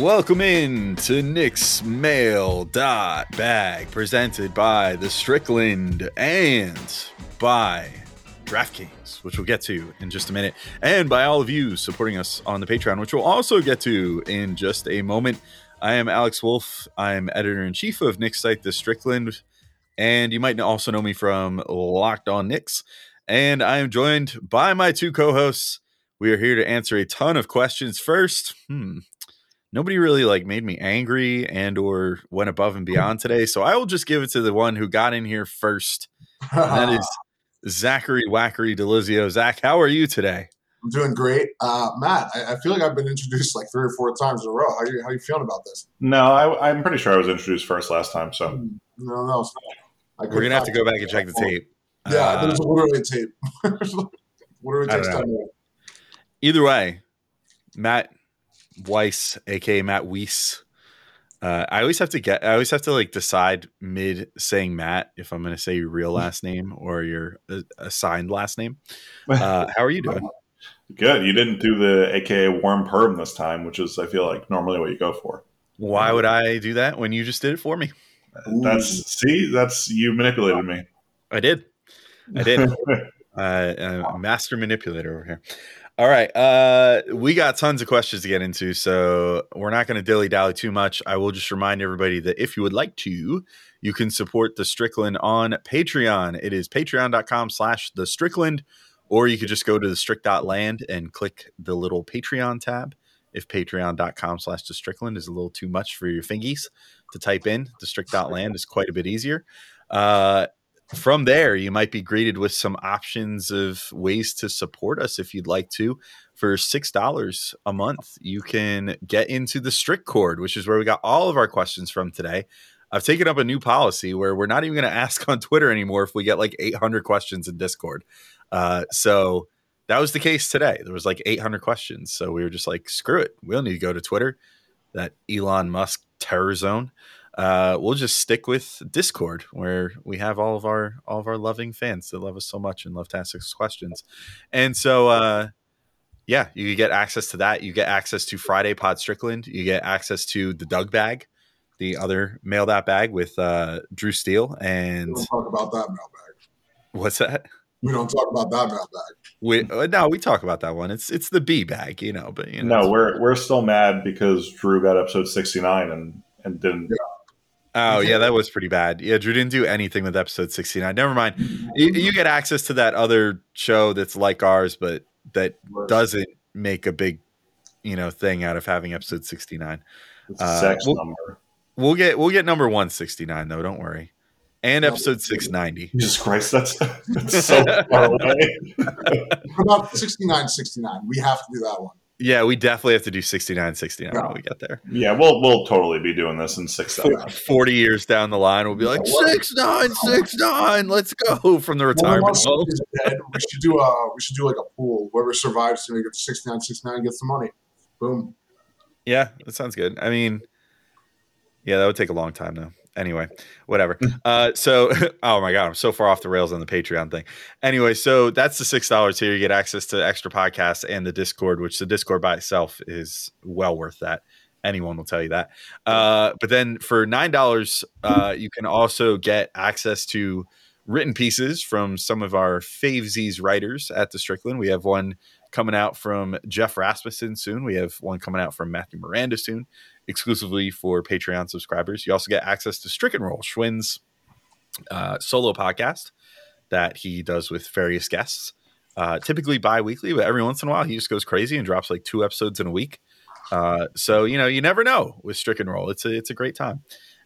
Welcome in to Knicks Mail dot Bag, presented by the Strickland and by DraftKings, which we'll get to in just a minute, and by all of you supporting us on the Patreon, which we'll also get to in just a moment. I am Alex Wolf. I'm editor in chief of Knicks site, The Strickland, and you might also know me from Locked On Knicks. And I am joined by my two co-hosts. We are here to answer a ton of questions. First, hmm, nobody really like made me angry and or went above and beyond today so i will just give it to the one who got in here first and that is zachary wackery delizio zach how are you today I'm doing great. Uh, Matt, I, I feel like I've been introduced like three or four times in a row. How you how you feeling about this? No, I, I'm pretty sure I was introduced first last time. So No, no, it's not. I we're gonna have to go back and check the tape Yeah, Uh, there's literally a tape. literally I takes don't time. either way matt weiss aka matt weiss uh, I always have to get. I always have to like decide mid saying Matt if I'm going to say your real last name or your uh, assigned last name. Uh, how are you doing? good. You didn't do the AKA warm perm this time, which is I feel like normally what you go for. Why would I do that when you just did it for me? Ooh. That's see, that's you manipulated me. I did. I did. uh, uh, master manipulator over here. All right. Uh, we got tons of questions to get into, so we're not going to dilly dally too much. I will just remind everybody that if you would like to, you can support the Strickland on Patreon. It is patreon.com slash the Strickland, or you could just go to the strict.land and click the little Patreon tab. If patreon.com slash the Strickland is a little too much for your fingies to type in, the strict.land is quite a bit easier. Uh, from there, you might be greeted with some options of ways to support us if you'd like to. For $6 a month, you can get into the strict cord, which is where we got all of our questions from today. I've taken up a new policy where we're not even going to ask on Twitter anymore if we get like 800 questions in Discord. Uh, so that was the case today. There was like 800 questions. So we were just like, screw it. We don't need to go to Twitter, that Elon Musk terror zone uh, we'll just stick with Discord, where we have all of our all of our loving fans that love us so much and love to ask us questions. And so, uh, yeah, you get access to that. You get access to Friday Pod Strickland. You get access to the Doug bag, the other mail that bag with uh, Drew Steele. And We don't talk about that mailbag. what's that? We don't talk about that mailbag. We uh, no, we talk about that one. It's it's the B bag, you know. But you know, No, we're we're still mad because Drew got episode sixty nine and and didn't. Oh yeah, that was pretty bad. Yeah, Drew didn't do anything with episode sixty nine. Never mind. You, you get access to that other show that's like ours, but that doesn't make a big, you know, thing out of having episode sixty nine. Uh, sex well- number. We'll get we'll get number one sixty nine though. Don't worry. And episode six ninety. Jesus Christ, that's, that's so far away. What about 69 69? We have to do that one. Yeah, we definitely have to do 69 69 when we get there. Yeah, we'll we'll totally be doing this in six For- 40 years down the line, we'll be like, Yeah, what- 6 9 6 9 let's go from the retirement us home. dead. We should do a we should do like a pool. Whoever survives to make it 69 69 gets the money. Boom. Yeah, that sounds good. I mean, yeah, that would take a long time though. Anyway, whatever. Uh, so, oh my god, I'm so far off the rails on the Patreon thing. Anyway, so that's the six dollars here. You get access to extra podcasts and the Discord, which the Discord by itself is well worth that. Anyone will tell you that. Uh, but then for nine dollars, uh, you can also get access to written pieces from some of our favesies writers at the Strickland. We have one coming out from Jeff Rasmussen soon. We have one coming out from Matthew Miranda soon, exclusively for Patreon subscribers. You also get access to Stricken Roll, Schwinn's uh, solo podcast that he does with various guests. Uh, typically bi-weekly, but every once in a while he just goes crazy and drops like two episodes in a week. Uh, so you know, you never know with Stricken Roll. It's a it's a great time.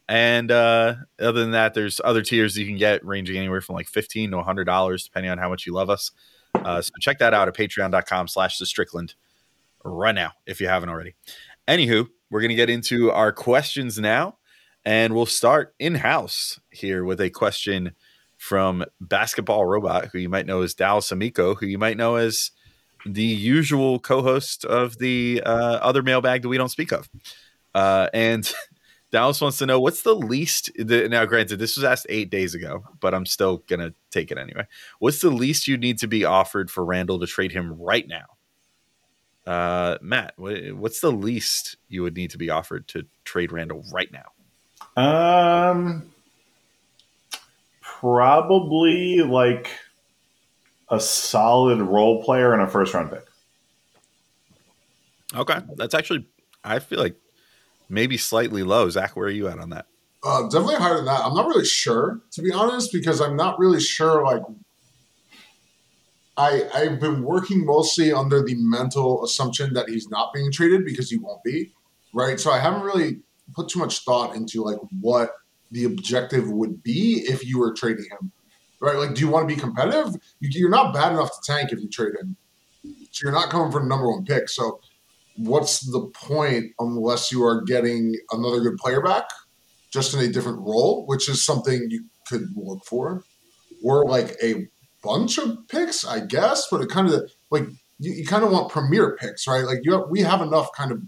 And uh, other than that, there's other tiers you can get ranging anywhere from like fifteen to hundred dollars, depending on how much you love us. Uh, so check that out at patreon.com slash the Strickland right now if you haven't already. Anywho, we're gonna get into our questions now, and we'll start in-house here with a question from Basketball Robot, who you might know as Dallas Amico, who you might know as the usual co-host of the uh, other mailbag that we don't speak of. Uh, and Dallas wants to know what's the least. The, now, granted, this was asked eight days ago, but I'm still gonna take it anyway. What's the least you need to be offered for Randle to trade him right now? Uh, Matt, what's the least you would need to be offered to trade Randle right now? Um, probably like a solid role player and a first round pick. Okay, that's actually I feel like maybe slightly low. Zach, where are you at on that? Uh, definitely higher than that. I'm not really sure, to be honest, because I'm not really sure. Like, I I've been working mostly under the mental assumption that he's not being traded because he won't be, right? So I haven't really put too much thought into like what the objective would be if you were trading him, right? Like, do you want to be competitive? You, you're not bad enough to tank if you trade him, so you're not coming for the number one pick. So, what's the point unless you are getting another good player back? just in a different role, which is something you could look for, or like a bunch of picks, I guess. But it kind of like you, you kind of want premier picks, right? Like you have, we have enough kind of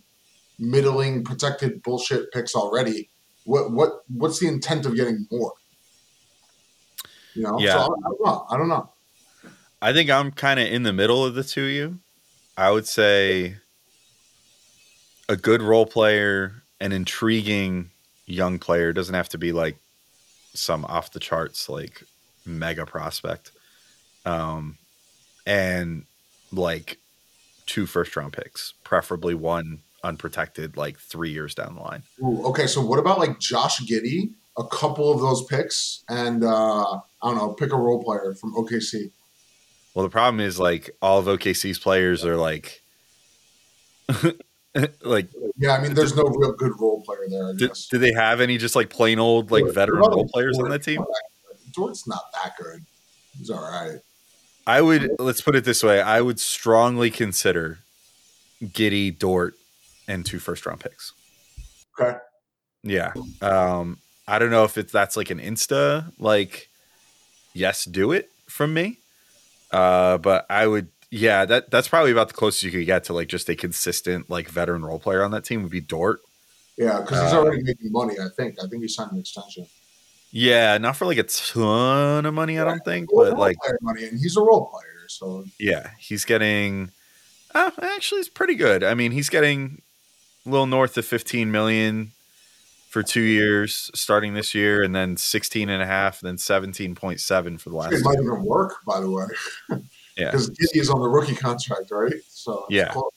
middling protected bullshit picks already. What what what's the intent of getting more? You know, Yeah. so I, I don't know. I don't know. I think I'm kind of in the middle of the two of you. I would say a good role player, an intriguing young player doesn't have to be like some off the charts like mega prospect. Um and like two first round picks, preferably one unprotected like 3 years down the line. Ooh, okay, so what about like Josh Giddey? A couple of those picks, and uh, I don't know, pick a role player from OKC. Well, the problem is like all of OKC's players are like like Yeah, I mean, there's no real good role player there. I do, guess. do they have any just like plain old like Dort- veteran role players on that team? Dort's not that good. He's all right. I would let's put it this way: I would strongly consider Giddey, Dort, and two first round picks. Okay. Yeah, um, I don't know if it's that's like an insta like yes, do it from me, uh, but I would. Yeah, that that's probably about the closest you could get to like just a consistent like veteran role player on that team would be Dort. Yeah, because he's Uh, already making money. I think. I think he signed an extension. Yeah, not for like a ton of money, I don't think, Well, but like money, and he's a role player. So Yeah, he's getting. Oh, actually, it's pretty good. I mean, he's getting a little north of 15 million for two years, starting this year, and then 16 and a half, then 17.7 for the last. it might even work, by the way, Yeah, because Giddey is on the rookie contract, right? So Yeah. close.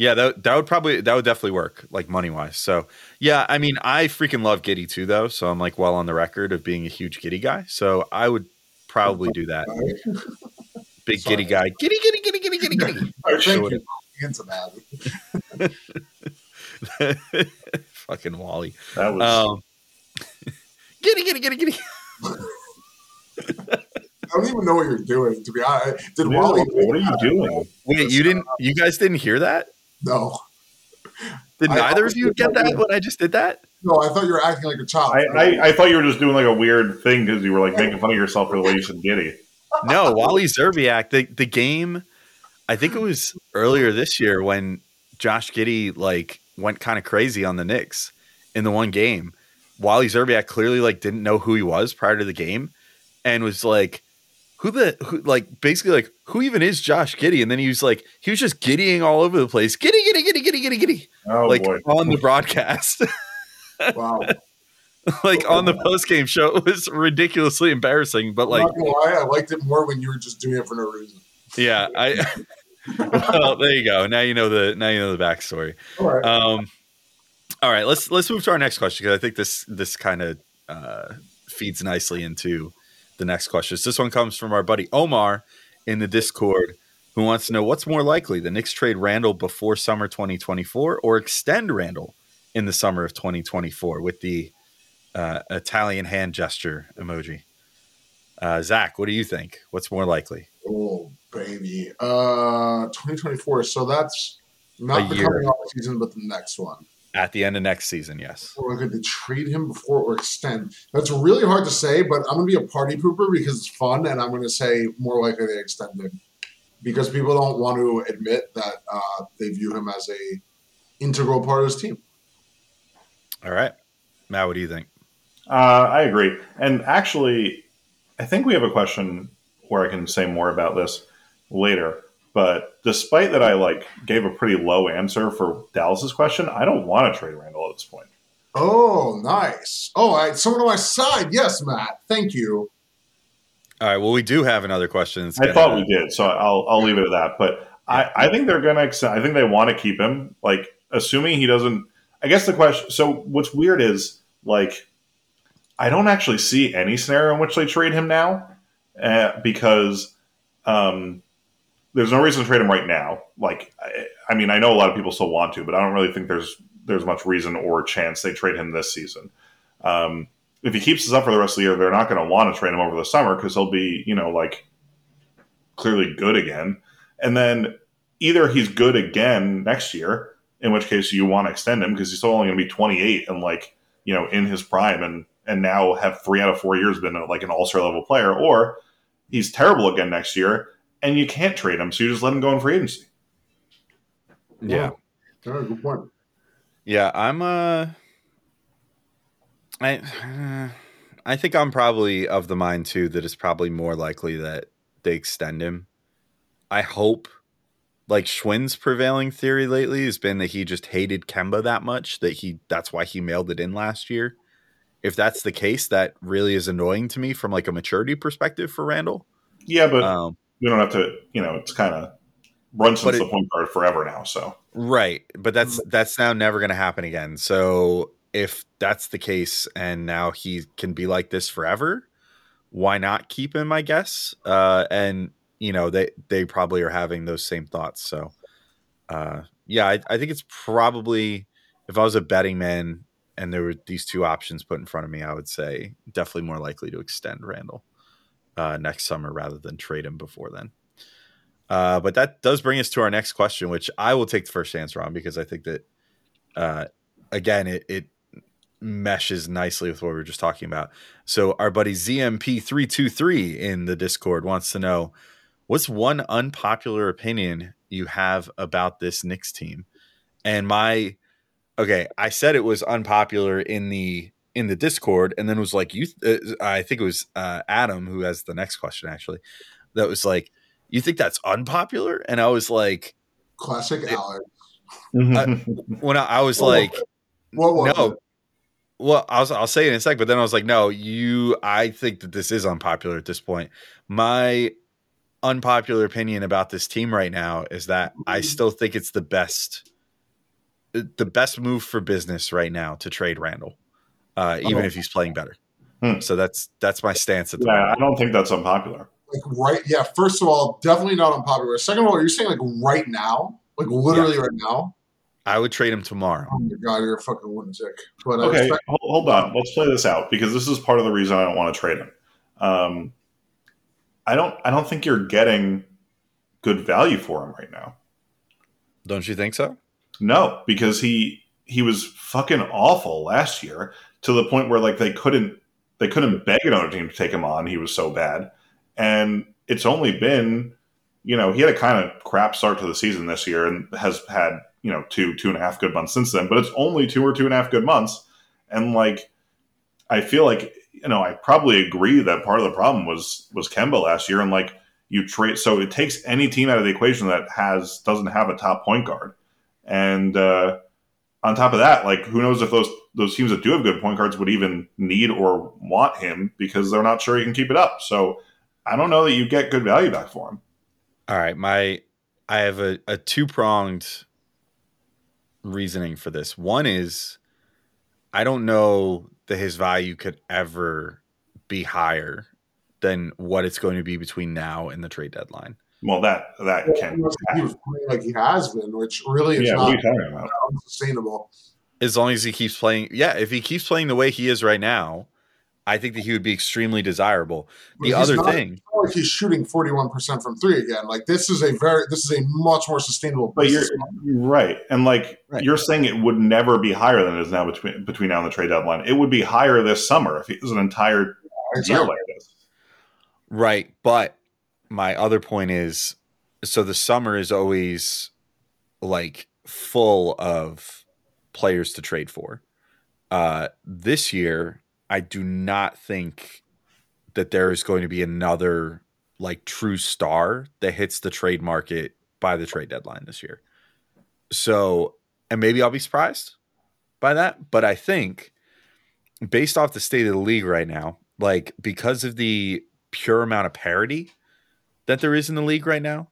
Yeah, that that would probably that would definitely work, like money wise. So yeah, I mean, I freaking love Giddey too, though. So I'm like well on the record of being a huge Giddey guy. So I would probably do that. Big Sorry. Giddey guy, Giddey, Giddey, Giddey, Giddey, Giddey, Giddey. All right, thank Sure. you. Into that. Fucking Wally. That was Um, giddy, giddy, giddy, giddy. I don't even know what you're doing. To be honest, did Dude, Wally? what are you doing? Wait, you didn't? You guys didn't hear that? No, Did neither of you get that don't. when I just did that? no. I thought you were acting like a child. I, I, I thought you were just doing like a weird thing because you were like making fun of yourself for the way you said giddy. No, Wally Szczerbiak. The the game. I think it was earlier this year when Josh Giddey like went kind of crazy on the Knicks in the one game. Wally Szczerbiak clearly like didn't know who he was prior to the game, and was like, "Who the who?" Like basically like, "Who even is Josh Giddey?" And then he was like, he was just giddying all over the place, giddy, giddy, giddy, giddy, giddy, giddy, Oh like boy. on the broadcast. wow. like on the post game show. It was ridiculously embarrassing, but like, lie, I liked it more when you were just doing it for no reason. yeah, I. well, there you go. Now you know the now you know the backstory. All right. Um, all right, let's let's move to our next question because I think this this kind of uh, feeds nicely into the next questions. This one comes from our buddy Omar in the Discord, who wants to know what's more likely: the Knicks trade Randle before summer 2024 or extend Randle in the summer of 2024 with the uh, Italian hand gesture emoji. Uh, Zach, what do you think? What's more likely? Oh baby, uh, 2024. So that's not A the year. coming off season, but the next one. At the end of next season, yes. Or going to trade him before or extend? That's really hard to say, but I'm gonna be a party pooper because it's fun, and I'm gonna say more likely they extend him because people don't want to admit that uh, they view him as a integral part of his team. All right, Matt, what do you think? Uh, I agree. And actually, I think we have a question where I can say more about this later. But despite that, I like gave a pretty low answer for Dallas's question. I don't want to trade Randle at this point. Oh, nice. Oh, I, someone on my side. Yes, Matt. Thank you. All right. Well, we do have another question. I gonna- thought we did, so I'll I'll leave it at that. But I, I think they're gonna extend. I think they want to keep him. Like assuming he doesn't. I guess the question. So what's weird is like I don't actually see any scenario in which they trade him now uh, because um, there's no reason to trade him right now. Like I, I mean, I know a lot of people still want to, but I don't really think there's there's much reason or chance they trade him this season. Um, if he keeps this up for the rest of the year, they're not going to want to trade him over the summer because he'll be, you know, like clearly good again. And then either he's good again next year, in which case you want to extend him because he's still only going to be 28 and like, you know, in his prime and and now have three out of four years been like an all-star level player, or he's terrible again next year and you can't trade him, so you just let him go in free agency. Yeah. All right, good point. Yeah. I'm. Uh. I. I think I'm probably of the mind too that it's probably more likely that they extend him. I hope. Like Schwinn's prevailing theory lately has been that he just hated Kemba that much that he that's why he mailed it in last year. If that's the case, that really is annoying to me from like a maturity perspective for Randle. Yeah, but Um, we don't have to, you know, it's kind of Brunson's But it- the point guard forever now, so Right, but that's that's now never going to happen again. So if that's the case, and now he can be like this forever, why not keep him? I guess. Uh, and you know they they probably are having those same thoughts. So uh, yeah, I, I think it's probably if I was a betting man and there were these two options put in front of me, I would say definitely more likely to extend Randle uh, next summer rather than trade him before then. Uh, but that does bring us to our next question, which I will take the first answer on because I think that, uh, again, it, it meshes nicely with what we were just talking about. So, our buddy ZMP323 in the Discord wants to know what's one unpopular opinion you have about this Knicks team? And my, okay, I said it was unpopular in the in the Discord, and then was like, you, uh, I think it was uh, Adam who has the next question actually, that was like, you think that's unpopular? And I was like, Classic It- Alex. when I, I was Oh, like, What was no. it? Well, I'll, I'll say it in a sec, but then I was like, no, you, I think that this is unpopular at this point. My unpopular opinion about this team right now is that I still think it's the best, the best move for business right now to trade Randle, uh, even if he's playing better. Hmm. So that's that's my stance at the yeah, I don't think that's unpopular. Like right? Yeah. First of all, definitely not unpopular. Second of all, you're saying like right now, like literally right now. I would trade him tomorrow. Oh my god, you're a fucking lunatic. But uh, Okay, sec- hold, hold on. Let's play this out because this is part of the reason I don't want to trade him. Um, I don't I don't think you're getting good value for him right now. Don't you think so? No, because he he was fucking awful last year to the point where like they couldn't they couldn't beg another team to take him on. He was so bad, and it's only been you know he had a kind of crap start to the season this year and has had you know two two and a half good months since then. But it's only two or two and a half good months, and like I feel like you know I probably agree that part of the problem was was Kemba last year, and like you trade so it takes any team out of the equation that has doesn't have a top point guard, and uh, on top of that, like who knows if those those teams that do have good point guards would even need or want him because they're not sure he can keep it up. So I don't know that you get good value back for him. All right, my I have a, a two pronged reasoning for this. One is I don't know that his value could ever be higher than what it's going to be between now and the trade deadline. Well, that that can Unless he was playing like he has been, which really is yeah. What not you talking about? unsustainable. As long as he keeps playing, yeah, if he keeps playing the way he is right now, I think that he would be extremely desirable. The he's other not- thing, like he's shooting forty one percent from three again. Like this is a very this is a much more sustainable. But you're business model. right, and like Right. you're saying, it would never be higher than it is now between between now and the trade deadline. It would be higher this summer if it was an entire year like this. Right. But my other point is so the summer is always like full of players to trade for. Uh this year, I do not think that there is going to be another like true star that hits the trade market by the trade deadline this year. So, and maybe I'll be surprised by that, but I think based off the state of the league right now, like because of the pure amount of parity that there is in the league right now,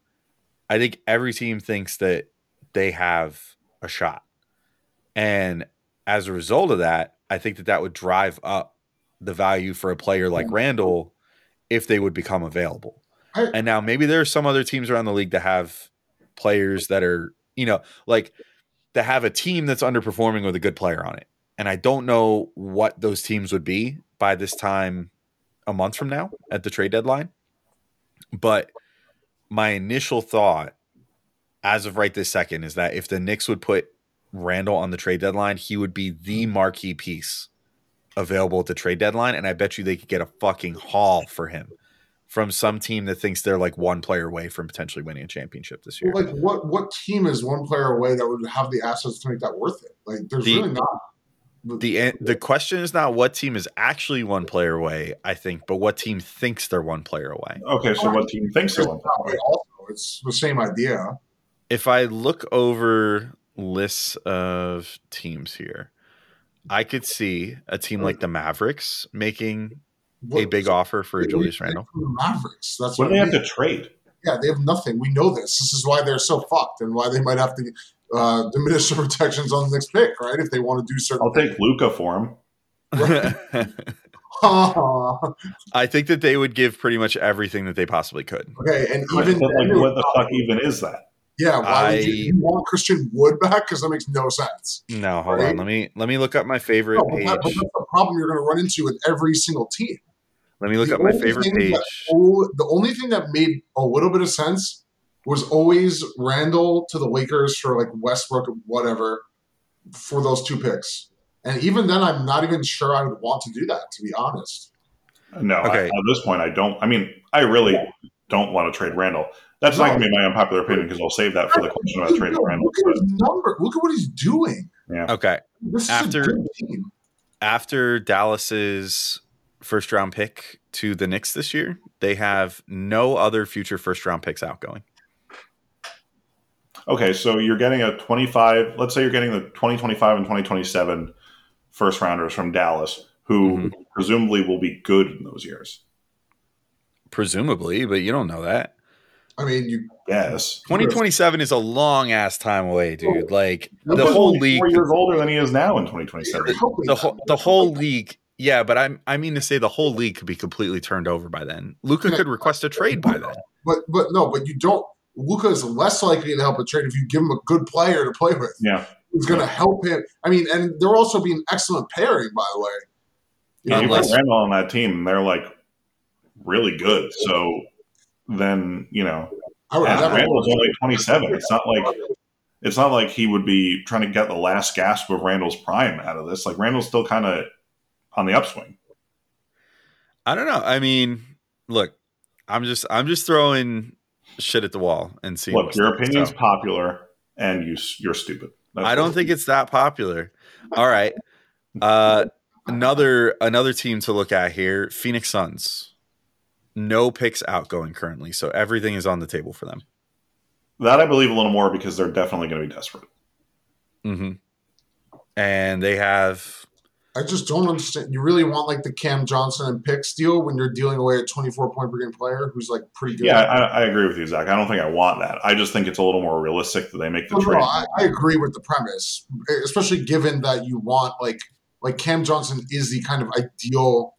I think every team thinks that they have a shot. And as a result of that, I think that that would drive up the value for a player like Randle if they would become available. And now maybe there are some other teams around the league that have players that are, you know, like that have a team that's underperforming with a good player on it. And I don't know what those teams would be by this time a month from now at the trade deadline. But my initial thought as of right this second is that if the Knicks would put Randle on the trade deadline, he would be the marquee piece available at the trade deadline. And I bet you they could get a fucking haul for him from some team that thinks they're like one player away from potentially winning a championship this year. Well, like what what team is one player away that would have the assets to make that worth it? Like there's The- really not. the the question is not what team is actually one player away, I think, but what team thinks they're one player away. Okay, so what team thinks There's so? not way also, it's the same idea. If I look over lists of teams here, I could see a team like the Mavericks making a What- big offer for What Julius Randle. from the Mavericks. That's What what do they have mean. to trade? Yeah, they have nothing. We know this. This is why they're so fucked and why they might have to uh, diminish the protections on the next pick, right? If they want to do certain. I'll take Luka for him. I think that they would give pretty much everything that they possibly could. okay, and even but, like, what the fuck even is that? Yeah, why would you, you want Christian Wood back? Because that makes no sense. No, hold Right? on. Let me let me look up my favorite No, but, page. that, that's the problem you're going to run into with every single team. Let me look The up my favorite page. that- oh, the only thing that made a little bit of sense was always Randle to the Lakers for like Westbrook, whatever, for those two picks. And even then, I'm not even sure I would want to do that, to be honest. No, I- at this point, I don't. I mean, I really don't want to trade Randle. That's not going to be my unpopular opinion because I'll save that for the question about trading Randle. Look at his number. Look at what he's doing. Yeah. Okay. This After- a after Dallas's first round pick to the Knicks this year, they have no other future first round picks outgoing. Okay, so you're getting a 25. Let's say you're getting the 2025 and 2027 first rounders from Dallas, who Mhm. presumably will be good in those years. Presumably, but you don't know that. I mean, you. Yes. 2027 is a long ass time away, dude. Oh, like the whole league four years older than he is now in 2027. the whole the whole league yeah, but I'm I mean to say the whole league could be completely turned over by then. Luka could request a trade by then. But but no, but you don't. Luka is less likely to help a trade if you give him a good player to play with. Yeah, Who's going to help him? I mean, and they're also being excellent pairing, by the way. You yeah. know, You put Randle on that team, and they're like really good. So then you know I would Adam never. Randle's only 27. It's not like it's not like he would be trying to get the last gasp of Randle's prime out of this. Like Randle's still kind of on the upswing. I don't know. I mean, look, I'm just I'm just throwing shit at the wall and seeing. Look, your opinion's So, popular, and you you're stupid. That's I don't think it's that popular. All right. Uh, another another team to look at here: Phoenix Suns. No picks outgoing currently, so everything is on the table for them. that I believe a little more because they're definitely going to be desperate. hmm And they have I just don't understand. You really want like the Cam Johnson and picks deal when you're dealing away a 24 point per game player who's like pretty good. Yeah, I, I agree with you, Zach. I don't think I want that. I just think it's a little more realistic that they make the No, no, trade. I, I agree with the premise, especially given that you want like like Cam Johnson is the kind of ideal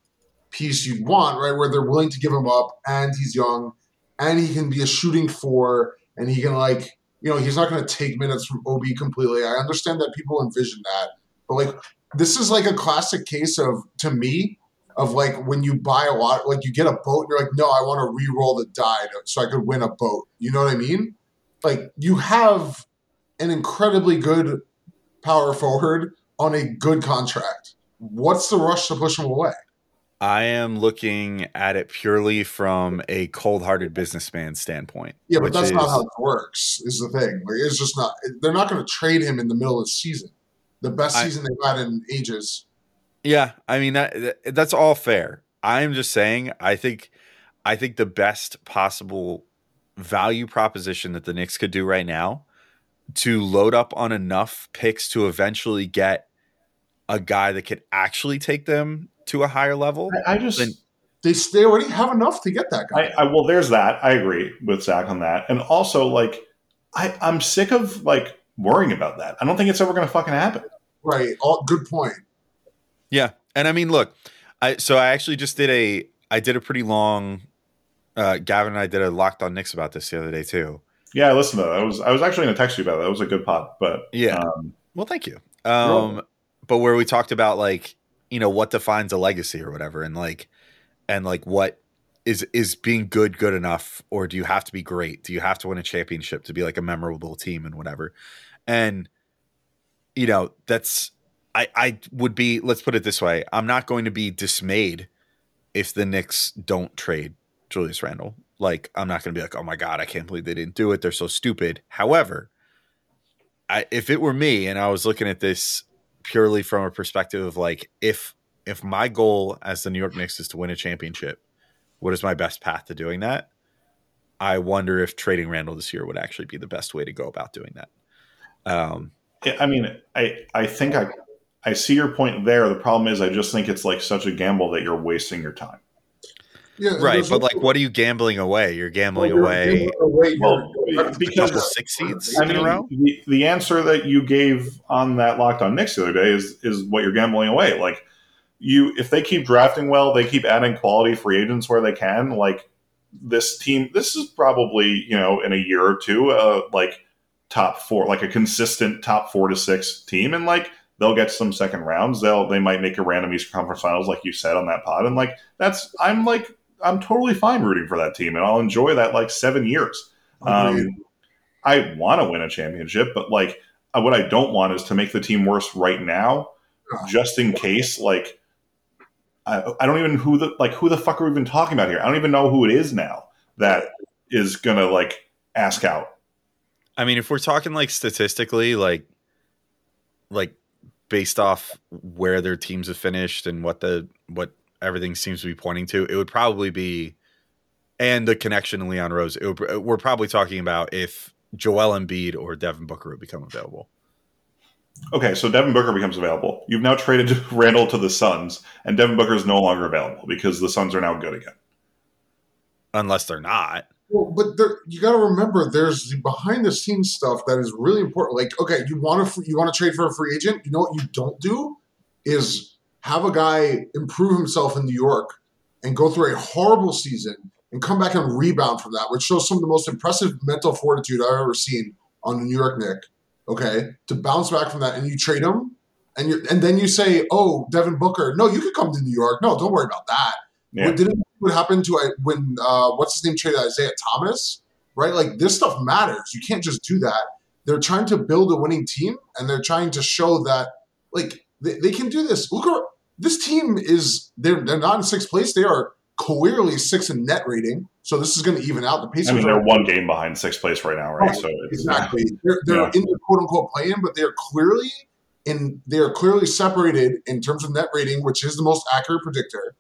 piece you'd want, right? Where they're willing to give him up, and he's young, and he can be a shooting four, and he can like you know he's not going to take minutes from OB completely. I understand that people envision that, but like this is like a classic case of to me of like when you buy a lot, like you get a boat, and you're like, no, I want to re-roll the die so I could win a boat. You know what I mean? Like you have an incredibly good power forward on a good contract. What's the rush to push him away? I am looking at it purely from a cold-hearted businessman standpoint. Yeah, but that's not how it works. Is the thing? Like, it's just not. They're not going to trade him in the middle of the season. The best I- season they've had in ages. Yeah, I mean that that- that's all fair. I'm just saying I think I think the best possible value proposition that the Knicks could do right now to load up on enough picks to eventually get a guy that could actually take them to a higher level. I, I just, Then- They they already have enough to get that guy. I, I well, there's that. I agree with Zach on that, and also like, I I'm sick of like worrying about that. I don't think it's ever going to fucking happen. right. All good point. Yeah, and I mean, look, I so I actually just did a I did a pretty long. Uh, Gavin and I did a locked on Knicks about this the other day too. Yeah, I listened to that. I was I was actually going to text you about that. That was a good pod, but Yeah. um, Well, thank you. Um, but where we talked about like you know what defines a legacy or whatever, and like and like what is is being good good enough, or do you have to be great? Do you have to win a championship to be like a memorable team and whatever? And you know that's I I would be let's put it this way: I'm not going to be dismayed if the Knicks don't trade Julius Randle. Like I'm not going to be like, oh my god, I can't believe they didn't do it. They're so stupid. However, I, if it were me and I was looking at this purely from a perspective of like if if my goal as the New York Knicks is to win a championship, what is my best path to doing that? I wonder if trading Randle this year would actually be the best way to go about doing that. Um, I mean, I I think I I see your point there. The problem is, I just think it's like such a gamble that you're wasting your time. Yeah, right, but no- like, what are you gambling away? You're gambling Well, you're away gambling away Well, a because couple six seeds I in a mean, row. the, the answer that you gave on that locked on Knicks the other day is is what you're gambling away. Like you, if they keep drafting well, they keep adding quality free agents where they can. Like this team, this is probably you know in a year or two, uh, like top four, like a consistent top four to six team, and like they'll get some second rounds. They'll they might make a random Eastern Conference Finals, like you said on that pod, and like that's I'm like I'm totally fine rooting for that team, and I'll enjoy that like seven years. Um, I want to win a championship, but like uh, what I don't want is to make the team worse right now, just in case. Like I, I don't even who the like who the fuck are we even talking about here? I don't even know who it is now that is gonna like ask out. I mean, if we're talking like statistically, like like based off where their teams have finished and what the what everything seems to be pointing to, it would probably be and the connection to Leon Rose. It would, we're probably talking about if Joel Embiid or Devin Booker would become available. Okay, so Devin Booker becomes available. You've now traded Randle to the Suns, and Devin Booker is no longer available because the Suns are now good again. Unless they're not. Well, but there, you got to remember, there's the behind the scenes stuff that is really important. Like, okay, you want to you want to trade for a free agent. You know what you don't do is have a guy improve himself in New York and go through a horrible season and come back and rebound from that, which shows some of the most impressive mental fortitude I've ever seen on the New York Knick. Okay, to bounce back from that, and you trade him, and you and then you say, "Oh, Devin Booker, no, you could come to New York. No, don't worry about that." Yeah. What didn't what happened to uh, when uh, what's his name traded Isaiah Thomas, right? Like this stuff matters. You can't just do that. They're trying to build a winning team, and they're trying to show that like they, they can do this. Look, at this team is they're they're not in sixth place. They are clearly sixth in net rating. So this is going to even out the Pacers. I mean, they're one game behind sixth place right now, right? Right, So it's, Exactly. They're, they're Yeah. in the quote unquote play in, but they're clearly in they are clearly separated in terms of net rating, which is the most accurate predictor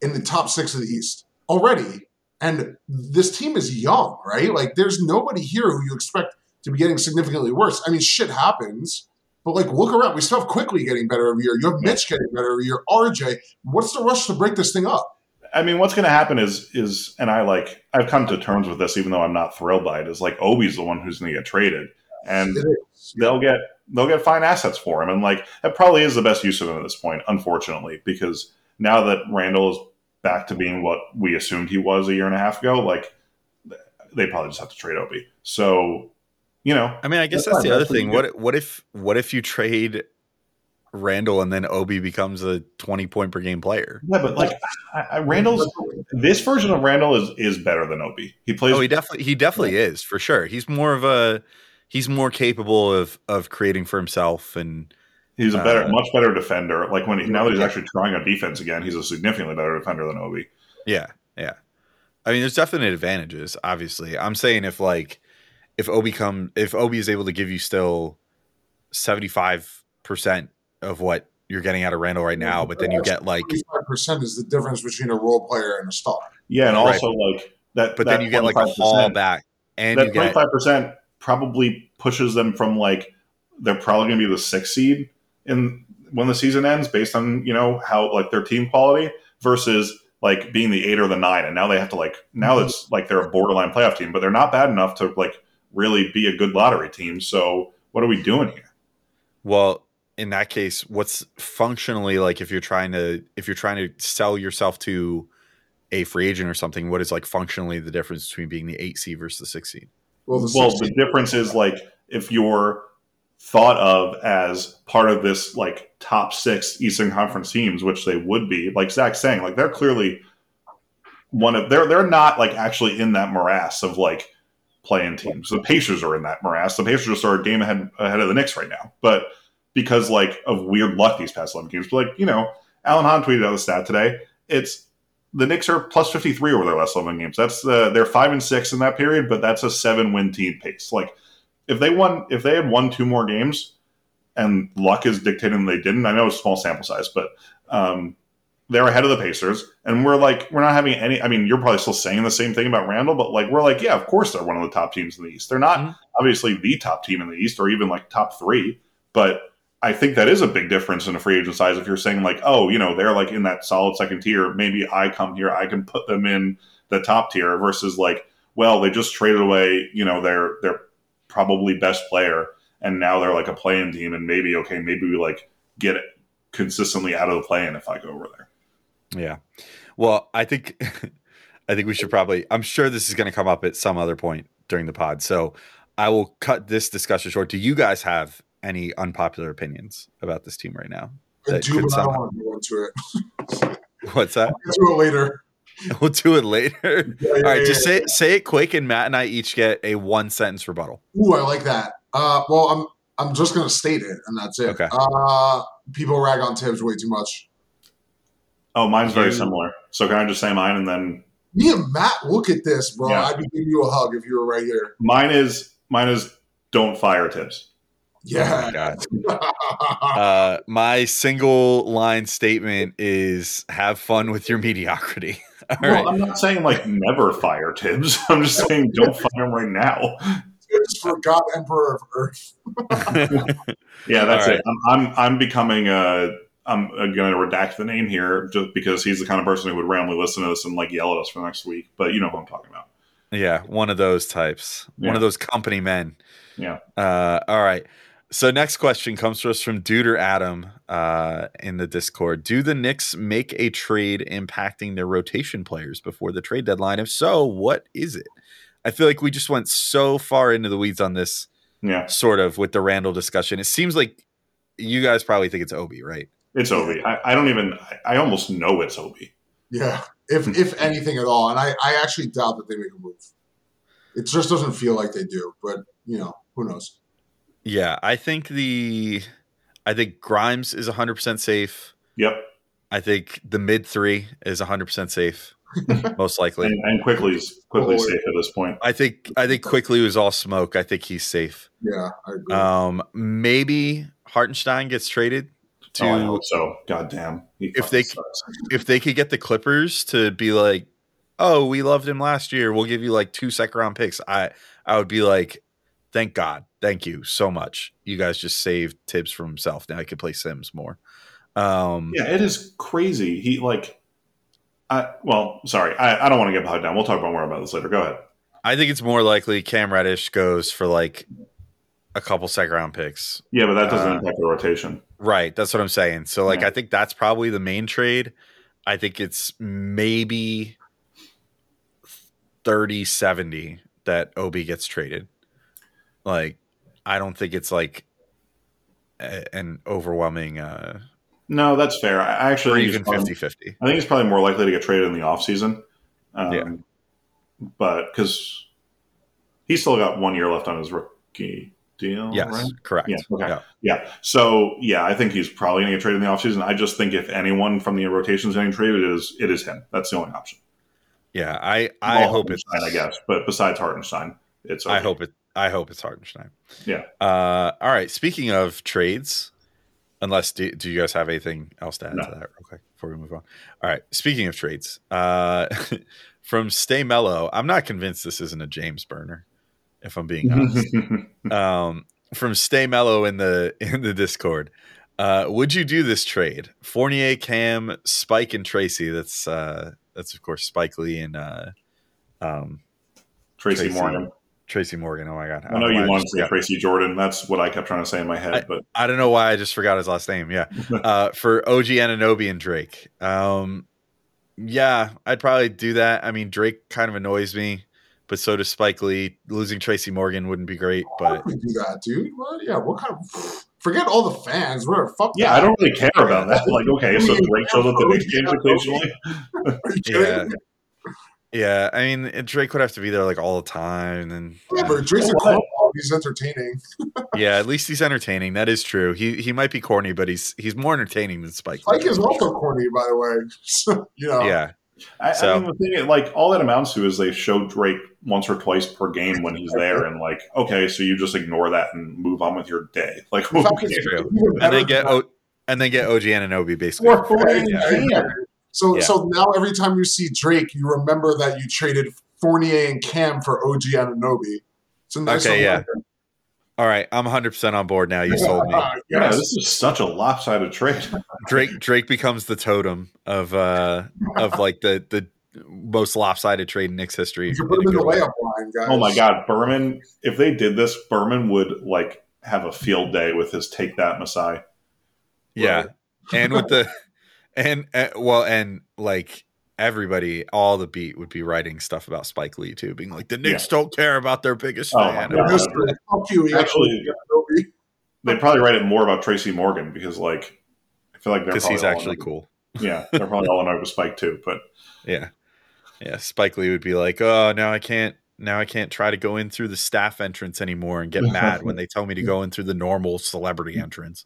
in the top six of the East already. And this team is young, right? Like there's nobody here who you expect to be getting significantly worse. I mean, shit happens. But like, look around. We still have Quickley getting better every year. You have Mitch getting better every year. RJ, what's the rush to break this thing up? I mean, what's going to happen is is, and I like I've come to terms with this, even though I'm not thrilled by it. Is like Obi's the one who's going to get traded, and they'll get they'll get fine assets for him, and like that probably is the best use of him at this point, unfortunately, because now that Randle is back to being what we assumed he was a year and a half ago, like they probably just have to trade Obi. So, you know, I mean, I guess That's that's the other That's pretty thing. What what if what if you trade Randle and then Obi becomes a twenty point per game player? yeah, but like I, I, Randle's this version of Randle is is better than Obi. He plays Oh, he definitely he definitely is for sure. He's more of a he's more capable of of creating for himself and He's a better, Uh, much better defender. Like when he, now that he's actually trying on defense again, he's a significantly better defender than Obi. yeah, yeah. I mean, there's definite advantages. Obviously, I'm saying if like if Obi come if Obi is able to give you still seventy five percent of what you're getting out of Randle right now, but then you get like Twenty-five percent is the difference between a role player and a star. Yeah, and Right. also like that. but that then you get like a 25%, haul back and That you twenty get five percent probably pushes them from like they're probably going to be the sixth seed in when the season ends, based on you know how like their team quality versus like being the eight or the nine, and now they have to like now Mm-hmm. it's like they're a borderline playoff team, but they're not bad enough to like really be a good lottery team. So what are we doing here? Well, in that case, what's functionally like if you're trying to if you're trying to sell yourself to a free agent or something, what is like functionally the difference between being the eight seed versus the six seed? Well, the well the difference is like if you're thought of as part of this like top six eastern conference teams which they would be like zach's saying like they're clearly one of they're they're not like actually in that morass of like playing teams the pacers are in that morass the pacers are a game ahead ahead of the Knicks right now but because like of weird luck these past 11 games but like you know alan hahn tweeted out the stat today it's the Knicks are plus 53 over their last 11 games. That's the they're 5 and 6 in that period, but that's a 7 win team pace. Like if they won if they had won two more games and luck is dictating they didn't. I know it's a small sample size, but um they're ahead of the Pacers and we're like we're not having any I mean, you're probably still saying the same thing about Randle, but like we're like, yeah, of course they're one of the top teams in the East. They're not Mhm. obviously the top team in the East or even like top 3, but I think that is a big difference in a free agent size. If you're saying like, oh, you know, they're like in that solid second tier, maybe I come here, I can put them in the top tier versus like, well, they just traded away, you know, their their probably best player, and now they're like a playing team, and maybe okay, maybe we like get consistently out of the play-in if I go over there. Yeah. Well, I think I think we should probably I'm sure this is going to come up at some other point during the pod. So I will cut this discussion short. Do you guys have any unpopular opinions about this team right now? I do, but I don't want to go into it. What's that? Get to it later. We'll do it later. Yeah, yeah, right, yeah, just say say it quick, and Matt and I each get a one sentence rebuttal. Ooh, I like that. Uh, well, I'm I'm just gonna state it, and that's it. Okay. Uh, people rag on Thibs way too much. Oh, mine's very similar. So can I just say mine and then Me and Matt look at this, bro. Yeah. I'd be giving you a hug if you were right here. mine is mine is don't fire Thibs. Yeah. God. Uh, my single line statement is have fun with your mediocrity. All Well, right. I'm not saying like never fire Thibs. I'm just saying don't fire him right now. Thibs for God Emperor of Earth. Yeah, that's All it. I'm, I'm I'm becoming a. I'm going to redact the name here just because he's the kind of person who would randomly listen to this and like yell at us for next week. But you know who I'm talking about. yeah, one of those types. One of those company men. Yeah. Uh, all right. So next question comes to us from Duder Adam uh, in the Discord. Do the Knicks make a trade impacting their rotation players before the trade deadline? If so, what is it? I feel like we just went so far into the weeds on this, Yeah, sort of with the Randle discussion. It seems like you guys probably think it's Obi, right? It's Obi. I, I don't even. I, I almost know it's Obi. Yeah. if if anything at all. And I, I actually doubt that they make a move. It just doesn't feel like they do. But you know, who knows? Yeah, I think the I think Grimes is 100% safe. Yep. I think the mid 3 is 100% safe. most likely. And, and Quickley's Quickley Oh, safe at this point. I think I think Quickley was all smoke. I think he's safe. Yeah, I agree. Um maybe Hartenstein gets traded to oh, I hope so. goddamn If they- sucks. if they could get the Clippers to be like, "Oh, we loved him last year. We'll give you like two second round picks." I I would be like, "Thank God, thank you so much. You guys just saved Thibs from himself. Now he can play Sims more." Um, Yeah, it is crazy. He like I well, sorry, I, I don't want to get bogged down. We'll talk about more about this later. Go ahead. I think it's more likely Cam Reddish goes for like a couple second round picks. Yeah, but that doesn't Uh, impact the rotation. Right, that's what I'm saying. So like, Yeah. I think that's probably the main trade. I think it's maybe 30 70 that Obi gets traded. Like, I don't think it's like a- an overwhelming uh No, that's fair. I actually think even probably, 50 50. I think he's probably more likely to get traded in the offseason. Um, Yeah. But because he's still got one year left on his rookie deal. Yes, right? correct. Yeah, okay. Yeah. Yeah. So yeah, I think he's probably going to get traded in the offseason. I just think if anyone from the rotation is getting traded, it is it is him. That's the only option. Yeah, I I Well, hope it's I guess. But besides Hartenstein, it's I okay. hope it. I hope it's Hartenstein. Yeah. Uh, all right. Speaking of trades, unless do, do you guys have anything else to add No. to that real quick before we move on? All right. Speaking of trades, uh, from Stay Mellow, I'm not convinced this isn't a James burner. If I'm being honest, um, from Stay Mellow in the in the Discord, uh, would you do this trade? Fournier, Cam, Spike, and Tracy. That's uh, that's of course Spike Lee and uh, um, Tracy, Tracy. Morgan. Tracy Morgan. Oh my god! I know you wanted to say Tracy Jordan. That's what I kept trying to say in my head. but I don't know why I just forgot his last name. Yeah. Uh, for OG Anunoby and Drake. Um, yeah, I'd probably do that. I mean, Drake kind of annoys me, but so does Spike Lee. Losing Tracy Morgan wouldn't be great, oh, but we do that, dude? What? Yeah, what kind of? Forget all the fans. Whatever. Fuck. yeah, that. I don't really care about that. Like, okay, so Drake shows up the Knicks games occasionally. Are you kidding? yeah. Yeah, I mean, Drake would have to be there like all the time, and Whatever. Drake's a He's entertaining. yeah, at least he's entertaining. That is true. He he might be corny, but he's he's more entertaining than Spike. Lee. Spike is also corny, by the way. You know. Yeah, I, So- I mean, the thing, is, like, all that amounts to is they show Drake once or twice per game when he's there, and like, okay, so you just ignore that and move on with your day. Like, who In fact, cares? it's true. and better then get o- and then get OG Anunoby basically. Or Fournier and Yeah. Cam. So Yeah. so now every time you see Drake, you remember that you traded Fournier and Cam for OG Anunoby. It's a nice Okay, little- All right, I'm 100 percent on board now. You sold me. Yeah, yes. this is such a lopsided trade. Drake Drake becomes the totem of uh of like the the most lopsided trade in Knicks history. In put a him in the way. layup line, guys. Oh my God, Berman! If they did this, Berman would like have a field day with his "Take That, Masai." Yeah, and with the and uh, well, and like everybody, all the beat would be writing stuff about Spike Lee too, being like the Knicks don't care about their biggest Oh, fan. my God. Uh, fuck you. Actually- They'd probably write it more about Tracy Morgan because, like, I feel like they're because he's actually annoyed- cool. Yeah, they're probably all annoyed with Spike too. But Yeah, yeah. Spike Lee would be like, "Oh, now I can't." Now I can't try to go in through the staff entrance anymore and get mad when they tell me to go in through the normal celebrity entrance.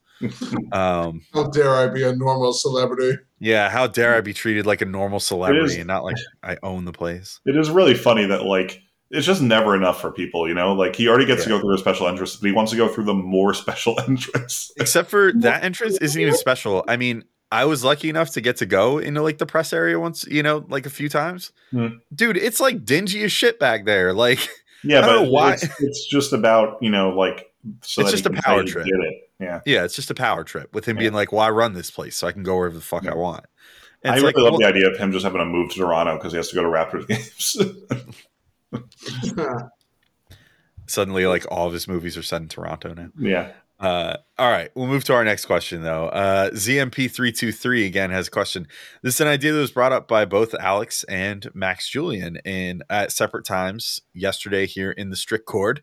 Um, How dare I be a normal celebrity? Yeah, how dare I be treated like a normal celebrity is- and not like I own the place? it is really funny that like it's just never enough for people. You know, like he already gets to go through a special entrance, but he wants to go through the more special entrance. Except for that entrance isn't even special. I mean, I was lucky enough to get to go into like the press area once, you know, like a few times. Hmm. Dude, it's like dingy as shit back there. Like, Yeah, I don't but know why- It's, it's just about you know like so It's just a power trip. Did it? Yeah, yeah, it's just a power trip with him being like, "Well, I run this place, so I can go wherever the fuck I want." And I really like, love well, the idea of him just having to move to Toronto because he has to go to Raptors games. suddenly, like all of his movies are set in Toronto now. yeah, Uh, all right, we'll move to our next question though. Uh, ZMP323 again has a question. This is an idea that was brought up by both Alex and Max Julian in at separate times yesterday here in the Strict Chord.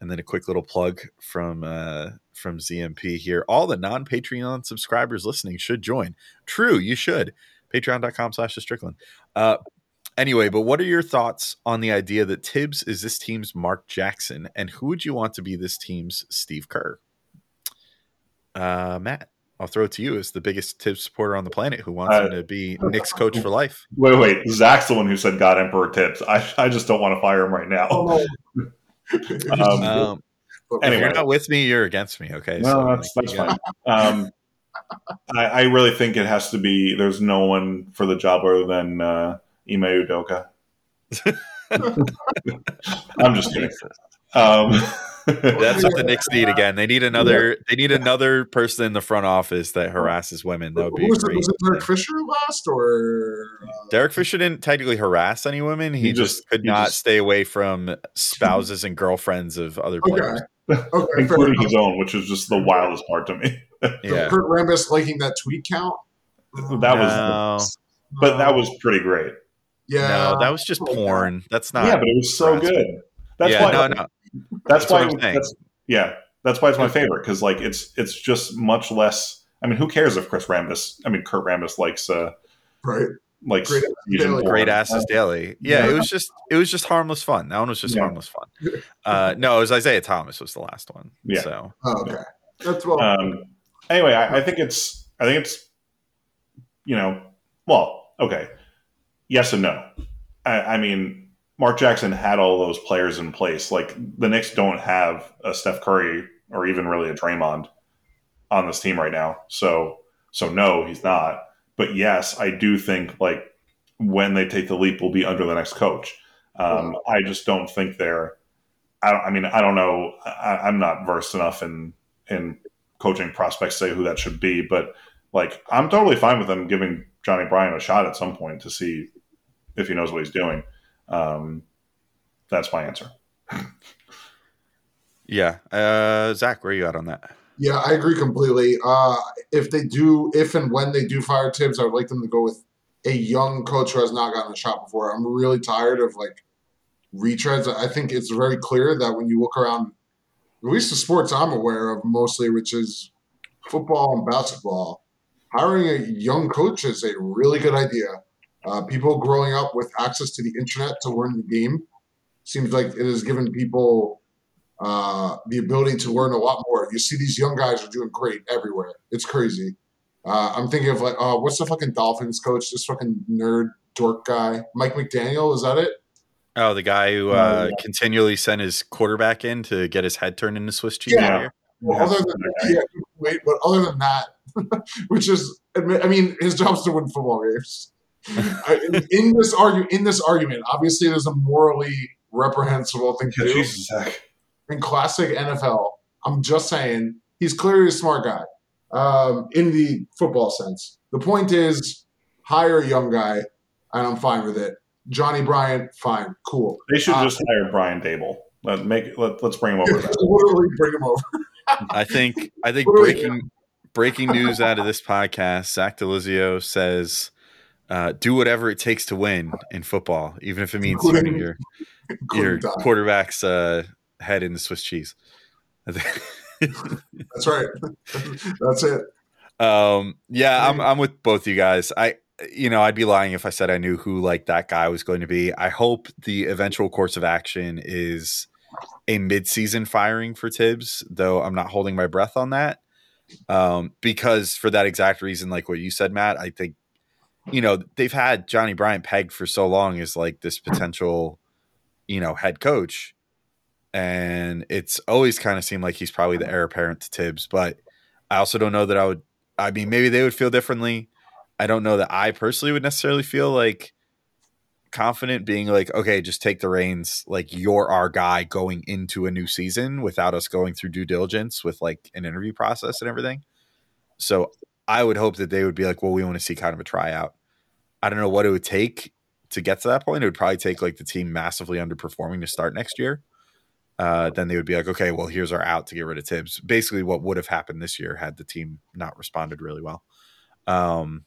And then a quick little plug from uh, from ZMP here. All the non Patreon subscribers listening should join. True, you should. Patreon.com slash the Strickland. Uh, anyway, but what are your thoughts on the idea that Thibs is this team's Mark Jackson, and who would you want to be this team's Steve Kerr? Uh, Matt, I'll throw it to you as the biggest Thibs supporter on the planet who wants Uh, him to be Knicks coach for life. Wait, wait. Zach's the one who said God Emperor Thibs. I, I just don't want to fire him right now. Oh, Um, Um, if anyway. you're not with me, you're against me. Okay, No, that's like, that's fine. Um, I, I really think it has to be. There's no one for the job other than uh, Ime Udoka. I'm just kidding. Um, That's what the Knicks need again. They need another. They need another person in the front office that harasses women. That would be Who was it? great. Was it Derek Fisher last or? Uh, Derek Fisher didn't technically harass any women. He, He just, just- could he not just- stay away from spouses and girlfriends of other okay. players. Okay. Fair including his own, which is just the wildest part to me. Yeah. Kurt Rambis liking that tweet count. That was, No, but that was pretty great. yeah. no, that was just porn. That's not. yeah, but it was so good. That's yeah, why. no, no. That's, That's why. what I'm saying. That's, yeah, that's why it's my favorite because like it's it's just much less. I mean, who cares if Chris Rambis? I mean, Kurt Rambis likes uh right. like Great Daily. Great asses daily. Yeah, Yeah. it was just it was just harmless fun. That one was just Yeah. harmless fun. Uh, no, it was Isiah Thomas was the last one. Yeah. So Oh, okay. That's well. Um, anyway, I, I think it's I think it's you know well okay yes and no. I, I mean Mark Jackson had all those players in place. Like the Knicks don't have a Steph Curry or even really a Draymond on this team right now. So so no, he's not. But yes, I do think like when they take the leap, will be under the next coach. Um, I just don't think they're. I, I mean, I don't know. I, I'm not versed enough in in coaching prospects to say who that should be, but like I'm totally fine with them giving Johnny Bryant a shot at some point to see if he knows what he's doing. Um, that's my answer. yeah, uh, Zach, where are you at on that? Yeah, I agree completely. Uh, if they do, if and when they do fire Thibs, I would like them to go with a young coach who has not gotten a shot before. I'm really tired of like retreads. I think it's very clear that when you look around, at least the sports I'm aware of mostly, which is football and basketball, hiring a young coach is a really good idea. Uh, people growing up with access to the internet to learn the game seems like it has given people uh, the ability to learn a lot more. You see these young guys are doing great everywhere. It's crazy. Uh, I'm thinking of like, uh, what's the fucking Dolphins coach? This fucking nerd dork guy, Mike McDaniel. Is that it? Oh, the guy who uh, yeah. continually sent his quarterback in to get his head turned into Swiss cheese. Yeah. Well, other than yeah, wait, but other than that, which is, I mean, his job is to win football games. I- in, in this argument, in this argument, obviously, there's a morally reprehensible thing to do. Jesus, in classic NFL. I'm just saying he's clearly a smart guy um, in the football sense. The point is, hire a young guy, and I'm fine with it. Johnny Bryant, fine, cool. They should Uh, just hire Brian Daboll. Let make let, let's bring him over. Literally bring him over. I think I think What do we- breaking breaking news out of this podcast, Zach Delizio says, uh, "Do whatever it takes to win in football, even if it means turning your your quarterback's uh, head into Swiss cheese." That's right. That's it. um, yeah, I'm I'm with both you guys. I you know I'd be lying if I said I knew who like that guy was going to be. I hope the eventual course of action is a mid-season firing for Thibs, though I'm not holding my breath on that. Um, because for that exact reason, like what you said, Matt, I think you know they've had Johnny Bryant pegged for so long as like this potential, you know, head coach, and it's always kind of seemed like he's probably the heir apparent to Thibs. But I also don't know that I would. I mean, maybe they would feel differently. I don't know that I personally would necessarily feel like confident being like, okay, just take the reins. Like you're our guy going into a new season without us going through due diligence with like an interview process and everything. So I would hope that they would be like, well, we want to see kind of a tryout. I don't know what it would take to get to that point. It would probably take like the team massively underperforming to start next year. Uh, then they would be like, okay, well, here's our out to get rid of Thibs. Basically, what would have happened this year had the team not responded really well. Um,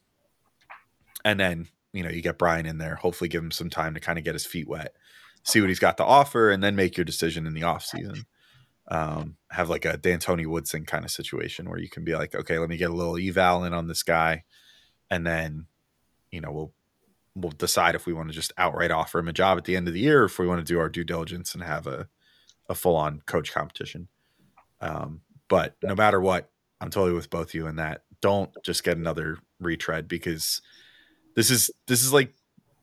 and then you know you get Brian in there. Hopefully, give him some time to kind of get his feet wet, see what he's got to offer, and then make your decision in the off season. Um, have like a D'Antoni Woodson kind of situation where you can be like, okay, let me get a little eval in on this guy, and then you know we'll we'll decide if we want to just outright offer him a job at the end of the year, or if we want to do our due diligence and have a a full on coach competition. Um, but no matter what, I'm totally with both you in that. Don't just get another retread because this is this is like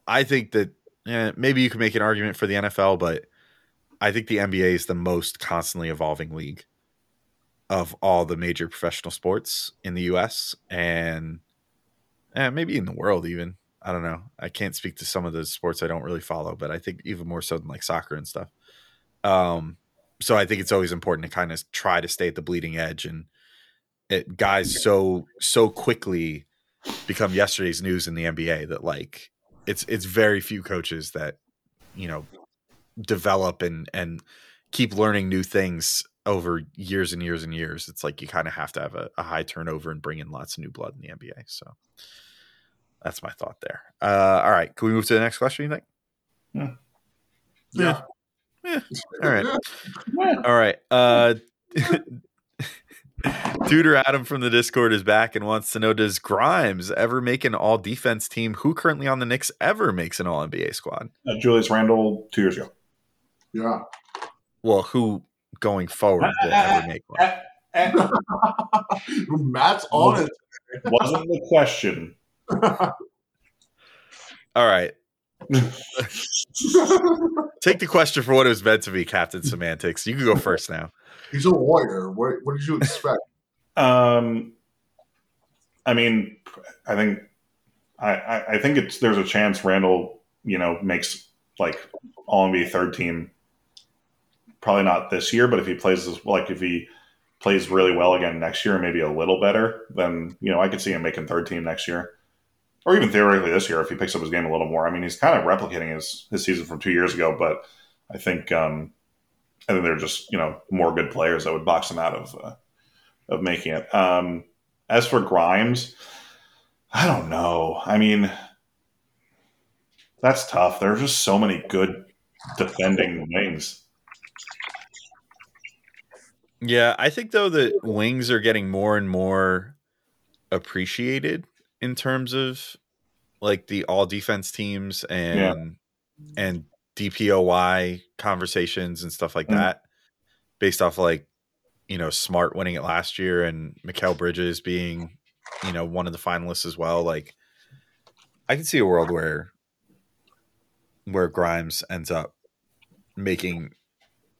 I think that eh, maybe you can make an argument for the NFL, but I think the NBA is the most constantly evolving league of all the major professional sports in the US and eh, maybe in the world even. I don't know. I can't speak to some of the sports I don't really follow, but I think even more so than like soccer and stuff. Um, so I think it's always important to kind of try to stay at the bleeding edge and it guys so so quickly become yesterday's news in the NBA that like it's it's very few coaches that you know develop and and keep learning new things over years and years and years. It's like you kind of have to have a, a high turnover and bring in lots of new blood in the NBA. So that's my thought there. Uh, all right, can we move to the next question? You think? Yeah. Yeah. All right. All right. Uh, Duder Adam from the Discord is back and wants to know Does Grimes ever make an all defense team? Who currently on the Knicks ever makes an all NBA squad? Uh, Julius Randle two years ago. Yeah. Well, who going forward will ever make one? Eh, Matt's honest. it. wasn't the question. All right. Take the question for what it was meant to be, Captain Semantics. You can go first now. He's a lawyer. What, what did you expect? Um, I mean, I think I, I, I think it's there's a chance Randle, you know, makes like all NBA third team. Probably not this year, but if he plays like if he plays really well again next year, maybe a little better, then you know I could see him making third team next year, or even theoretically this year if he picks up his game a little more. I mean, he's kind of replicating his his season from two years ago, but I think um, I think they're just you know more good players that would box him out of uh, of making it. Um, as for Grimes, I don't know. I mean, that's tough. There's just so many good defending wings. Yeah, I think though that wings are getting more and more appreciated in terms of like the all defense teams and and DPOY conversations and stuff like Mm. that based off like you know smart winning it last year and Mikal Bridges being you know one of the finalists as well like I can see a world where where Grimes ends up making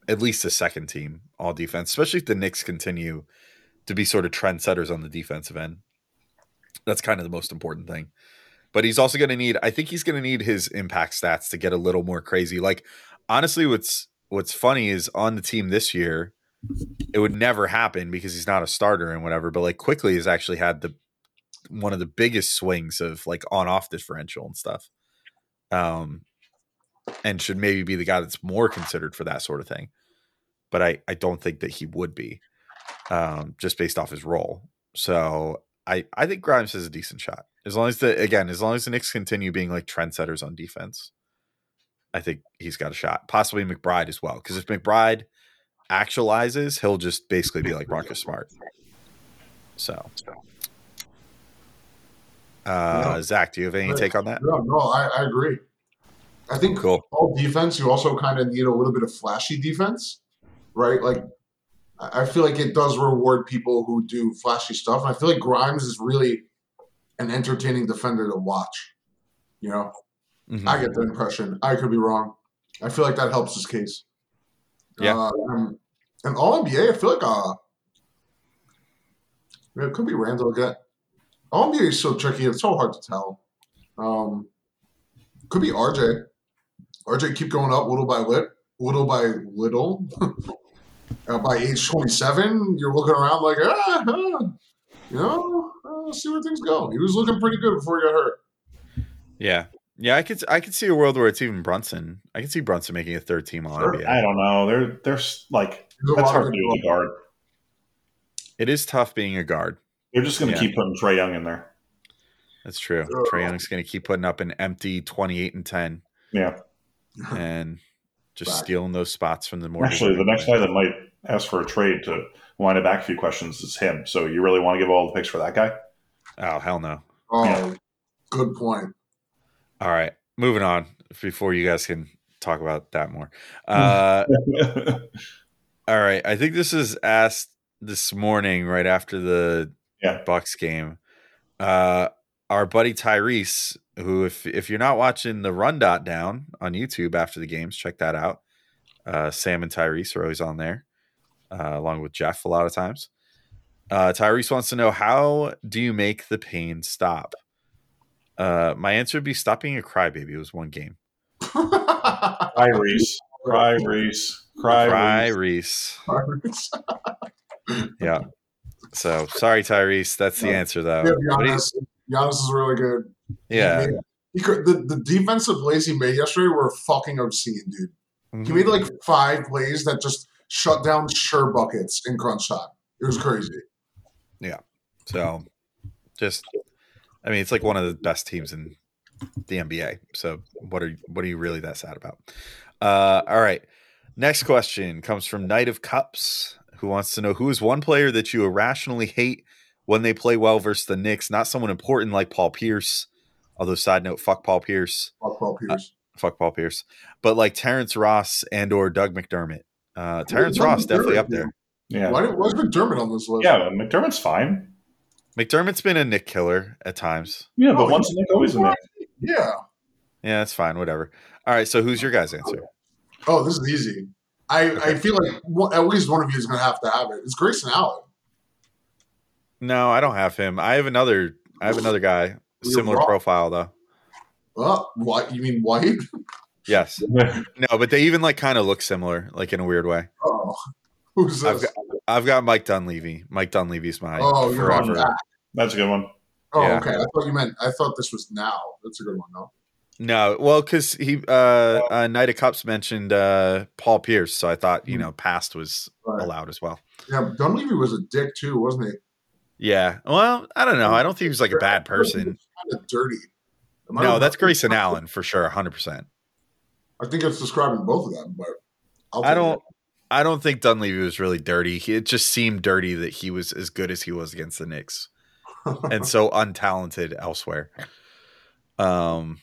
at least a second team all defense, especially if the Knicks continue to be sort of trendsetters on the defensive end. That's kind of the most important thing. But he's also going to need, I think he's going to need his impact stats to get a little more crazy. Like, honestly, what's what's funny is on the team this year, it would never happen because he's not a starter and whatever. But like, Quickley has actually had the one of the biggest swings of like on off differential and stuff. Um, and should maybe be the guy that's more considered for that sort of thing but I, I don't think that he would be um, just based off his role. So I, I think Grimes has a decent shot. As long as the again, as long as the Knicks continue being like trendsetters on defense, I think he's got a shot. Possibly McBride as well. Because if McBride actualizes, he'll just basically be like Marcus Smart. So uh Zach, do you have any take on that? No, no, I, I agree. I think Cool. all defense, you also kind of need a little bit of flashy defense, right? Like, I feel like it does reward people who do flashy stuff. And I feel like Grimes is really an entertaining defender to watch. You know, Mhm. I get the impression. I could be wrong. I feel like that helps his case. Yeah. Uh, and, and all NBA, I feel like uh, it could be Randle again. All NBA is so tricky. It's so hard to tell. Um, could be RJ. RJ keep going up little by lit, little by little. uh, by age 27, you're looking around like, ah, ah, you know, uh, see where things go. He was looking pretty good before he got hurt. Yeah. Yeah, I could I could see a world where it's even Brunson. I could see Brunson making a third team all Sure. NBA. I don't know. They're they're like There's a that's lot of hard to good do with a guard. It is tough being a guard. They're just going to Yeah. keep putting Trae Young in there. That's true. Sure. Trae Young's going to keep putting up an empty 28 and 10 Yeah. and just Back. stealing those spots from the more Actually, the next guy that might ask for a trade to wind it back a few questions is him. So you really want to give all the picks for that guy? Oh, hell no. Oh, Yeah. good point. All right, moving on before you guys can talk about that more. Uh, all right, I think this is asked this morning right after the Yeah. Bucks game. Uh, our buddy Tyrese, who if if you're not watching the run dot down on YouTube after the games, check that out. Uh, Sam and Tyrese are always on there, uh, along with Jeff a lot of times. Uh, Tyrese wants to know how do you make the pain stop? Uh, my answer would be stop being a crybaby. It was one game. Cry Reese. Cry Reese. Cry, Cry Reese. Reese. Yeah. So sorry, Tyrese. That's the answer, though. yeah, What do you- Giannis, is really good. yeah. He made- he could, the, the defensive plays he made yesterday were fucking obscene, dude. Mm-hmm. He made like five plays that just shut down sure buckets in crunch time. It was crazy. Yeah. So, just, I mean, it's like one of the best teams in the NBA. So, what are what are you really that sad about? Uh, all right. Next question comes from Knight of Cups, who wants to know who is one player that you irrationally hate when they play well versus the Knicks. Not someone important like Paul Pierce. Although, side note, fuck Paul Pierce. Fuck Paul Pierce. Fuck Paul Pierce. But like Terrence Ross and or Doug McDermott. Uh, Terrence Doug Ross definitely up there. Yeah. Why, did, why is McDermott on this list? Yeah, McDermott's fine. McDermott's been a Knick killer at times. Yeah, but Oh, once a Knick, always a Knick. Yeah. Yeah, that's fine. Whatever. All right. So who's your guys' answer? Oh, this is easy. I, I feel like at least one of you is going to have to have it. It's Grayson Allen. No, I don't have him. I have another. I have another guy. You're Similar wrong. profile though. Oh, what? You mean White? Yes. No, but they even like kind of look similar, like in a weird way. Oh, who's I've this? got, I've got Mike Dunleavy. Mike Dunleavy's my oh, you're on forever. that. That's a good one. Oh, Yeah. okay. I thought you meant. I thought this was now. That's a good one, though. No, well, because he uh, uh Knight of Cups mentioned uh Paul Pierce, so I thought you know past was Right. allowed as well. Yeah, Dunleavy was a dick too, wasn't he? Yeah. Well, I don't know. I don't think he was like a bad person. Kind of dirty. No, wrong? that's Grayson Allen for sure, hundred percent. I think it's describing both of them, but I'll I don't. I don't think Dunleavy was really dirty. He, it just seemed dirty that he was as good as he was against the Knicks, and so untalented elsewhere. Um,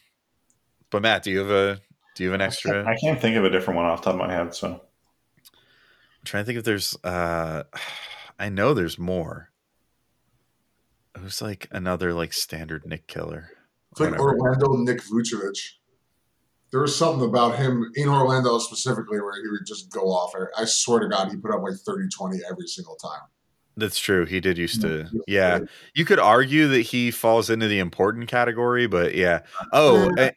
but Matt, do you have a do you have an extra? I can't think of a different one off the top of my head. So I'm trying to think if there's. uh I know there's more. Who's like another like standard Knick killer? It's like Whatever. Orlando Nick Vucevic. There was something about him in Orlando specifically where he would just go off. I swear to God, he put up like 30 20 every single time. That's true. He did used to. Yeah, you could argue that he falls into the important category, but yeah. Oh, eh,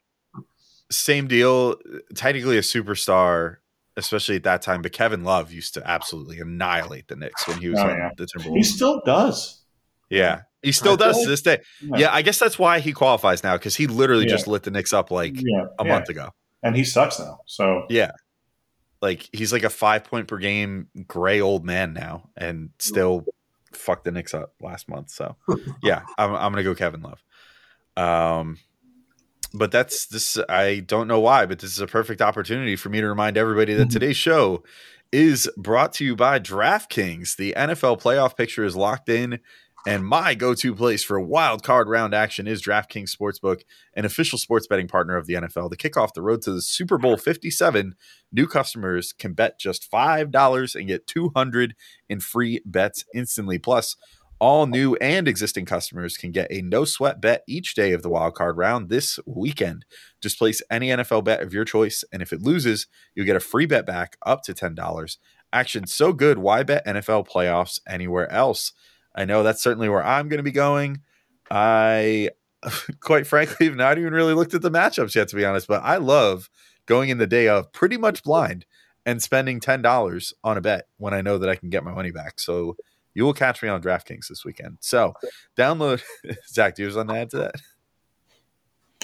same deal. Technically a superstar, especially at that time. But Kevin Love used to absolutely annihilate the Knicks when he was Oh, on yeah. the he still does. Yeah, he still does to this day. Yeah. Yeah, I guess that's why he qualifies now because he literally Yeah. just lit the Knicks up like yeah, a month ago. and he sucks now. So Yeah. Like he's like a five point per game gray old man now and still fucked the Knicks up last month. So yeah, I'm, I'm gonna go Kevin Love. Um but that's this I don't know why, but this is a perfect opportunity for me to remind everybody that today's show is brought to you by DraftKings. The NFL playoff picture is locked in. And my go-to place for wild card round action is DraftKings Sportsbook, an official sports betting partner of the NFL. To kick off the road to the Super Bowl mm-hmm. 57, new customers can bet just $5 and get 200 in free bets instantly. Plus, all new and existing customers can get a no sweat bet each day of the wild card round this weekend. Just place any NFL bet of your choice, and if it loses, you'll get a free bet back up to $10. Action so good, why bet NFL playoffs anywhere else? I know that's certainly where I'm going to be going. I, quite frankly, have not even really looked at the matchups yet, to be honest, but I love going in the day of pretty much blind and spending $10 on a bet when I know that I can get my money back. So you will catch me on DraftKings this weekend. So download. Zach, do you have something to add to that?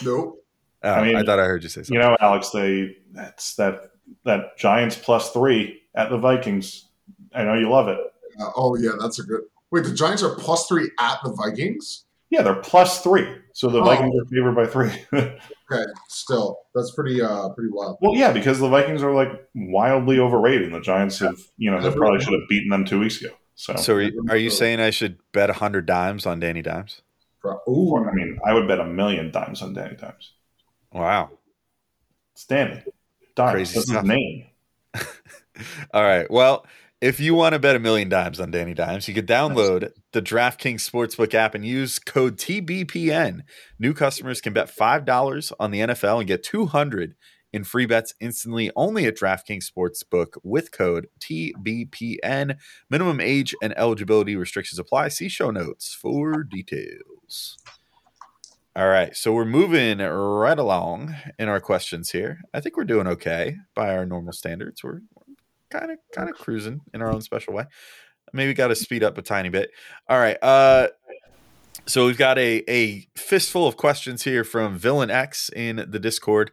Nope. Uh, I I, thought I heard you say something. you know, Alex, they that's that that Giants plus three at the Vikings. I know you love it. Uh, oh, yeah, that's a good. Wait, the Giants are plus three at the Vikings? Yeah, they're plus three, so the Oh. Vikings are favored by three. Okay, still. That's pretty uh pretty wild. well, yeah, because the Vikings are like wildly overrated, and the Giants have, you know, they probably should have beaten them two weeks ago. So, so are you, are you saying I should bet a 100 dimes on Danny Dimes? Ooh, I mean, I would bet a million dimes on Danny Dimes. Wow. It's Danny. Dimes. Crazy That's stuff. his name. All right. Well, if you want to bet a million dimes on Danny Dimes, you could download the DraftKings Sportsbook app and use code TBPN. New customers can bet $5 on the NFL and get 200 in free bets instantly only at DraftKings Sportsbook with code TBPN. Minimum age and eligibility restrictions apply. See show notes for details. All right, so we're moving right along in our questions here. I think we're doing okay by our normal standards. We're kind of kind of cruising in our own special way. Maybe got to speed up a tiny bit. All right, uh, so we've got a a fistful of questions here from Villain X in the Discord.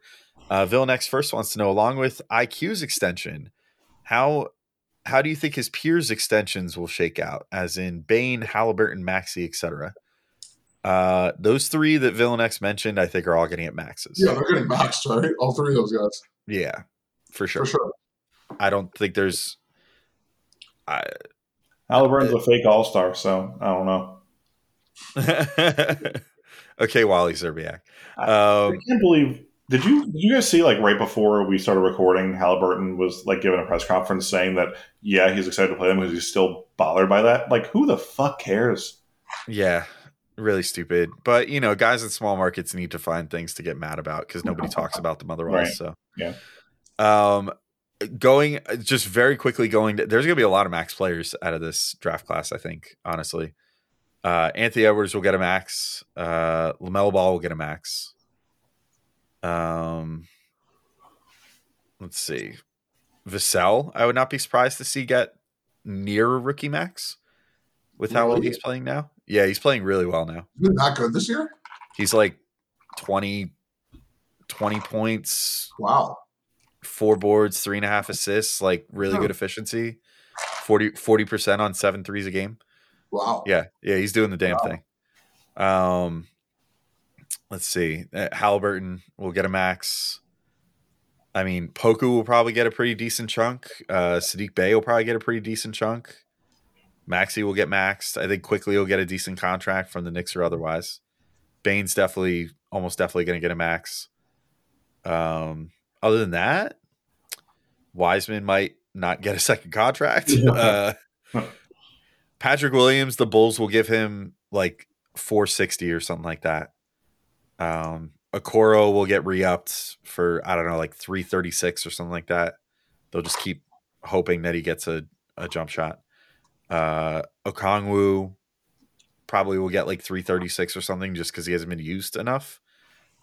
Uh, Villain X first wants to know, along with IQ's extension, how how do you think his peers' extensions will shake out? As in Bane, Halliburton, Maxey, etc. Uh, those three that Villain X mentioned, I think, are all getting at maxes. Yeah, they're getting maxed, right? All three of those guys, Yeah, for sure. for sure. I don't think there's. I, Halliburton's a fake all star, so I don't know. okay, Wally Szczerbiak. I Um, can't believe. Did you did you guys see like right before we started recording, Halliburton was like giving a press conference saying that yeah he's excited to play them because he's still bothered by that. Like who the fuck cares? yeah, really stupid. But you know, guys in small markets need to find things to get mad about because nobody talks about them otherwise. Right. So Yeah. Um, going just very quickly going. To, there's going to be a lot of max players out of this draft class. I think honestly, uh, Anthony Edwards will get a max. Uh, LaMelo Ball will get a max. Um, let's see, Vassell. I would not be surprised to see get near rookie max with how well he's playing now. Yeah, he's playing really well now. He's been that good this year. He's like 20, 20 points, Wow. Four boards, three and a half assists, like really Huh. good efficiency. 40 percent on seven threes a game. Wow. Yeah, yeah, he's doing the damn Wow. thing. Um, let's see. Uh, Halliburton will get a max. I mean, Poku will probably get a pretty decent chunk. Uh, Saddiq Bey will probably get a pretty decent chunk. Maxey will get maxed. I think Quickley will get a decent contract from the Knicks or otherwise. Bane's definitely, almost definitely going to get a max. Um, other than that, Wiseman might not get a second contract. uh, Patrick Williams, the Bulls will give him like 460 or something like that. Um, Okoro will get re-upped for I don't know, like 336 or something like that. They'll just keep hoping that he gets a, a jump shot. Uh, Okongwu probably will get like 336 or something just because he hasn't been used enough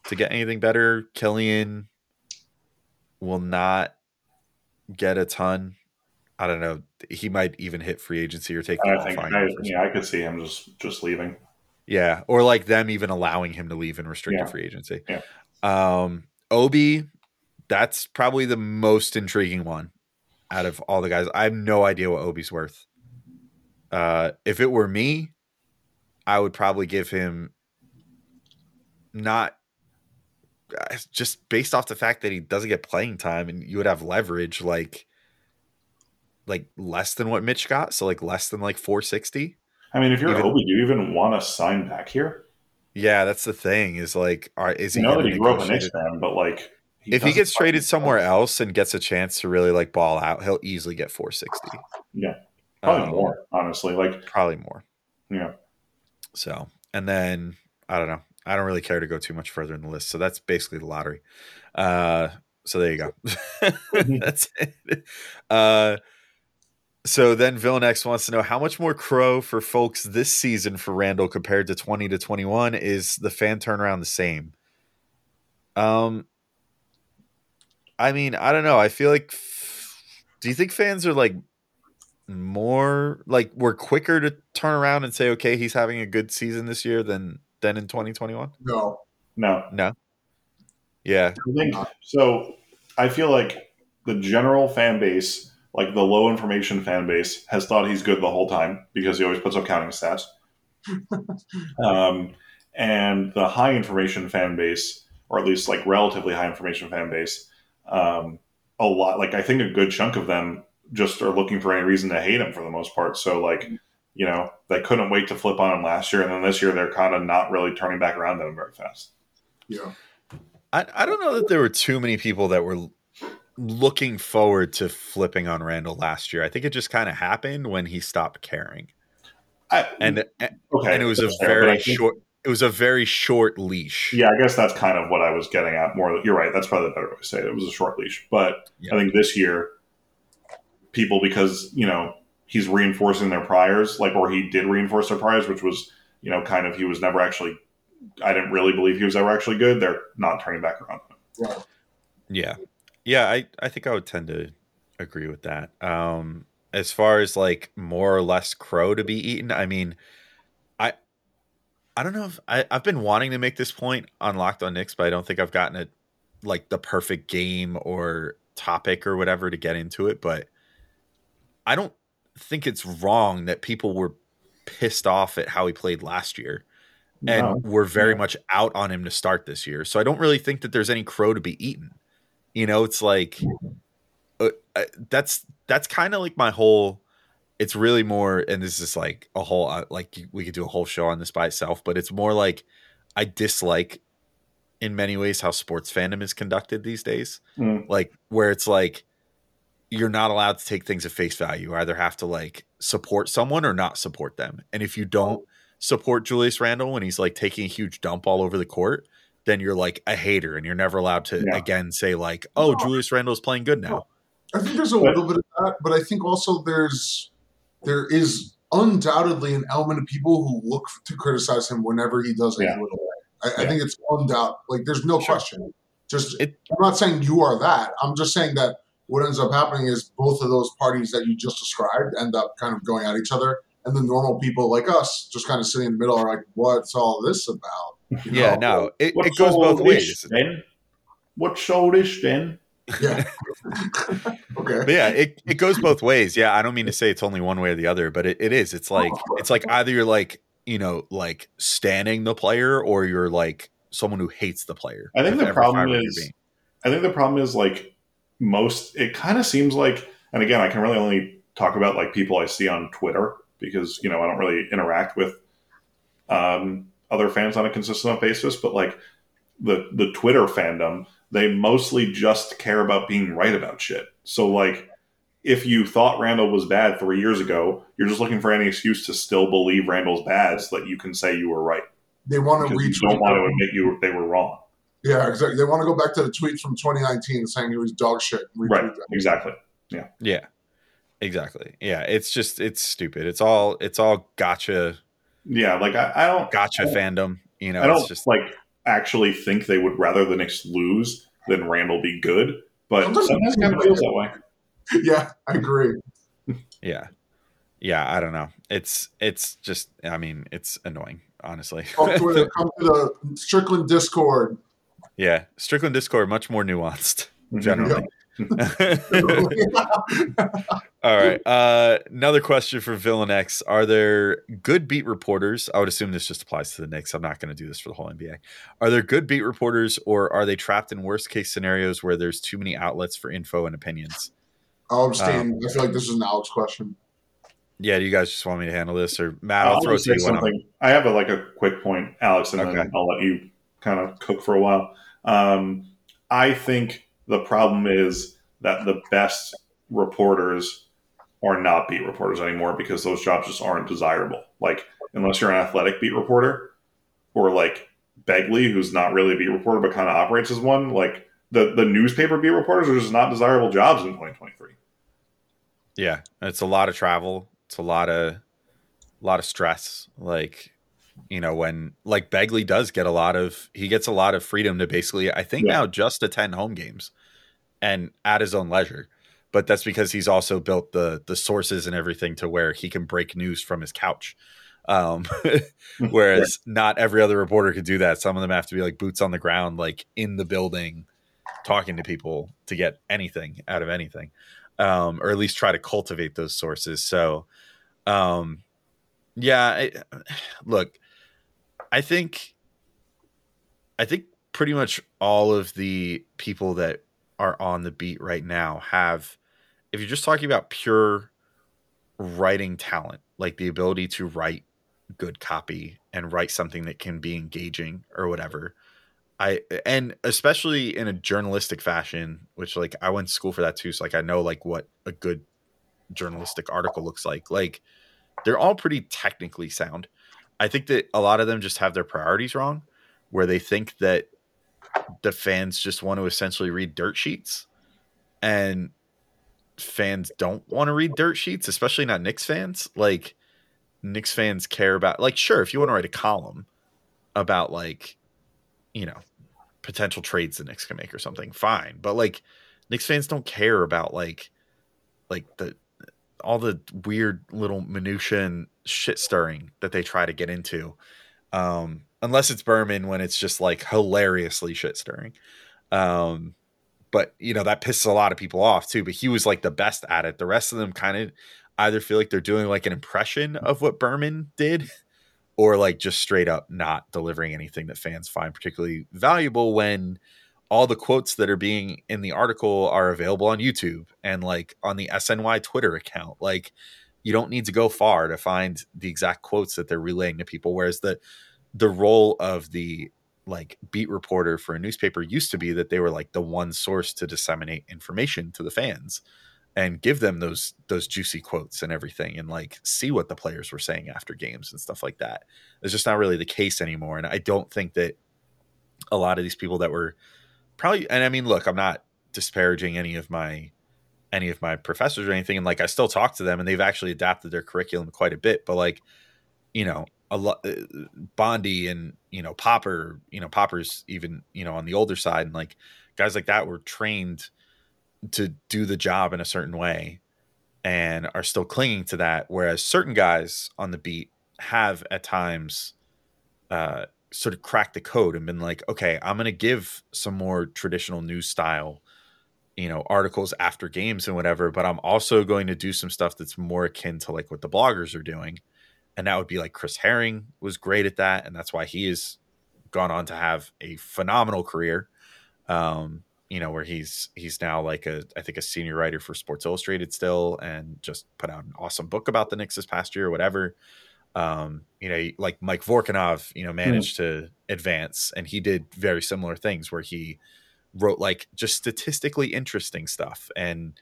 to get anything better. Killian will not get a ton. I don't know. He might even hit free agency or take I think I, yeah I could see him just just leaving. Yeah, or like them even allowing him to leave in restricted Yeah. free agency. Yeah. Um, Obi, that's probably the most intriguing one out of all the guys. I have no idea what Obi's worth. Uh, if it were me, I would probably give him not just based off the fact that he doesn't get playing time and you would have leverage like like less than what Mitch got, so like less than like 460. I mean, if you're Even- Obi, do you even want to sign back here? Yeah, that's the thing. Is like, are, is he You know that he grew up a Knicks fan, but like if he gets traded somewhere else and gets a chance to really like ball out, he'll easily get 460. Yeah. probably Um, more honestly. Like Probably more. yeah, So, and then I don't know. I don't really care to go too much further in the list. So that's basically the lottery. Uh, so there you go. that's it. Uh, so then Villain X wants to know how much more crow for folks this season for Randle compared to 20 to 21 is the fan turnaround the same? Um, I mean, I don't know. I feel like, do you think fans are like more like we're quicker to turn around and say, okay, he's having a good season this year than than in 2021? No. no. No. Yeah. I think so. I feel like the general fan base, like the low information fan base, has thought he's good the whole time because he always puts up counting stats. um, and the high information fan base, or at least like relatively high information fan base, um, a lot like I think a good chunk of them just are looking for any reason to hate him for the most part. So like, you know, they couldn't wait to flip on him last year, and then this year they're kind of not really turning back around on him very fast. Yeah. I, I don't know that there were too many people that were looking forward to flipping on Randle last year. I think it just kind of happened when he stopped caring. I, And okay, and it was a that's fair, very think- short it was a very short leash. Yeah, I guess that's kind of what I was getting at. More, you're right. That's probably the better way to say it. It was a short leash, but Yeah. I think this year, people because you know he's reinforcing their priors, like or he did reinforce their priors, which was you know kind of he was never actually. I didn't really believe he was ever actually good. They're not turning back around. Right. Yeah. Yeah, I, I think I would tend to agree with that. Um as far as like more or less crow to be eaten, I mean I I don't know if I, I've been wanting to make this point on Locked on Knicks, but I don't think I've gotten it like the perfect game or topic or whatever to get into it. But I don't think it's wrong that people were pissed off at how he played last year and No. we're very Yeah. much out on him to start this year. So I don't really think that there's any crow to be eaten. You know, it's like uh, uh, that's that's kind of like my whole. It's really more, and this is like a whole uh, like we could do a whole show on this by itself, but it's more like I dislike in many ways how sports fandom is conducted these days. Mm. Like where it's like you're not allowed to take things at face value. You either have to like support someone or not support them. And if you don't oh. support Julius Randle when he's like taking a huge dump all over the court, then you're like a hater and you're never allowed to Yeah. again say like, "Oh, No. Julius Randle is playing good now." I think there's a little bit of that, but I think also there's there is undoubtedly an element of people who look to criticize him whenever he does Yeah. anything. I, I Yeah. think it's undoubt. Like there's no Sure. question. Just It- I'm not saying you are that. I'm just saying that what ends up happening is both of those parties that you just described end up kind of going at each other, and the normal people like us just kind of sitting in the middle are like, "What's all this about?" You Yeah, know? no, it, it goes both ways. then? What's all this then? yeah. okay. But yeah, it, it goes both ways. Yeah, I don't mean to say it's only one way or the other, but it, it is. It's like it's like either you're like, you know, like standing the player or you're like someone who hates the player. I think the problem fiber of your is- I think the problem is like most. It kind of seems like, and again, I can really only talk about like people I see on Twitter because you know I don't really interact with um, other fans on a consistent basis. But like the the Twitter fandom, they mostly just care about being right about shit. So like. If you thought Randle was bad three years ago, you're just looking for any excuse to still believe Randle's bad so that you can say you were right. They want to reach you don't want to admit you they were wrong. Yeah, exactly. They want to go back to the tweet from 2019 saying he was dog shit. Right. that. Exactly. Yeah. Yeah. Exactly. Yeah. It's just it's stupid. It's all it's all gotcha Yeah. Like I, I don't gotcha fandom. You know, I don't it's just like actually think they would rather the Knicks lose than Randall be good, but Sometimes sometimes it kind of feels that way. Yeah, I agree. yeah. Yeah, I don't know. It's it's just I mean, it's annoying, honestly. Come to, the, come to the Strickland Discord. Yeah. Strickland Discord much more nuanced generally. All right. Uh, another question for Villain X: Are there good beat reporters? I would assume this just applies to the Knicks. I'm not going to do this for the whole NBA. Are there good beat reporters, or are they trapped in worst case scenarios where there's too many outlets for info and opinions? I'll abstain. I feel like this is an Alex question. Yeah. Do you guys just want me to handle this, or Matt? I'll, I'll throw it to you. something. I have a, like a quick point, Alex, and Okay. then I'll let you kind of cook for a while. Um, I think the problem is that the best reporters are not beat reporters anymore because those jobs just aren't desirable. Like unless you're an athletic beat reporter or like Begley, who's not really a beat reporter but kind of operates as one, like the the newspaper beat reporters are just not desirable jobs in 2023. Yeah, it's a lot of travel. It's a lot of, a lot of stress. Like, you know, when like Begley does get a lot of, he gets a lot of freedom to basically, I think Yeah. now just attend home games, and at his own leisure. But that's because he's also built the the sources and everything to where he can break news from his couch. Um, whereas not every other reporter could do that. Some of them have to be like boots on the ground, like in the building, talking to people to get anything out of anything um, or at least try to cultivate those sources. So, um, yeah, I, look, I think, I think pretty much all of the people that are on the beat right now have, if you're just talking about pure writing talent, like the ability to write good copy and write something that can be engaging or whatever. I and especially in a journalistic fashion, which like I went to school for that too. So like I know like what a good journalistic article looks like. Like they're all pretty technically sound. I think that a lot of them just have their priorities wrong, where they think that the fans just want to essentially read dirt sheets, and fans don't want to read dirt sheets, especially not Knicks fans. Like Knicks fans care about like sure if you want to write a column about like you know potential trades the Knicks can make or something, fine. But like Knicks fans don't care about like like the all the weird little minutia and shit stirring that they try to get into. Um, unless it's Berman when it's just like hilariously shit stirring. Um, but you know, that pisses a lot of people off too. But he was like the best at it. The rest of them kind of either feel like they're doing like an impression of what Berman did or like just straight up not delivering anything that fans find particularly valuable when all the quotes that are being in the article are available on YouTube and like on the SNY Twitter account. Like you don't need to go far to find the exact quotes that they're relaying to people. Whereas the the role of the like beat reporter for a newspaper used to be that they were like the one source to disseminate information to the fans and give them those those juicy quotes and everything and like see what the players were saying after games and stuff like that. It's just not really the case anymore. And I don't think that a lot of these people that were probably and I mean look, I'm not disparaging any of my any of my professors or anything. And like I still talk to them and they've actually adapted their curriculum quite a bit, but like you know, a lot uh, Bondy and you know Popper, you know Popper's even, you know, on the older side. And like guys like that were trained to do the job in a certain way and are still clinging to that. Whereas certain guys on the beat have at times uh, sort of cracked the code and been like okay i'm going to give some more traditional news style you know articles after games and whatever but i'm also going to do some stuff that's more akin to like what the bloggers are doing and that would be like chris herring was great at that and that's why he has gone on to have a phenomenal career um, you know, where he's he's now like a I think a senior writer for Sports Illustrated still, and just put out an awesome book about the Knicks this past year or whatever. Um, you know, like Mike Vorkunov, you know, managed mm. to advance, and he did very similar things where he wrote like just statistically interesting stuff and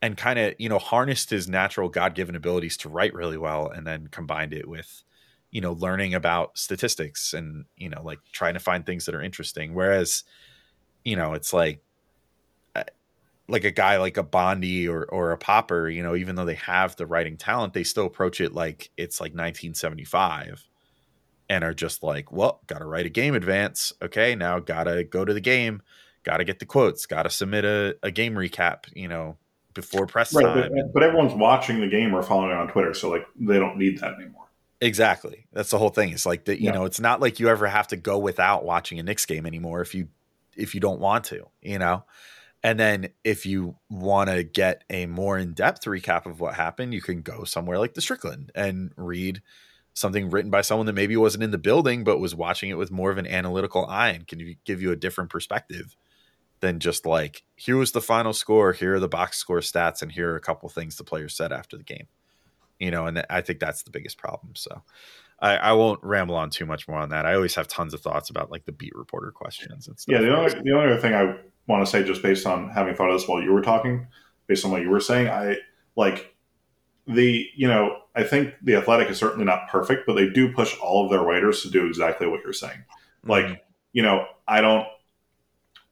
and kind of you know harnessed his natural god-given abilities to write really well and then combined it with you know learning about statistics and you know like trying to find things that are interesting whereas you know, it's like like a guy like a Bondy or or a Popper, you know, even though they have the writing talent, they still approach it like it's like 1975 and are just like, well, got to write a game advance. Okay, now got to go to the game, got to get the quotes, got to submit a, a game recap, you know, before press right, time. But, but everyone's watching the game or following it on Twitter, so like they don't need that anymore. Exactly. That's the whole thing. It's like that, you yeah. know, it's not like you ever have to go without watching a Knicks game anymore if you if you don't want to, you know? And then if you want to get a more in depth recap of what happened, you can go somewhere like the Strickland and read something written by someone that maybe wasn't in the building, but was watching it with more of an analytical eye and can give you a different perspective than just like, here was the final score, here are the box score stats, and here are a couple things the players said after the game. You know, and I think that's the biggest problem. So I, I, won't ramble on too much more on that. I always have tons of thoughts about like the beat reporter questions and stuff. Yeah, the only the only other thing I want to say, just based on having thought of this while you were talking, based on what you were saying, I like the you know I think the Athletic is certainly not perfect, but they do push all of their writers to do exactly what you're saying. Like mm-hmm. you know, I don't.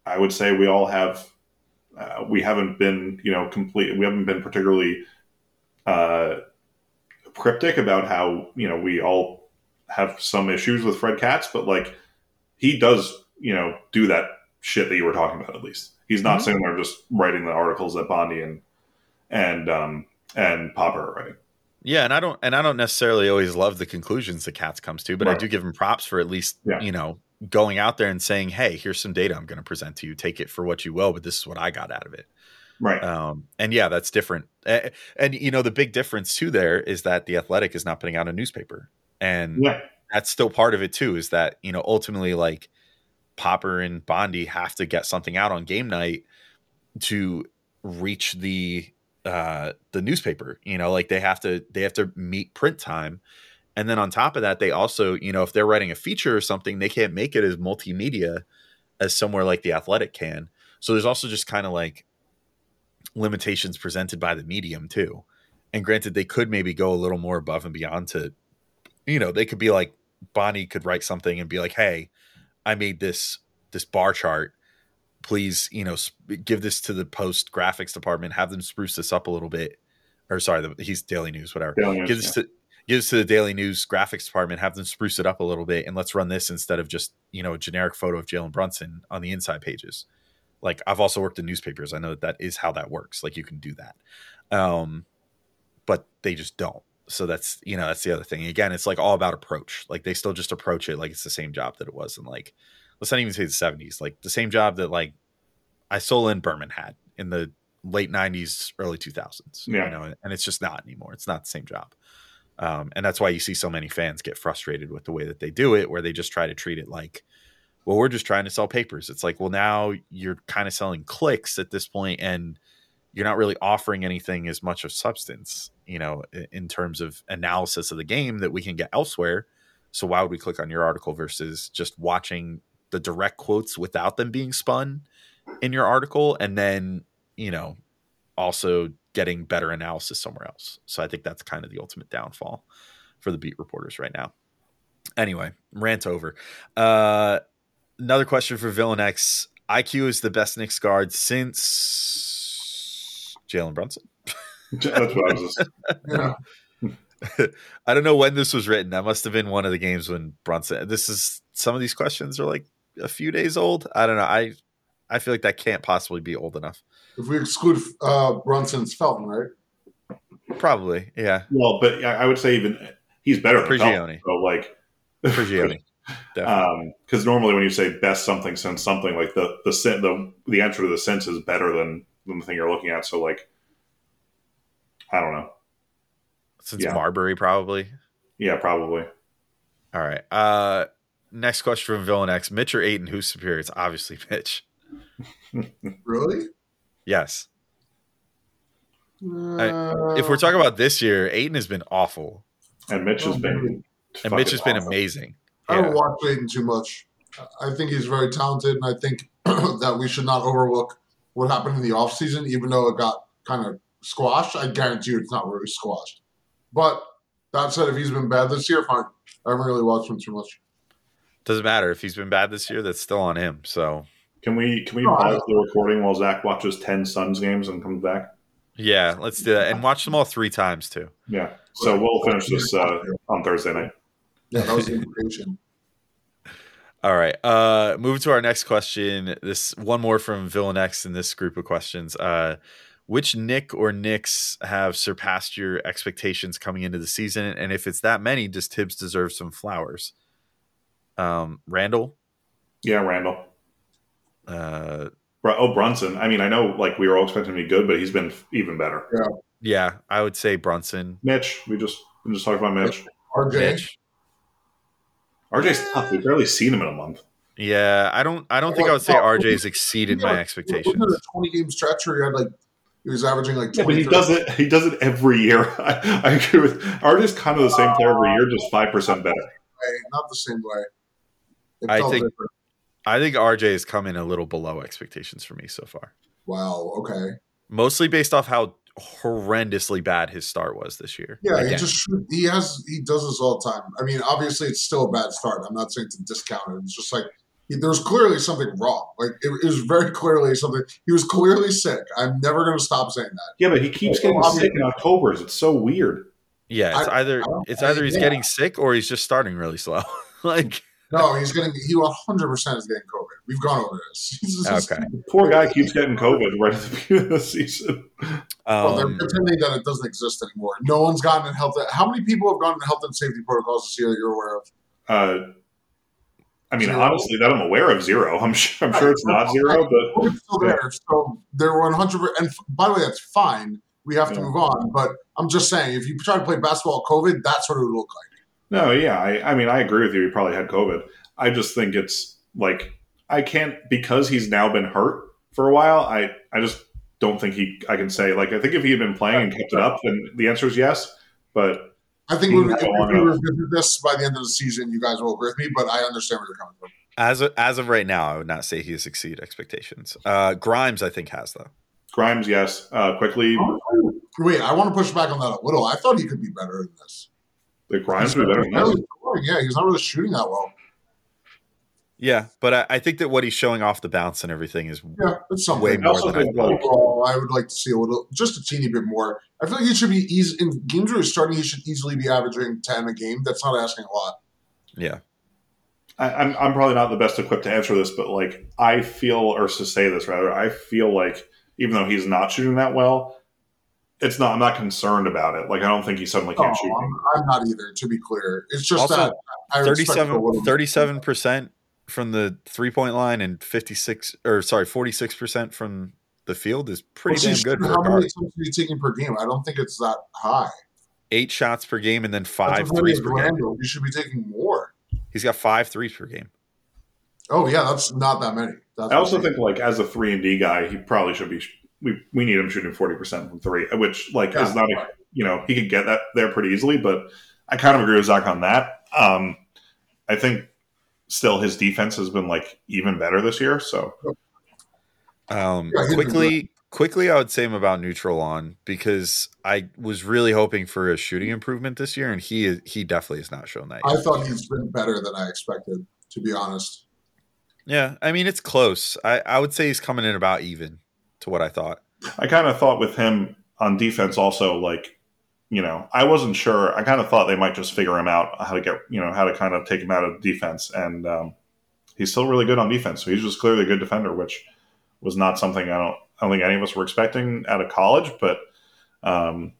I would say we all have. Uh, we haven't been, you know, complete. We haven't been particularly uh, cryptic about how you know we all have some issues with Fred Katz, but like he does, you know, do that shit that you were talking about. At least he's not mm-hmm. sitting there just writing the articles that Bondy and and um and Popper are writing. Yeah, and I don't and I don't necessarily always love the conclusions that Katz comes to, but right. I do give him props for at least yeah. you know going out there and saying, "Hey, here's some data I'm going to present to you. Take it for what you will, but this is what I got out of it." Right. Um, and yeah, that's different. And, and you know, the big difference too there is that the Athletic is not putting out a newspaper and yeah. that's still part of it too is that you know ultimately like popper and bondy have to get something out on game night to reach the uh the newspaper you know like they have to they have to meet print time and then on top of that they also you know if they're writing a feature or something they can't make it as multimedia as somewhere like the Athletic can. So there's also just kind of like limitations presented by the medium too. And granted, they could maybe go a little more above and beyond to, you know, they could be like Bondy could write something and be like, "Hey, I made this this bar chart. Please, you know, sp- give this to the post graphics department. Have them spruce this up a little bit." Or sorry, the, he's Daily News, whatever. Daily News, give this to give this to the Daily News graphics department. Have them spruce it up a little bit, and let's run this instead of just you know a generic photo of Jalen Brunson on the inside pages. Like I've also worked in newspapers. I know that that is how that works. Like you can do that. Um, but they just don't. So that's you know that's the other thing. Again, it's like all about approach. Like they still just approach it like it's the same job that it was in like let's not even say the seventies. Like the same job that like Isola and Berman had in the late nineties, early two thousands. Yeah. You know, and it's just not anymore. It's not the same job. Um, and that's why you see so many fans get frustrated with the way that they do it, where they just try to treat it like, well, we're just trying to sell papers. It's like, well, now you're kind of selling clicks at this point, and you're not really offering anything as much of substance, you know, in terms of analysis of the game that we can get elsewhere. So why would we click on your article versus just watching the direct quotes without them being spun in your article and then, you know, also getting better analysis somewhere else. So I think that's kind of the ultimate downfall for the beat reporters right now. Anyway, rant over. Uh another question for Villain X. IQ is the best Knicks guard since Jalen Brunson. That's what I was just. Yeah. I don't know when this was written. That must have been one of the games when Brunson. This is some of these questions are like a few days old. I don't know. I I feel like that can't possibly be old enough. If we exclude uh, Brunson's Felton, right? Probably, yeah. Well, but I I would say even he's better than Prigioni. Felton. So like, Prigioni, definitely. because normally when you say best something since something, like the the the the answer to the sense is better than than the thing you're looking at. So like, I don't know. Since yeah. Marbury, probably. Yeah, probably. All right. Uh next question from Villain X. Mitch or Ayton, who's superior? It's obviously Mitch. Really? Yes. Uh, If we're talking about this year, Ayton has been awful. And Mitch has been. And Mitch fucking has been awesome. amazing. I Yeah. don't watch Ayton too much. I think he's very talented, and I think that we should not overlook what happened in the offseason, even though it got kind of squashed. I guarantee you it's not really squashed. But that said, if he's been bad this year, fine. I haven't really watched him too much. Doesn't matter if he's been bad this year. That's still on him. So Can we can we No, pause the recording while Zach watches ten Suns games and comes back? yeah, let's do that and watch them all three times too. Yeah. So we'll finish this uh, on Thursday night. Yeah, that was the implication. All right. Uh move to our next question. This one more from Villain X in this group of questions. Uh which Knick or Knicks have surpassed your expectations coming into the season? And if it's that many, does Thibs deserve some flowers? Um Randle, Yeah, Randle. uh Oh, Brunson. I mean, I know like we were all expecting to be good, but he's been even better. yeah, I would say Brunson. Mitch, we just we just talked about Mitch. RJ, Mitch. RJ's tough. We've barely seen him in a month. Yeah, I don't I don't think I would say RJ's exceeded my expectations. A 20 game stretch where he had like, he was averaging like 20 Yeah, but he does it. He does it every year. I, I agree with RJ's kind of the same player every year, just five percent better. not the same way. It I think- different. I think RJ has come in a little below expectations for me so far. Wow. Okay. Mostly based off how horrendously bad his start was this year. Yeah, he just he has he does this all the time. I mean, obviously it's still a bad start. I'm not saying to discount it. It's just like he, there was clearly something wrong. Like it, it was very clearly something. He was clearly sick. I'm never going to stop saying that. Yeah, but he keeps getting sick in October's. It's so weird. yeah, it's I- either I it's either he's yeah. getting sick or he's just starting really slow. like No, he's getting he 100 percent is getting COVID. We've gone over this. He's just- Okay. Poor guy keeps getting COVID right at the beginning of the season. Well, they're um, pretending that it doesn't exist anymore. No one's gotten in health. How many people have gone in health and safety protocols this year that you're aware of? Uh, I mean, Zero. honestly, that I'm aware of zero. I'm sure. I'm sure it's not zero, but It's still there. So they're 100. And by the way, that's fine. We have to Yeah. move on. But I'm just saying, if you try to play basketball with COVID, that's what it would look like. No, yeah, I, I mean, I agree with you. He probably had COVID. I just think it's like I can't because he's now been hurt for a while. I I just don't think he. I can say like I think if he had been playing and kept it up, then the answer is yes. But I think when we, I if don't we know. revisit this by the end of the season, you guys will agree with me. But I understand where you're coming from. As of, as of right now, I would not say he has exceeded expectations. Uh, Grimes, I think, has though. Grimes, yes. Uh, Quickley, Wait, I want to push back on that a little. I thought he could be better than this. The Grimes would be better than Not this. really scoring, yeah, he's not really shooting that well. Yeah, but I, I think that what he's showing off the bounce and everything is Yeah, it's something. way I more also than I like, Overall, I would like to see a little, just a teeny bit more. I feel like he should be easy in games where he's starting. He should easily be averaging ten a game. That's not asking a lot. Yeah, I, I'm, I'm probably not the best equipped to answer this, but like I feel, or to say this rather, I feel like even though he's not shooting that well, it's not. I'm not concerned about it. Like I don't think he suddenly Oh, can't shoot. Oh, I'm, I'm not either. To be clear, it's just Also, that I expect a little 37 percent from the three point line and fifty six or sorry forty six percent from the field is pretty Well, damn see, good for a How many guard. attempts are you taking per game? I don't think it's that high. Eight shots per game and then That's five as many threes as per game. You should be taking more. He's got five threes per game. Oh yeah, that's not that many. That's I also think like as a three and D guy, he probably should be. We we need him shooting forty percent from three, which like is not a you know he could get that there pretty easily. But I kind of agree with Zach on that. Um, I think still his defense has been like even better this year. So Um, Yeah, he's been Quickley, Quickley, I would say him about neutral on because I was really hoping for a shooting improvement this year, and he is, he definitely has not shown that. I thought he's been better than I expected. To be honest, Yeah, I mean it's close. I, I would say he's coming in about even to what I thought. I kind of thought with him on defense also like you know I wasn't sure. I kind of thought they might just figure him out how to get you know how to kind of take him out of defense, and um, he's still really good on defense. So he's just clearly a good defender, which was not something I don't I don't think any of us were expecting out of college. But um,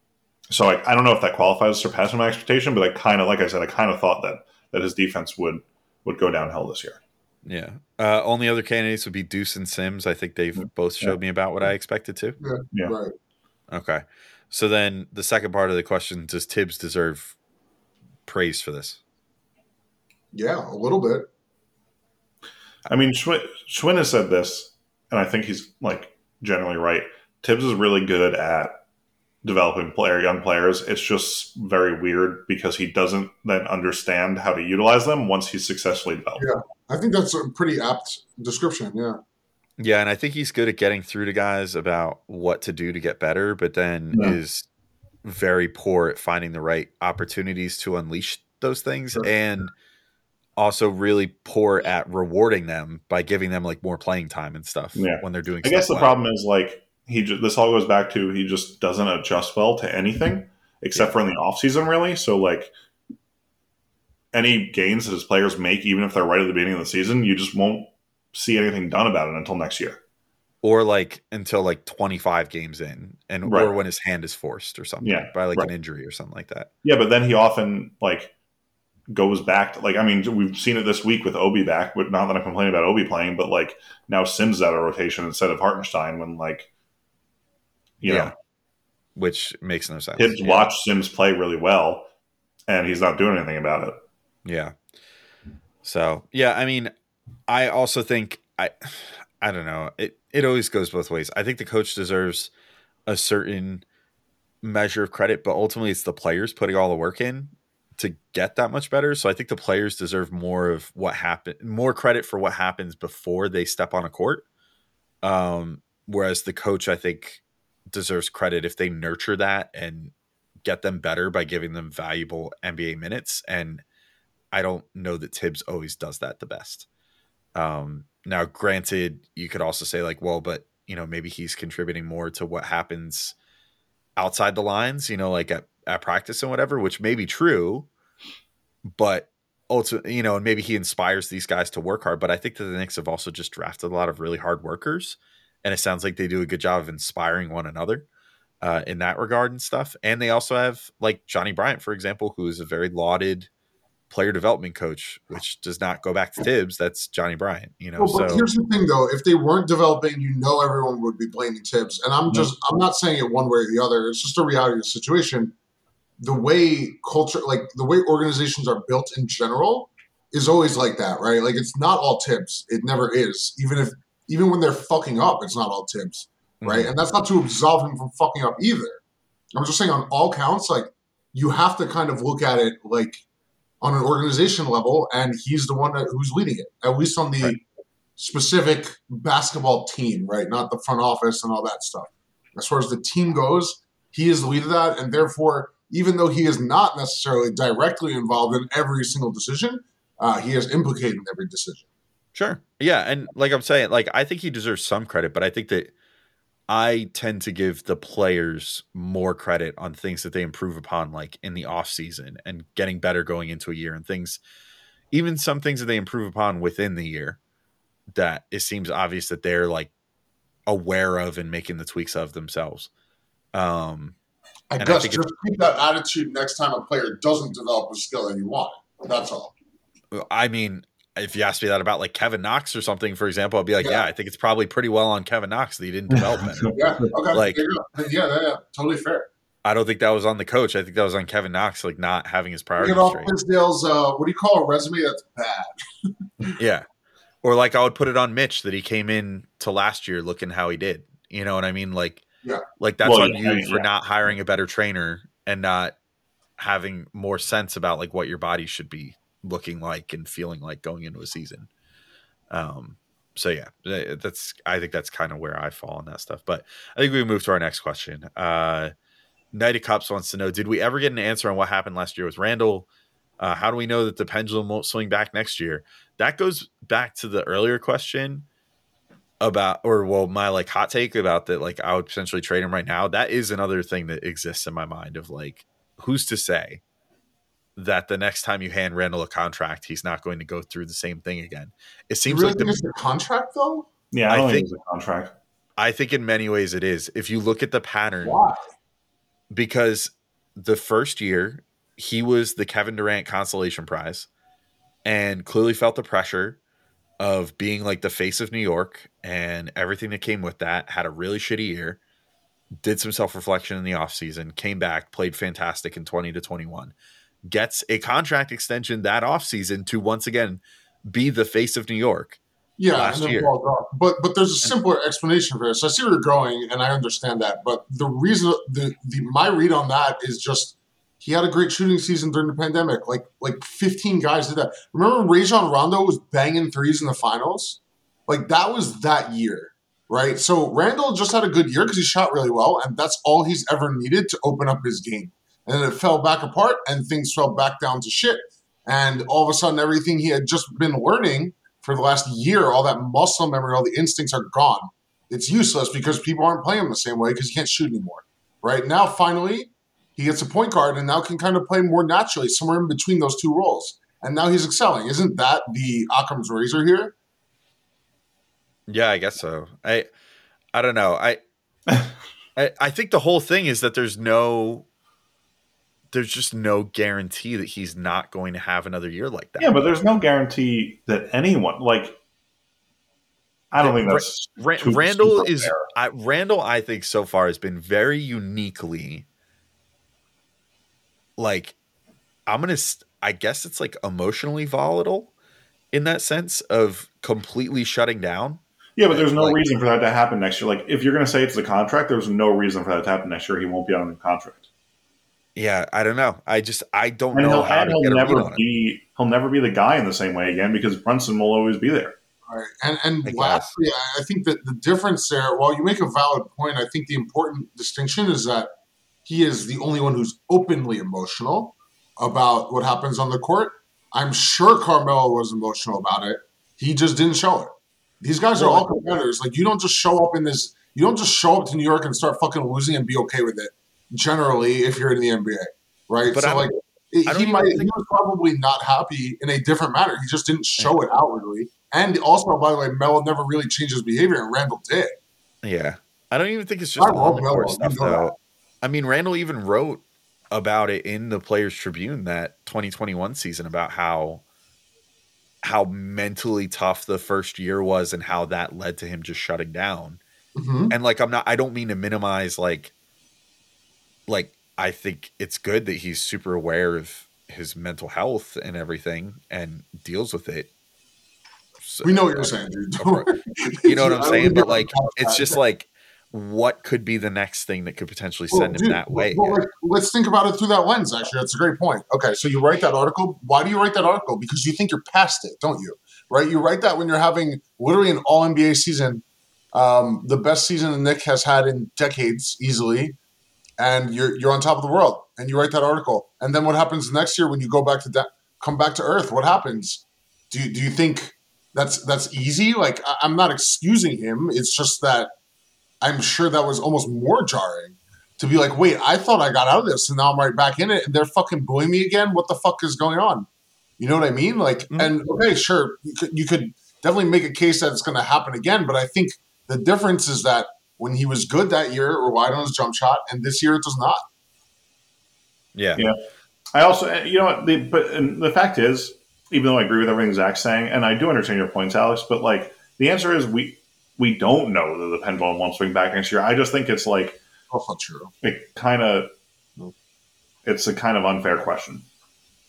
so I, I don't know if that qualifies as surpassing my expectation, but I kind of like I said I kind of thought that that his defense would would go downhill this year. Yeah. Uh, only other candidates would be Deuce and Sims. I think they've both showed me about what I expected to. Yeah. right? Okay. So then the second part of the question: Does Thibs deserve praise for this? Yeah, a little bit. I mean, Schwinn, Schwinn has said this, and I think he's like generally right. Thibs is really good at developing player young players. It's just very weird because he doesn't then understand how to utilize them once he's successfully developed. Yeah. I think that's a pretty apt description. Yeah, Yeah, and I think he's good at getting through to guys about what to do to get better, but then Yeah. is very poor at finding the right opportunities to unleash those things Sure. and also really poor at rewarding them by giving them like more playing time and stuff Yeah. when they're doing I guess the stuff well. problem is like he just, this all goes back to he just doesn't adjust well to anything except for in the off season really. So like any gains that his players make, even if they're right at the beginning of the season, you just won't see anything done about it until next year. or like until like 25 games in and or when his hand is forced or something Yeah, by like right. an injury or something like that. Yeah, but then he often like goes back to like I mean we've seen it this week with Obi back, but not that I'm complaining about Obi playing, but like now Sims out of rotation instead of Hartenstein when like you Yeah. know Which makes no sense. kids Yeah. watch Sims play really well and he's not doing anything about it. Yeah. So yeah, I mean, I also think I I don't know. It it always goes both ways. I think the coach deserves a certain measure of credit, but ultimately it's the players putting all the work in to get that much better. So I think the players deserve more of what happened, more credit for what happens before they step on a court. Um, whereas the coach, I think, deserves credit if they nurture that and get them better by giving them valuable NBA minutes. And I don't know that Thibs always does that the best. Um, now, granted, you could also say like, well, but you know, maybe he's contributing more to what happens outside the lines, you know, like at, at practice and whatever, which may be true, but ultimately, you know, and maybe he inspires these guys to work hard. But I think that the Knicks have also just drafted a lot of really hard workers, and it sounds like they do a good job of inspiring one another uh, in that regard and stuff. And they also have like Johnny Bryant, for example, who is a very lauded player development coach, which does not go back to Thibs. That's Johnny Bryant, you know. Well, but so here's the thing, though: if they weren't developing, you know, everyone would be blaming Thibs. And I'm just, I'm not saying it one way or the other. It's just a reality of the situation. The way culture, like the way organizations are built in general, is always like that, right? Like it's not all Thibs. It never is. Even if, even when they're fucking up, it's not all Thibs, right? And that's not to absolve him from fucking up either. I'm just saying, on all counts, like you have to kind of look at it like on an organization level, and he's the one that, who's leading it, at least on the Right. specific basketball team, right? Not the front office and all that stuff. As far as the team goes, he is the lead of that, and therefore, even though he is not necessarily directly involved in every single decision, uh, he is implicated in every decision. Sure. Yeah, and like I'm saying, like I think he deserves some credit, but I think that I tend to give the players more credit on things that they improve upon like in the off season and getting better going into a year and things even some things that they improve upon within the year that it seems obvious that they're like aware of and making the tweaks of themselves. Um I I guess think just keep that attitude next time a player doesn't develop a skill that you want. That's all. I mean, if you asked me that about like Kevin Knox or something, for example, I'd be like, Yeah. yeah, I think it's probably pretty well on Kevin Knox that he didn't develop it. Yeah. Okay. Like- there you go. yeah, yeah, yeah, totally fair. I don't think that was on the coach. I think that was on Kevin Knox, like not having his priorities Get off straight. Uh, what do you call a resume that's bad? Yeah. Or like I would put it on Mitch that he came in to last year looking how he did. You know what I mean? Like, Yeah. like that's Well, on yeah, you for yeah. not hiring a better trainer and not having more sense about like what your body should be looking like and feeling like going into a season. Um, so yeah, that's I think that's kind of where I fall on that stuff. But I think we move to our next question. Uh of Cups wants to know: Did we ever get an answer on what happened last year with Randle? Uh, how do we know that the pendulum won't swing back next year? That goes back to the earlier question about, or well, my like hot take about that. Like, I would potentially trade him right now. That is another thing that exists in my mind of like, who's to say that the next time you hand Randle a contract, he's not going to go through the same thing again? It You seems really like think the it's a contract though? Yeah, I I think, think- it's a contract. I think in many ways it is. If you look at the pattern, Why? because the first year he was the Kevin Durant consolation prize and clearly felt the pressure of being like the face of New York and everything that came with that had a really shitty year did some self-reflection in the offseason came back played fantastic in 20 to 21 gets a contract extension that offseason to once again be the face of New York Yeah, last year. But but there's a simpler explanation for this. I see where you're going, and I understand that. But the reason, the, the my read on that is just he had a great shooting season during the pandemic. Like like 15 guys did that. Remember Rajon Rondo was banging threes in the finals? Like that was that year, right? So Randle just had a good year because he shot really well, and that's all he's ever needed to open up his game. And then it fell back apart, and things fell back down to shit. And all of a sudden, everything he had just been learning for the last year, all that muscle memory, all the instincts are gone. It's useless because people aren't playing him the same way because he can't shoot anymore. Right now, finally, he gets a point guard and now can kind of play more naturally, somewhere in between those two roles. And now he's excelling. Isn't that the Occam's razor here? Yeah, I guess so. I I don't know. I I, I think the whole thing is that there's no there's just no guarantee that he's not going to have another year like that. Yeah, but there's no guarantee that anyone like. I don't think that's Ra- too Randle is. I, Randle. I think so far has been very uniquely like I'm gonna. I guess it's like emotionally volatile in that sense of completely shutting down. Yeah, but there's no Like- reason for that to happen next year. Like, if you're going to say it's the contract, there's no reason for that to happen next year. He won't be on the contract, Yeah, I don't know. I just I don't and know he'll, how and to he'll get a read never it. be he'll never be the guy in the same way again because Brunson will always be there. Right. And and I lastly, I- I think that the difference there, while you make a valid point, I think the important distinction is that he is the only one who's openly emotional about what happens on the court. I'm sure Carmelo was emotional about it. He just didn't show it. These guys are all competitors. Like you don't just show up in this. You don't just show up to New York and start fucking losing and be okay with it. Generally, if you're in the NBA, right? But so I don't- like, it- I don't he might. think- He was probably not happy in a different manner. He just didn't show it outwardly. And also, by the way, Melo never really changed his behavior, and Randle did. Yeah. I don't even think it's just I on love the Melo, court stuff that. though. I mean, Randle even wrote about it in the Players Tribune that 2021 season about how how mentally tough the first year was and how that led to him just shutting down. hmm And like I'm not I don't mean to minimize like like I think it's good that he's super aware of his mental health and everything and deals with it. So- We know what you're saying, dude. You know what I'm saying? But like, it's just like what could be the next thing that could potentially Well, send him that way. well, like, let's think about it through that lens. Actually, that's a great point. Okay, so you write that article. Why do you write that article? Because you think you're past it, don't you? Right? You write that when you're having literally an All NBA season, um, the best season Knick has had in decades, easily, and you're you're on top of the world, and you write that article. And then what happens next year when you go back to da- come back to Earth? What happens? Do you, do you think that's that's easy? Like I, I'm not excusing him. It's just that I'm sure that was almost more jarring to be like, wait, I thought I got out of this, and now I'm right back in it, and they're fucking booing me again. What the fuck is going on? You know what I mean? Like, Mhm. and okay, sure, you could, you could definitely make a case that it's going to happen again, but I think the difference is that when he was good that year, or wide on his jump shot, and this year it does not. yeah. Yeah. I also, eh, you know what, the, but and the fact is, even though I agree with everything Zach's saying, and I do understand your points, Alex, but like the answer is we we don't know that the pendulum won't swing back next year. I just think it's like That's not true. it kind of mm. it's a kind of unfair question.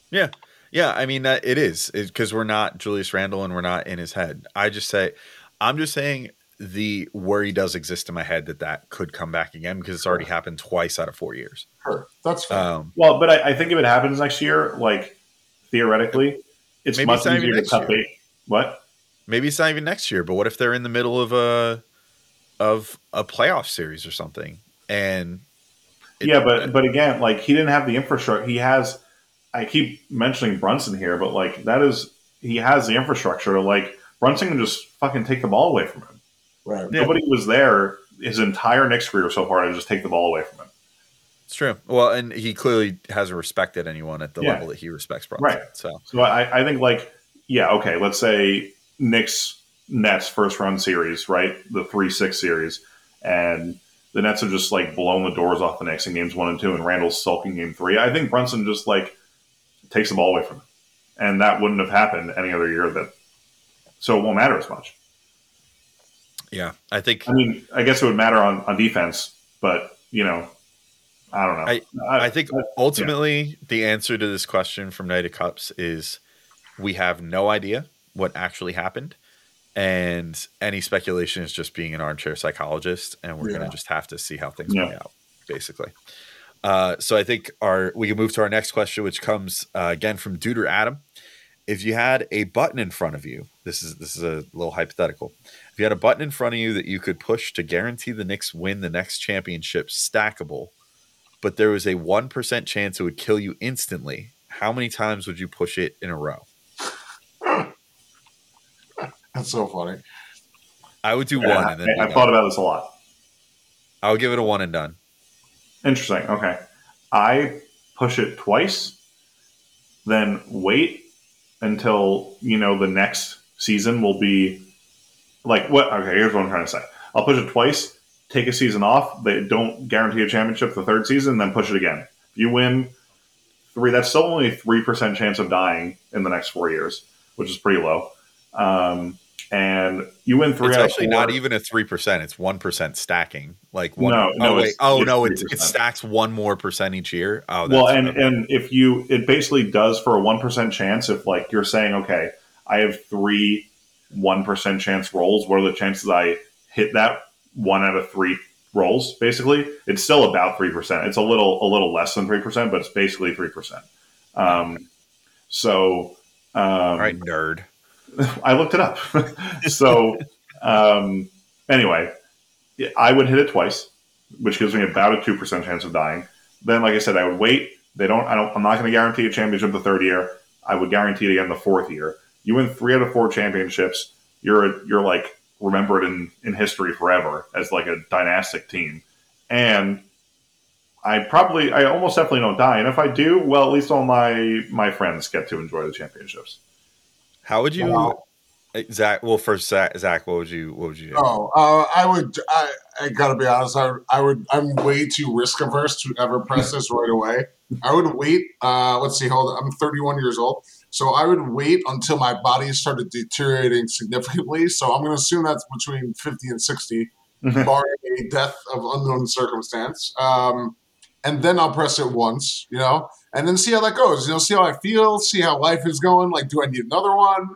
Yeah, Yeah, I mean that it is because we're not Julius Randle and we're not in his head. I just say, I'm just saying the worry does exist in my head that that could come back again because it's already happened twice out of four years. Sure, that's fair. Um, Well, but I, I think if it happens next year, like theoretically, it's Maybe much it's easier to cut bait. What? maybe it's not even next year, but what if they're in the middle of a of a playoff series or something? And it- yeah, but but again, like he didn't have the infrastructure. He has. I keep mentioning Brunson here, but like that is he has the infrastructure. Like Brunson can just fucking take the ball away from him. Right. Yeah. Nobody was there his entire Knicks career so far to just take the ball away from him. it's true. Well, and he clearly hasn't respected anyone at the Yeah. level that he respects Brunson. Right. So So I, I think like yeah, okay, let's say Knicks Nets first round series, right? The three six series, and the Nets are just like blowing the doors off the Knicks in games one and two, and Randle's sulking game three. I think Brunson just like takes the ball away from him, and that wouldn't have happened any other year. That so it won't matter as much. Yeah, I think I mean, I guess it would matter on, on defense, but you know, I don't know. I think ultimately the answer to this question from Knight of Cups is we have no idea what actually happened. And any speculation is just being an armchair psychologist, and we're Yeah. gonna just have to see how things Yeah. play out, basically. Uh, so I think our we can move to our next question, which comes uh, again from Duder Adam. If you had a button in front of you, this is this is a little hypothetical. If you had a button in front of you that you could push to guarantee the Knicks win the next championship, stackable, but there was a 1% chance it would kill you instantly, how many times would you push it in a row? That's so funny. I would do Yeah, one and then I, I've thought about this a lot. I would give it a one and done. Interesting. Okay. I push it twice, then wait until, you know, the next season will be like what okay, here's what I'm trying to say. I'll push it twice, take a season off, they don't guarantee a championship the third season, then push it again. If you win three that's still only a three percent chance of dying in the next four years, which is pretty low. Um and you win three it's actually not even a 3%, it's 1% stacking. Like one No, oh, no, wait. it's- oh it's no, it, it stacks one more percent each year. Oh, well and and if you it basically does for a 1% chance if like you're saying okay i have three 1% chance rolls what are the chances i hit that one out of three rolls basically it's still about 3% it's a little a little less than 3% but it's basically 3% um, so um, All right, nerd. I looked it up. so, um, anyway, I would hit it twice, which gives me about a two percent chance of dying. Then, like I said, I would wait. They don't. I don't. I'm not going to guarantee a championship the third year. I would guarantee it again the fourth year. You win three out of four championships. You're you're like remembered in in history forever as like a dynastic team. And I probably, I almost definitely don't die. And if I do, well, at least all my my friends get to enjoy the championships. How would you Wow. Zach well first Zach, Zach what would you what would you do? Oh, uh, I would. I, I gotta be honest. I, I would. I'm way too risk averse to ever press this right away. I would wait. Uh, let's see. Hold on. I'm 31 years old, so I would wait until my body started deteriorating significantly. So I'm going to assume that's between 50 and 60, barring a death of unknown circumstance. Um, and then I'll press it once, you know, and then see how that goes. You know, see how I feel, see how life is going. Like, do I need another one?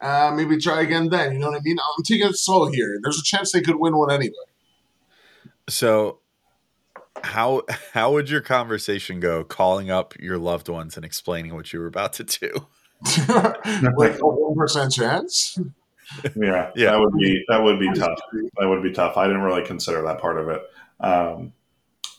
Uh, maybe try again then. You know what I mean? I'm taking it slow here. There's a chance they could win one anyway. So how how would your conversation go calling up your loved ones and explaining what you were about to do? like a one percent chance. Yeah, Yeah. that would be that would be tough. That would be tough. I didn't really consider that part of it. Um,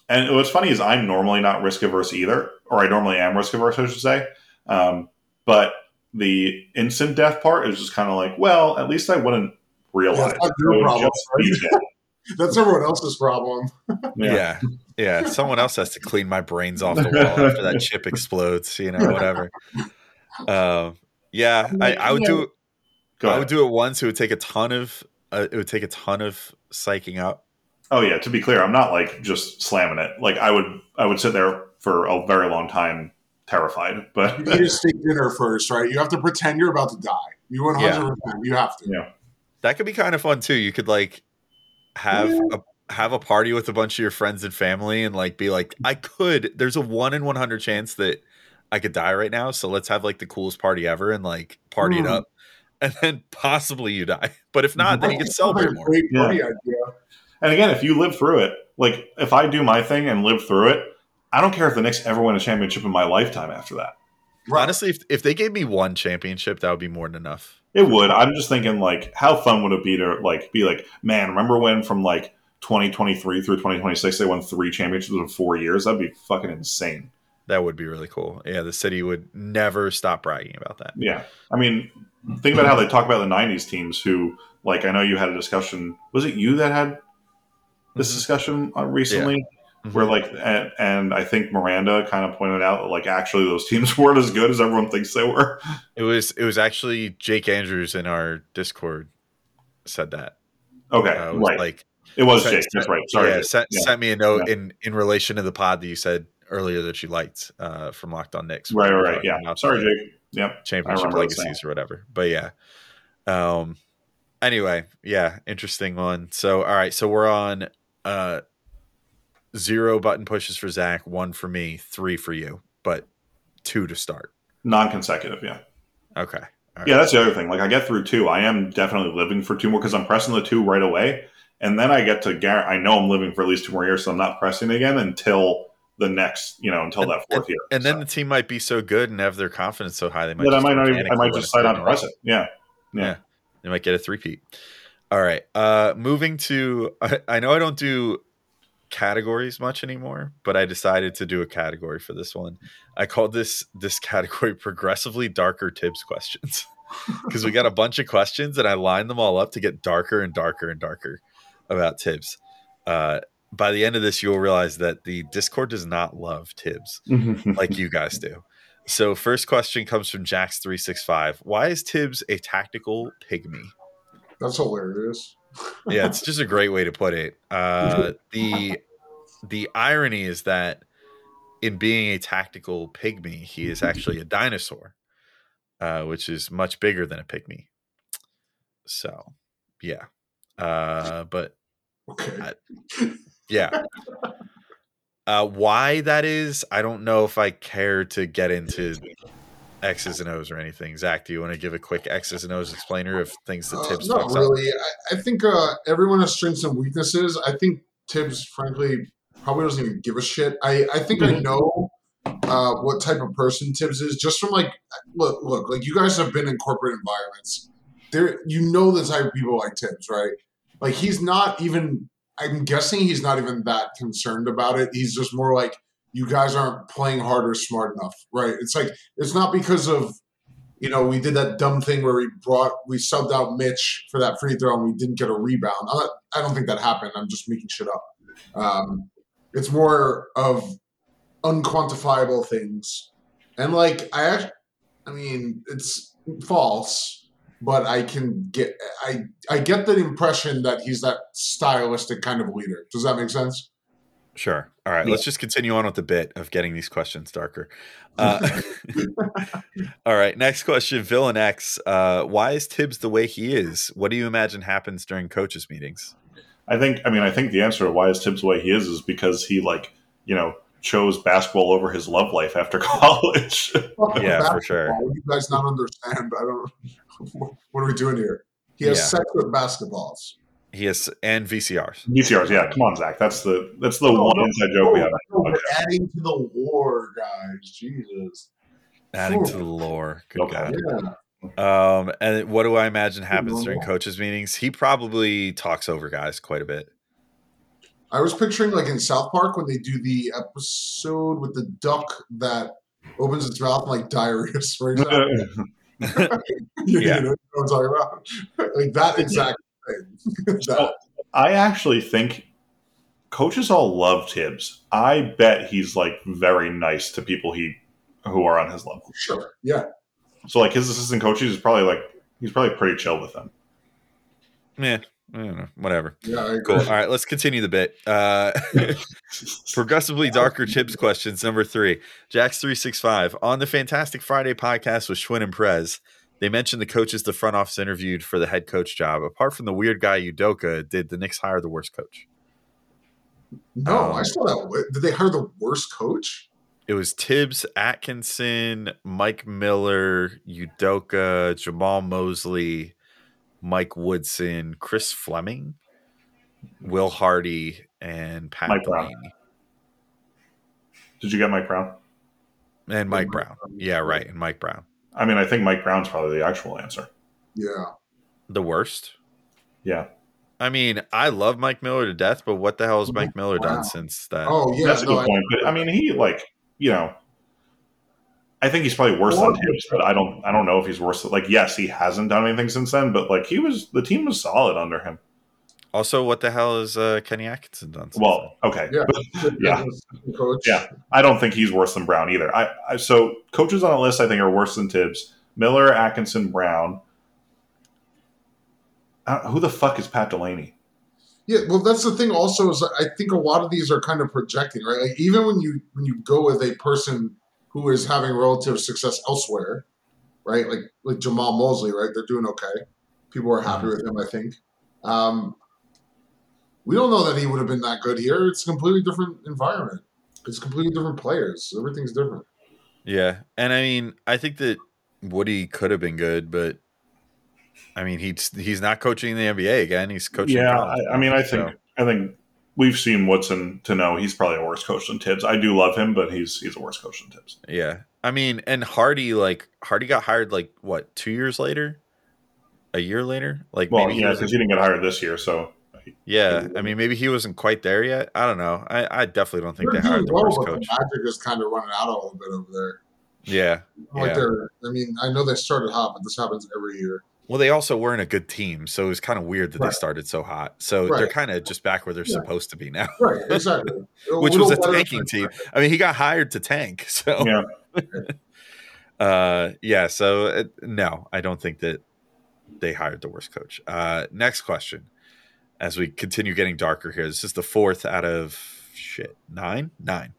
and what's funny is I'm normally not risk averse either, or I normally am risk averse, I should say. Um, but the instant death part is just kind of like, well, at least I wouldn't realize. Yeah, it's not your problem, just. That's everyone else's problem. Yeah. yeah. Someone else has to clean my brains off the wall after that chip explodes, you know, whatever. Um yeah, I, I would do Go I would do it once. It would take a ton of uh, it would take a ton of psyching up. Oh yeah, to be clear, I'm not like just slamming it. Like I would, I would sit there for a very long time, terrified. But You need to steak dinner first, right? You have to pretend you're about to die. You one hundred percent. You have to. Yeah. That could be kind of fun too. You could like have a have a party with a bunch of your friends and family and like be like, I could. There's a one in one hundred chance that I could die right now. So let's have like the coolest party ever and like party it Mm. up, and then possibly you die. But if not, then you can That sounds like celebrate more. Great Yeah. party idea. And again, if you live through it, like if I do my thing and live through it, I don't care if the Knicks ever win a championship in my lifetime after that. Right. Honestly, if if they gave me one championship, that would be more than enough. It would. I'm just thinking, like, how fun would it be to like be like, man, remember when from like 2023 through 2026 they won three championships in four years? That'd be fucking insane. That would be really cool. Yeah, the city would never stop bragging about that. Yeah. I mean, think about how they talk about the 90s teams who, like, I know you had a discussion. Was it you that had this Mhm. discussion uh, recently? Mhm. Where, like, and, and I think Miranda kind of pointed out that, like, actually those teams weren't as good as everyone thinks they were. It was it was actually Jake Andrews in our Discord said that. Okay. Uh, right. like it was sent- Jake. That's right. Sorry. yeah, sent, Yeah. sent me a note in in relation to the pod that you said earlier that you liked uh, from Locked On Knicks. Right, right, were right. talking Yeah. Sorry, Jake. Yep. Championship legacies or whatever. But yeah. Um. Anyway, yeah, interesting one. So all right, so we're on uh zero button pushes for Zach, one for me, three for you, but two to start. Non consecutive. Yeah. Okay. Right. Yeah, that's the other thing. Like I get through two, I am definitely living for two more because I'm pressing the two right away, and then I get to guarantee. I know I'm living for at least two more years, so I'm not pressing again until the next, you know, until that fourth year. And then the team might be so good and have their confidence so high they might. that I might not even. I might just decide not third to in a row. press it. Yeah, yeah. They might get a three-peat. All right. Uh moving to I, I know I don't do categories much anymore, but I decided to do a category for this one. I called this this category progressively darker Thibs questions. Because we got a bunch of questions and I lined them all up to get darker and darker and darker about Thibs. Uh by the end of this, you'll realize that the Discord does not love Thibs like you guys do. So, first question comes from Jax365. Why is Thibs a tactical pygmy? That's hilarious. Yeah, it's just a great way to put it. Uh, the the irony is that in being a tactical pygmy, he is actually a dinosaur, uh, which is much bigger than a pygmy. So, yeah. Uh, but Okay. yeah. Uh, why that is, I don't know if I care to get into X's and O's or anything. Zach, do you want to give a quick X's and O's explainer of things that Uh, Thibs talks up? really. I, I think uh, everyone has strengths and weaknesses. I think Thibs, frankly, probably doesn't even give a shit. I, I think I know uh, what type of person Thibs is just from like look look like you guys have been in corporate environments. There, you know the type of people like Thibs, right? Like he's not even. I'm guessing he's not even that concerned about it. He's just more like you guys aren't playing hard or smart enough, right? It's like it's not because of you know, we did that dumb thing where we brought we subbed out Mitch for that free throw and we didn't get a rebound. Not, I don't think that happened. I'm just making shit up. Um, it's more of unquantifiable things, and like I, I mean, it's false, but I can get I I get the impression that he's that stylistic kind of leader. Does that make sense? Sure. All right. Yeah. Let's just continue on with the bit of getting these questions darker. Uh, all right. Next question Villain X. Uh, why is Thibs the way he is? What do you imagine happens during coaches' meetings? I think. I mean, I think the answer to why is Thibs the way he is is because he like you know chose basketball over his love life after college. Yeah, for sure. You guys not understand. I don't. What are we doing here? He has Yeah. sex with basketballs. He has and VCRs. VCRs, yeah. Come on, Zach. That's the that's the No, one no, inside joke we have. No, we're adding to the war, guys. Jesus. Adding to the lore. Good Okay. God. Yeah. Um, and what do I imagine happens during coaches' meetings? He probably talks over guys quite a bit. I was picturing like in South Park when they do the episode with the duck that opens its mouth and like diarrhea sprays out. Uh, you know what I'm talking about? like that exact thing. So, I actually think coaches all love Thibs. I bet he's like very nice to people he who are on his level. sure. Yeah. So like his assistant coaches is probably like he's probably pretty chill with them. Yeah, I don't know, whatever. Yeah. I agree. Cool. All right, let's continue the bit. Uh, progressively darker Thibs questions number three. Jax three six five on the Fantastic Friday podcast with Schwinn and Prez. They mentioned the coaches the front office interviewed for the head coach job. Apart from the weird guy Udoka, did the Knicks hire the worst coach? No, Um, I saw that. Did they hire the worst coach? It was Thibs, Atkinson, Mike Miller, Udoka, Jamahl Mosley, Mike Woodson, Chris Fleming, Will Hardy, and Pat Mike Brown. Did you get Mike Brown? And Mike Brown. Yeah, right. And Mike Brown. I mean, I think Mike Brown's probably the actual answer. Yeah. The worst. Yeah, I mean, I love Mike Miller to death, but what the hell has Mike Miller Wow. done since that? Oh yeah. that's a no, good I- point. But I mean, he like you know, I think he's probably worse than Well, Thibs, but I don't I don't know if he's worse. Than, like, yes, he hasn't done anything since then, but like he was the team was solid under him. Also, what the hell is uh, Kenny Atkinson done? since Well, okay, Yeah. Yeah. Yeah. I don't think he's worse than Brown either. I, I so coaches on a list I think are worse than Thibs. Miller, Atkinson, Brown. Uh, who the fuck is Pat Delaney? Yeah, well, that's the thing. Also, is I think a lot of these are kind of projecting, right? Like even when you when you go with a person who is having relative success elsewhere, right? Like like Jamahl Mosley, right? They're doing okay. People are happy with him. I think. Um, we don't know that he would have been that good here. It's a completely different environment. It's completely different players. Everything's different. Yeah, and I mean, I think that Woody could have been good, but I mean, he's he's not coaching the NBA again. He's coaching. yeah, college I, I mean, I think so, I think we've seen Woodson to know he's probably a worse coach than Thibs. I do love him, but he's he's a worse coach than Thibs. yeah, I mean, and Hardy like Hardy got hired like what two years later, a year later, like Well, maybe yeah, was because he didn't get hired this year, so yeah. I mean, maybe he wasn't quite there yet. I don't know. I, I definitely don't think They're they hired the well, worst coach. the Magic is kind of running out a little bit over there. Yeah, Like Yeah. they're, I mean, I know they started hot, but this happens every year. Well, they also weren't a good team, so it was kind of weird that they started so hot. So Right. they're kind of just back where they're Yeah. supposed to be now, Right, exactly. which was a tanking team. I mean, he got hired to tank, so yeah. uh, yeah. So uh, no, I don't think that they hired the worst coach. Uh, next question, as we continue getting darker here, this is the fourth out of shit nine, nine.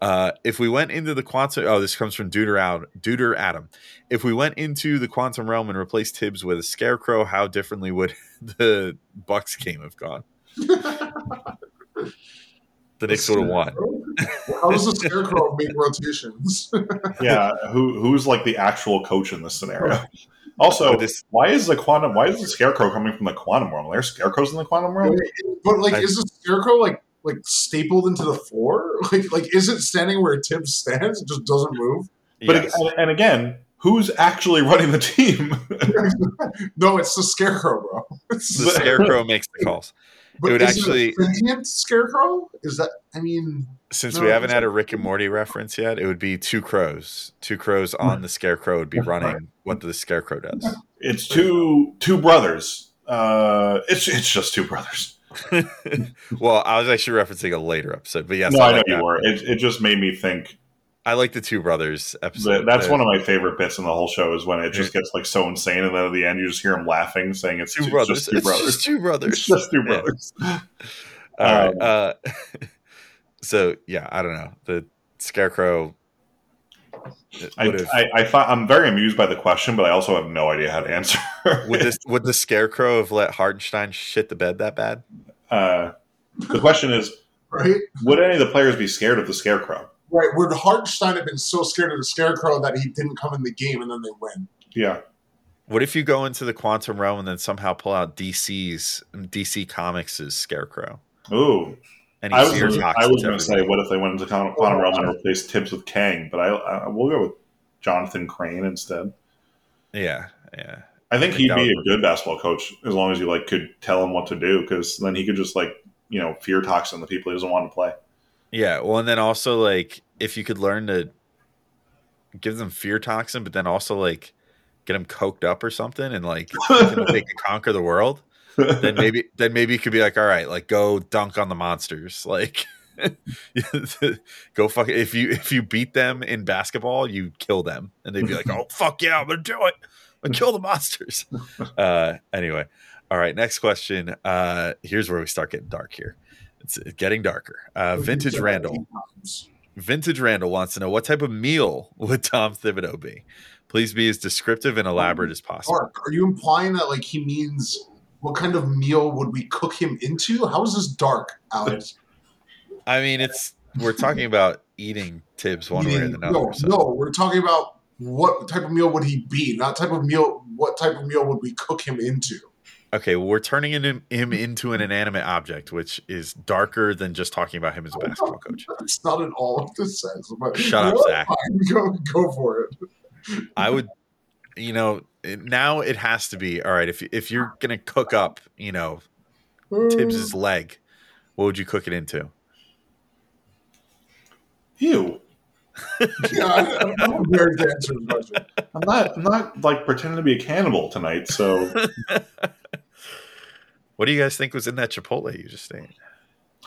Uh, if we went into the quantum, oh, this comes from Duder out, Duder Adam. If we went into the quantum realm and replaced Thibs with a scarecrow, how differently would the Bucks game have gone? The Knicks would have won. How does the scarecrow make rotations? yeah, who who's like the actual coach in this scenario? Also, this- why is the quantum? Why is the scarecrow coming from the quantum realm? There's scarecrows in the quantum realm. but like, I- is the scarecrow like like stapled into the floor? Like like is it standing where Thibs stands? It just doesn't move. But Yes. and, and again, who's actually running the team? No, it's the scarecrow, bro. It's the scarecrow makes the calls. But would is actually- it a scarecrow. Is that? I mean, Since No, we haven't had a Rick and Morty reference yet, it would be two crows. Two crows on the scarecrow would be running what the scarecrow does. it's two two brothers. Uh, it's it's just two brothers. well, I was actually referencing a later episode, but yes, no, I know like you were. It, it just made me think. I like the two brothers episode. That's The one of my favorite bits in the whole show is when it just gets like so insane, and then at the end you just hear them laughing, saying it's two two- brothers. just two it's brothers. just two brothers. It's just two Yeah. brothers. All right. Um, Uh, so yeah, I don't know. The scarecrow. I, Would, I, I thought I'm very amused by the question, but I also have no idea how to answer. would this would the scarecrow have let Hartenstein shit the bed that bad? uh, the question is, right, would any of the players be scared of the scarecrow? Right. Would Hartenstein have been so scared of the scarecrow that he didn't come in the game and then they win? Yeah, What if you go into the quantum realm and then somehow pull out DC's DC Comics' Scarecrow? Ooh, And he I was fear gonna, I was going to say, what if they went into Quantum Quantum Realm and replaced Thibs with Kang? But I, I we'll go with Jonathan Crane instead. Yeah, yeah. I think I think he'd be a good basketball coach as long as you like could tell him what to do, because then he could just like you know fear toxin the people he doesn't want to play. Yeah, well, and then also like if you could learn to give them fear toxin, but then also like get them coked up or something, and like get them to they could conquer the world, then maybe then maybe you could be like, all right, like go dunk on the monsters, like go fuck it. If you if you beat them in basketball, you kill them, and they'd be like, oh fuck yeah, I'm gonna do it, I'm gonna kill the monsters. Uh, anyway, all right, next question. Uh, here's where we start getting dark here. It's getting darker. Uh, Vintage Randall. Vintage Randall wants to know what type of meal would Tom Thibodeau be? Please be as descriptive and elaborate as possible. Are you implying that like he means what kind of meal would we cook him into? How is this dark, Alex? I mean, it's we're talking about eating Thibs one way or another. no, so. no, we're talking about what type of meal would he be, not type of meal. What type of meal would we cook him into? Okay, well, we're turning him, him into an inanimate object, which is darker than just talking about him as a basketball coach. That's not at all what this says. But Shut up, Zach. fine, Go, go for it. I would, you know, now it has to be all right. If if you're gonna cook up, you know, Thibs's mm. leg, what would you cook it into? Ew. Yeah, I, I'm embarrassed to answer the question. I'm not. I'm not like pretending to be a cannibal tonight. So What do you guys think was in that Chipotle you just ate?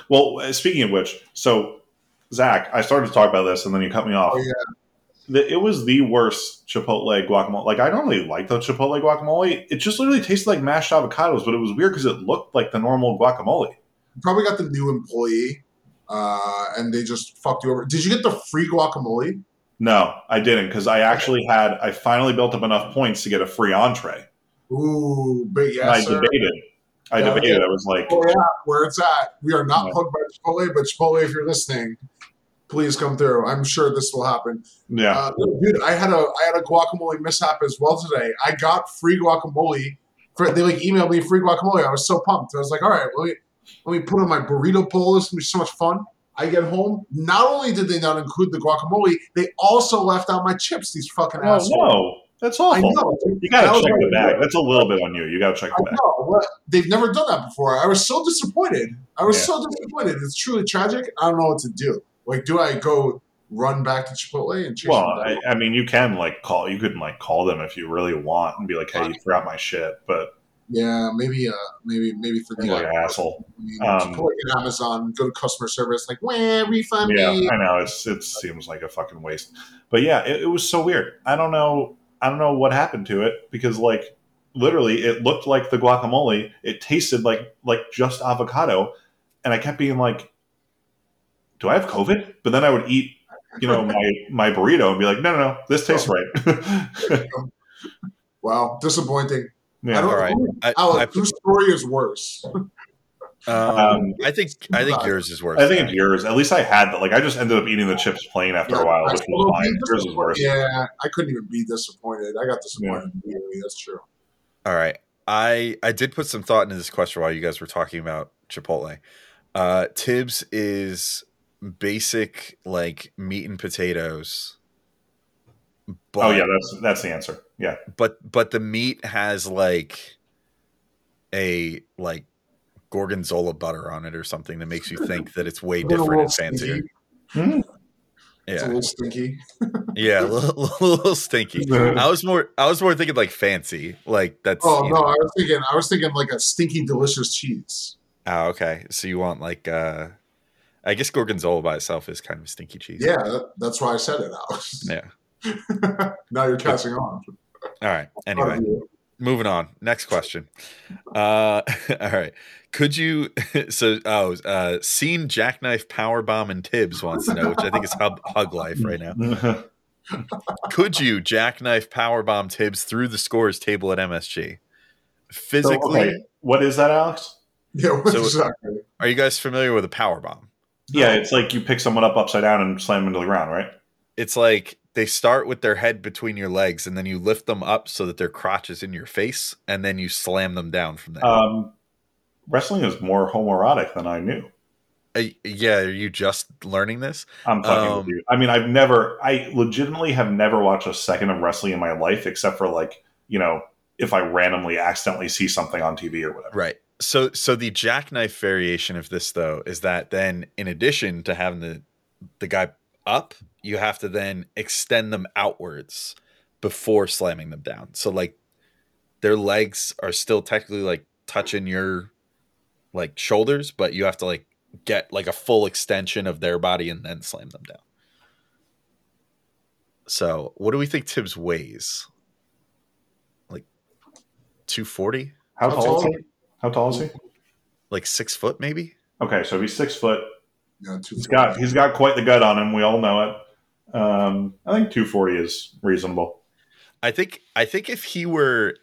Well, uh, speaking of which, so Zach, I started to talk about this, and then you cut me off. Oh, yeah. The, it was the worst Chipotle guacamole. Like I don't really like the Chipotle guacamole. It just literally tasted like mashed avocados, but it was weird because it looked like the normal guacamole. Probably got the new employee, uh, and they just fucked you over. Did you get the free guacamole? No, I didn't because I actually had. I finally built up enough points to get a free entree. Ooh, big and I yes, sir. debated. I Yeah, debated. okay. I was like, Oh, yeah, where it's at. We are not Yeah. plugged by Chipotle, but Chipotle, if you're listening, please come through. I'm sure this will happen. yeah, Uh, dude, I had a I had a guacamole mishap as well today. I got free guacamole. For, they like emailed me free guacamole. I was so pumped. I was like, all right, me let me put on my burrito bowl. This is gonna be so much fun. I get home. Not only did they not include the guacamole, they also left out my chips. These fucking oh assholes. no, that's I know. You gotta check the bag. That's a little bit on you. You got to check I the bag. know. They've never done that before. I was so disappointed. I was Yeah. so disappointed. It's truly tragic. I don't know what to do. Like, do I go run back to Chipotle and chase Well, them I? I mean, you can like call. You could like call them if you really want and be like, "Hey, you forgot my shit," but Yeah, maybe, uh, maybe, maybe for the like an asshole. I mean, Um, Amazon, go to customer service, like, wah, refund Yeah, me. I know. It's it seems like a fucking waste. But yeah, it, it was so weird. I don't know. I don't know what happened to it because like literally, it looked like the guacamole. It tasted like like just avocado, and I kept being like, "Do I have COVID?" But then I would eat, you know, my my burrito and be like, "No, no, no, this tastes right." Wow, disappointing. I yeah. don't all right. know. I, Alex, whose story is worse? um, Um, I think I think yours is worse. I think it's yours. At least I had that. Like I just ended up eating the chips plain after a while, which was fine. Yours is worse. Yeah, I couldn't even be disappointed. I got disappointed immediately. That's true. All right. I I did put some thought into this question while you guys were talking about Chipotle. Uh Thibs is basic like meat and potatoes. But, Oh yeah, that's that's the answer. Yeah. but but the meat has like a like gorgonzola butter on it or something that makes you think that it's way different and stinky. fancier. It's a Yeah, little stinky. yeah, a little, little stinky. I was more I was more thinking like fancy, like that's. Oh no, know- I was thinking, I was thinking like a stinky, delicious cheese. Oh, okay. So you want like uh I guess gorgonzola by itself is kind of stinky cheese. Yeah, that, that's why I said it, Alex. Yeah. now you're catching on. All right. Anyway, moving on. Next question. Uh all right. Could you so oh uh seen Jackknife Powerbomb and Thibs wants to know, which I think is hug, hug life right now. Could you jackknife powerbomb Thibs through the scores table at MSG? Physically, So, okay, what is that, Alex? Yeah, what So- exactly. are you guys familiar with a powerbomb? Yeah, it's like you pick someone up upside down and slam them into the ground, right? It's like they start with their head between your legs, and then you lift them up so that their crotch is in your face, and then you slam them down from there. Um, wrestling is more homoerotic than I knew. Uh, yeah, are you just learning this? I'm fucking Um, with you. I mean, I've never, I legitimately have never watched a second of wrestling in my life, except for like, you know, if I randomly accidentally see something on TV or whatever. Right. So so the jackknife variation of this though is that then in addition to having the the guy up, you have to then extend them outwards before slamming them down. So like their legs are still technically like touching your like shoulders, but you have to like get like a full extension of their body and then slam them down. So what do we think Thibs weighs? Like 240? How How tall is he? How tall is he? Like six foot maybe? Okay, so he's six foot. Yeah, He's got he's got quite the gut on him. We all know it. Um, I think 240 is reasonable. I think I think if he were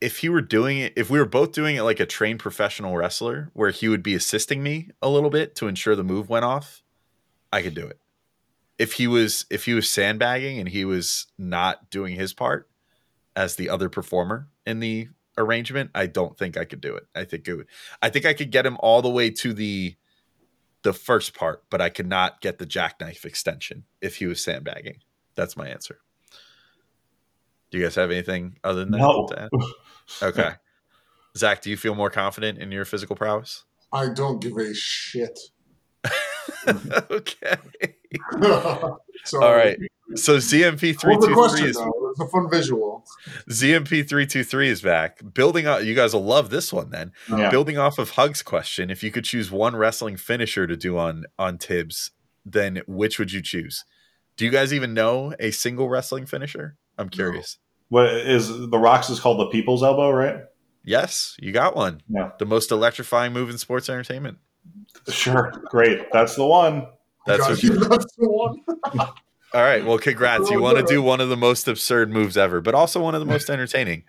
if he were doing it if we were both doing it like a trained professional wrestler where he would be assisting me a little bit to ensure the move went off, I could do it. If he was if he was sandbagging and he was not doing his part as the other performer in the arrangement, I don't think I could do it. I think it would I think I could get him all the way to the the first part, but I could not get the jackknife extension if he was sandbagging. That's my answer. Do you guys have anything other than that? No. to? Okay. Zach, do you feel more confident in your physical prowess? I don't give a shit. okay. so, All right. So ZMP three What was the two three is? It's a fun visual. ZMP three two three is back. Building up, you guys will love this one. Then Yeah. building off of Hug's question, if you could choose one wrestling finisher to do on on Thibs, then which would you choose? Do you guys even know a single wrestling finisher? I'm curious. What is the Rocks is called the People's Elbow, right? Yes, you got one. Yeah. The most electrifying move in sports entertainment. Sure. Great. That's the one. That's God, what you that's the one. All right. Well, congrats. You want to do one of the most absurd moves ever, but also one of the most entertaining.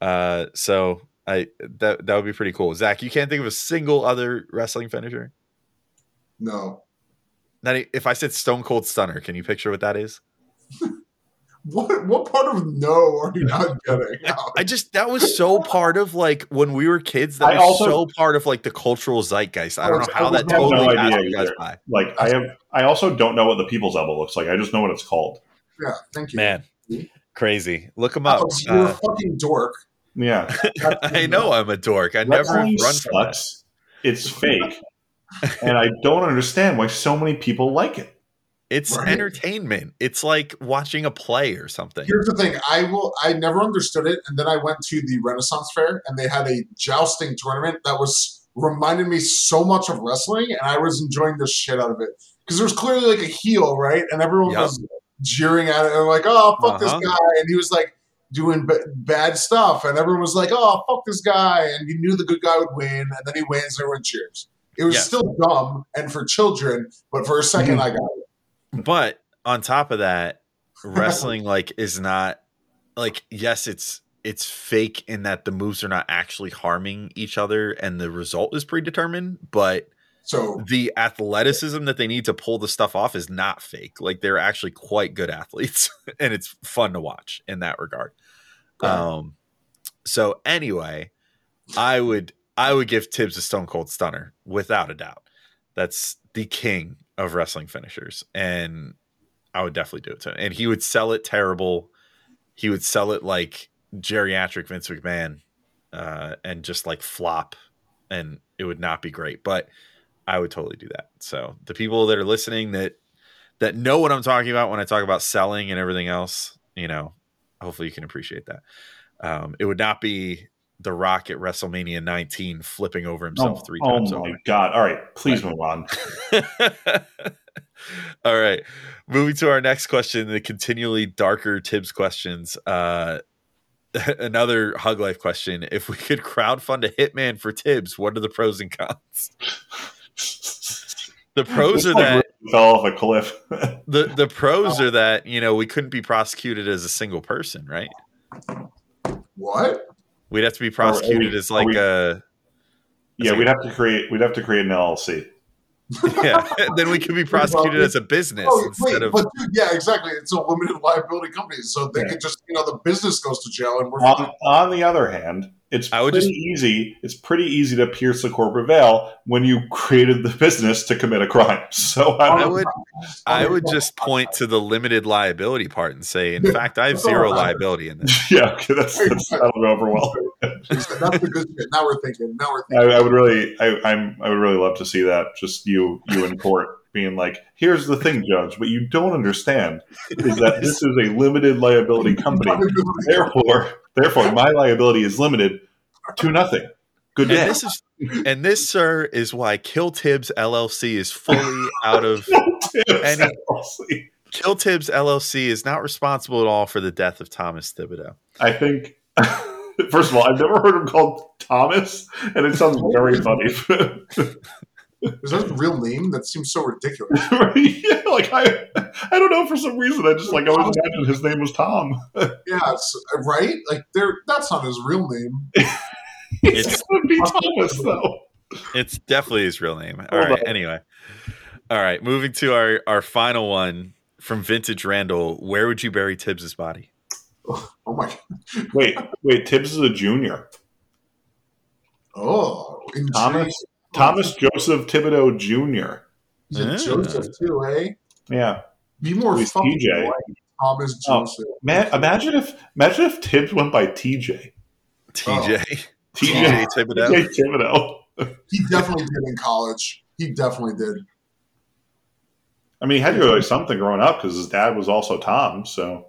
Uh, so I that that would be pretty cool. Zach, you can't think of a single other wrestling finisher. No. Not if I said Stone Cold Stunner, can you picture what that is? What what part of no are you not getting? I just that was so part of like when we were kids. That I was also- so part of like the cultural zeitgeist. I don't know how that I have no totally passed idea you guys by. Like I have I also don't know what the People's Elbow looks like. I just know what it's called. yeah, thank you. Man, crazy. Look them up. Alex, you're a Uh, fucking dork. Yeah. I know I'm a dork. I never run Wrestling from that. It's fake. and I don't understand why so many people like it. It's Right. entertainment. It's like watching a play or something. Here's the thing: I will. I never understood it, and then I went to the Renaissance Fair, and they had a jousting tournament that was reminded me so much of wrestling, and I was enjoying the shit out of it because there was clearly like a heel, right, and everyone Yep. was jeering at it and like, "Oh, fuck Uh-huh. this guy," and he was like doing b- bad stuff, and everyone was like, "Oh, fuck this guy," and you knew the good guy would win, and then he wins, and everyone cheers. It was Yes. still dumb and for children, but for a 2nd Mhm. I got it. But on top of that, wrestling like is not like yes, it's it's fake in that the moves are not actually harming each other and the result is predetermined, but So the athleticism that they need to pull the stuff off is not fake. Like they're actually quite good athletes and it's fun to watch in that regard. Um so anyway, I would I would give Thibs a stone cold stunner without a doubt. That's the king of wrestling finishers and I would definitely do it to him. And he would sell it terrible. He would sell it like geriatric Vince McMahon uh and just like flop and it would not be great. But I would totally do that. So the people that are listening that that know what I'm talking about when I talk about selling and everything else, you know, hopefully you can appreciate that. Um, it would not be the Rock at WrestleMania 19 flipping over himself three oh times Oh my over. god! All right, please move on. All right. Moving to our next question, the continually darker Thibs questions. Uh, another Hug Life question. If we could crowdfund a hitman for Thibs, what are the pros and cons? The pros are that fell off a cliff. the the pros are that you know we couldn't be prosecuted as a single person, right? what? We'd have to be prosecuted we- as like we- a yeah, we'd have to create. We'd have to create an LLC. yeah, then we could be prosecuted as a business Oh, instead wait, of but dude, yeah, exactly. It's a limited liability company, so they Yeah. could just, you know, the business goes to jail, and we're On, on the other hand, it's I would pretty just- easy. It's pretty easy to pierce the corporate veil when you created the business to commit a crime. So I, I would I would just point to the limited liability part and say, in fact, I have zero liability in this. yeah, okay, that's, that's that'll go over well. That's the good shit. Now we're thinking. Now we're I, thinking. I would really, I, I'm, I would really love to see that. Just you, you in court being like, "Here's the thing, judge. What you don't understand is that this is a limited liability company. Therefore, therefore, my liability is limited to nothing. Good And this is and this, sir, is why Kill Thibs LLC is fully out of any- Kill Thibs LLC is not responsible at all for the death of Thomas Thibodeau. I think. First of all, I've never heard him called Thomas, and it sounds very funny. Is that a real name? That seems so ridiculous. yeah, like I, I don't know for some reason I just like I always imagined his name was Tom. Yeah, it's, uh, right? Like, there. That's not his real name. It's It's- gonna be Thomas though. It's definitely his real name. All Hold right. on. Anyway. All right. Moving to our, our final one from Vintage Randall. Where would you bury Thibs's body? Oh my. God. Wait, wait. Thibs is a junior. Oh, intrigued. Thomas Thomas Joseph Thibodeau Jr. Is it Ah. Joseph too? Eh? Yeah. Be more Who's fucking TJ? like Thomas Oh. Joseph. Man, imagine if imagine if Thibs went by TJ. TJ. TJ TJ Thibodeau. TJ Thibodeau. He definitely did in college. He definitely did. I mean, he had to go like something growing up because his dad was also Tom. So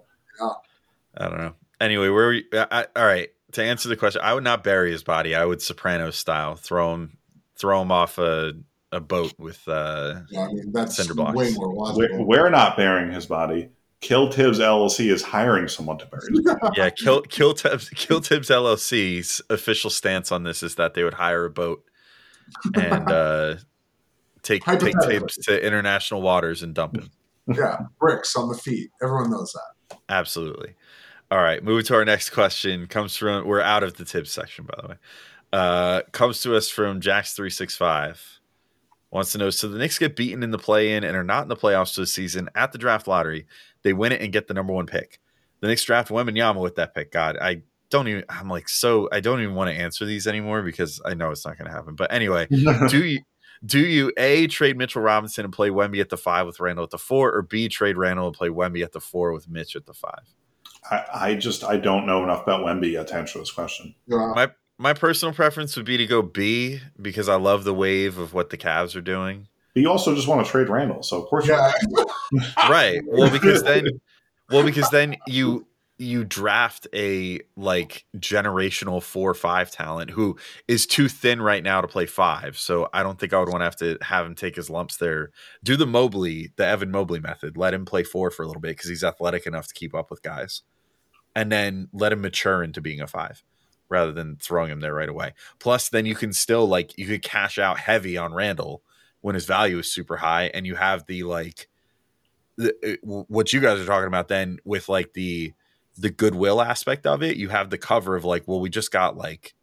I don't know. Anyway, where we? I, I, all right. To answer the question, I would not bury his body. I would Soprano style throw him, throw him off a, a boat with. uh Yeah, I mean, that's Cinder blocks. way more we're, logical. we're not burying his body. Kill Thibs LLC is hiring someone to bury his body. Yeah, kill kill Thibs kill Thibs LLC's official stance on this is that they would hire a boat and uh take take Hypothetically. Thibs to international waters and dump him. yeah, bricks on the feet. Everyone knows that. Absolutely. All right, moving to our next question comes from we're out of the Thibs section by the way. Uh comes to us from Jax three six five. Wants to know so the Knicks get beaten in the play in and are not in the playoffs this season at the draft lottery. They win it and get the number one pick. The Knicks draft Wembanyama with that pick. God, I don't even I'm like so I don't even want to answer these anymore because I know it's not gonna happen. But anyway, do you do you a trade Mitchell Robinson and play Wemby at the five with Randle at the four, or b trade Randle and play Wemby at the four with Mitch at the five? I, I just I don't know enough about Wemby yet to answer this question. Yeah. My my personal preference would be to go B because I love the wave of what the Cavs are doing. But you also just want to trade Randle, so of course Yeah, Right. Well, because then well, because then you you draft a like generational four or five talent who is too thin right now to play five. So I don't think I would want to have to have him take his lumps there. Do the Mobley, the Evan Mobley method. Let him play four for a little bit because he's athletic enough to keep up with guys. And then let him mature into being a five rather than throwing him there right away. Plus, then you can still like you could cash out heavy on Randle when his value is super high, and you have the like the, uh, what you guys are talking about then with like the the goodwill aspect of it. You have the cover of like, well, we just got like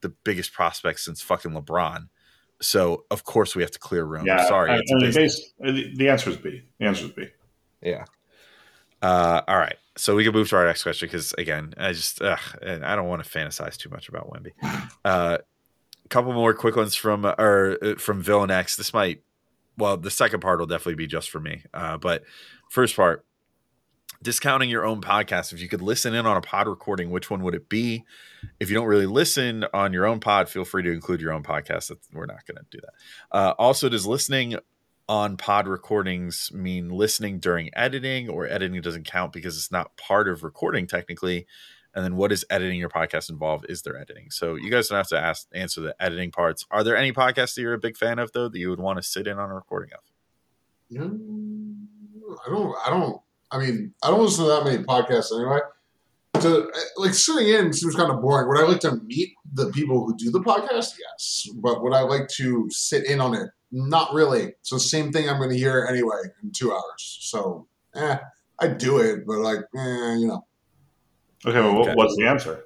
the biggest prospect since fucking LeBron. So of course we have to clear room. Yeah, Sorry, I, I mean, the, the answer is B. The answer is B. Yeah. Uh, all right. So we can move to our next question because again, I just ugh, and I don't want to fantasize too much about Wemby. Uh, a couple more quick ones from uh, or uh, from Villain X. This might, well, the second part will definitely be just for me. Uh, but first part, discounting your own podcast. If you could listen in on a pod recording, which one would it be? If you don't really listen on your own pod, feel free to include your own podcast. That's, we're not going to do that. Uh, also, does listening on pod recordings mean listening during editing or editing doesn't count because it's not part of recording technically and then what does editing your podcast involve is there editing so you guys don't have to ask answer the editing parts are there any podcasts that you're a big fan of though that you would want to sit in on a recording of Mm, I don't. I don't. I mean, I don't listen to that many podcasts anyway. To like sitting in seems kind of boring. Would I like to meet the people who do the podcast? Yes, but would I like to sit in on it? Not really. So same thing I'm going to hear anyway in two hours. So, eh, I do it, but like, eh, you know, Okay, well, Okay. what's the answer?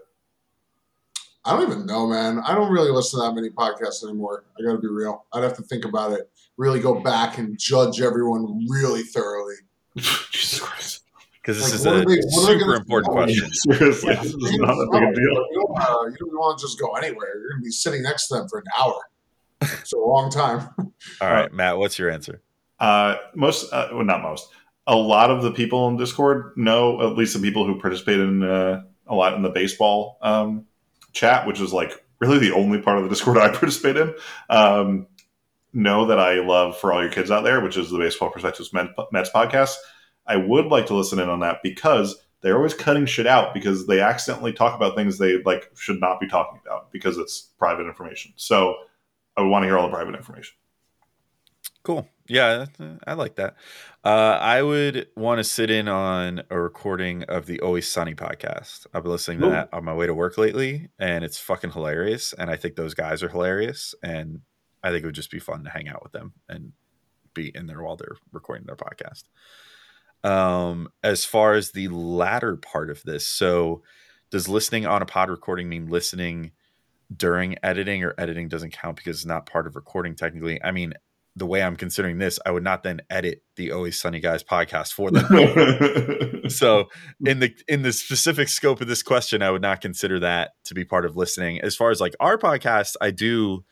I don't even know, man. I don't really listen to that many podcasts anymore. I got to be real. I'd have to think about it, really go back and judge everyone really thoroughly. Jesus Christ. Because this Like, is a they- what are they super important question. Seriously, Yeah, this is not a big deal. You don't, uh, you don't want to just go anywhere. You're going to be sitting next to them for an hour. It's a long time. All right, Matt, what's your answer? Uh, most, uh, well, not most. A lot of the people in Discord know, at least the people who participate in uh, a lot in the baseball um, chat, which is like really the only part of the Discord I participate in. Um, know that I love for all your kids out there, which is the Baseball Perspectives Men- Mets podcast. I would like to listen in on that because they're always cutting shit out because they accidentally talk about things they like should not be talking about because it's private information. So I would want to hear all the private information. Cool. Yeah, I like that. Uh, I would want to sit in on a recording of the Always Sunny podcast. I've been listening to Ooh. that on my way to work lately, and it's fucking hilarious. And I think those guys are hilarious, and I think it would just be fun to hang out with them and be in there while they're recording their podcast. Um, as far as the latter part of this, so does listening on a pod recording mean listening during editing, or editing doesn't count because it's not part of recording technically? I mean, the way I'm considering this, I would not then edit the Always Sunny Guys podcast for them. so in the in the specific scope of this question, I would not consider that to be part of listening. As far as like our podcast, I do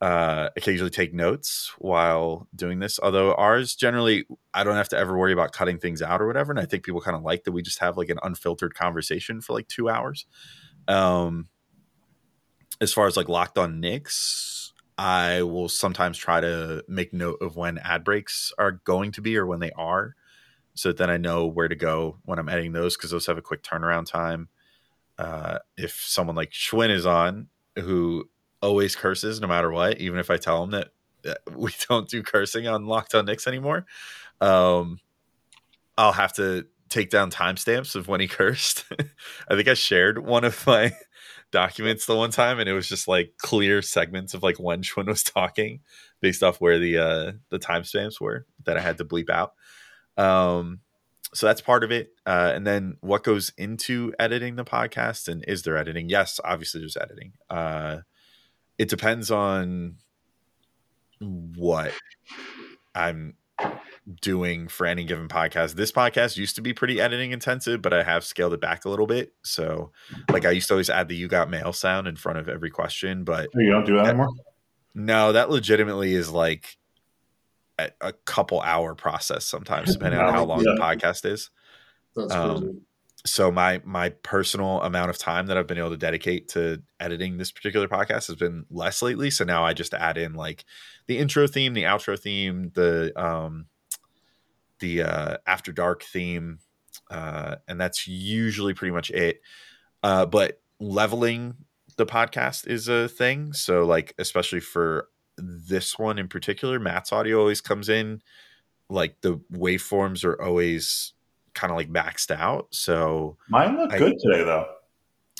uh occasionally take notes while doing this. Although ours generally I don't have to ever worry about cutting things out or whatever. And I think people kind of like that we just have like an unfiltered conversation for like two hours. Um as far as like locked on Knicks, I will sometimes try to make note of when ad breaks are going to be or when they are. So that then I know where to go when I'm editing those because those have a quick turnaround time. Uh, if someone like Schwinn is on, who always curses no matter what, even if I tell him that, we don't do cursing on Locked on Knicks anymore, um, I'll have to take down timestamps of when he cursed. I think I shared one of my documents the one time, and it was just like clear segments of like when Schwinn was talking based off where the uh, the timestamps were that I had to bleep out. Um, so that's part of it. Uh, and then what goes into editing the podcast and is there editing? Yes, obviously there's editing. Uh, it depends on what I'm doing for any given podcast. This podcast used to be pretty editing intensive, but I have scaled it back a little bit. So, like, I used to always add the "you got mail" sound in front of every question, but you don't do that anymore. no, that legitimately is like a, a couple hour process sometimes, depending on how long the podcast is. That's Um, crazy. So my my personal amount of time that I've been able to dedicate to editing this particular podcast has been less lately. So now I just add in like the intro theme, the outro theme, the um the uh after dark theme, uh, and that's usually pretty much it. Uh, but leveling the podcast is a thing. So like especially for this one in particular, Matt's audio always comes in like the waveforms are always kind of like maxed out. So Mine look I- good today, though.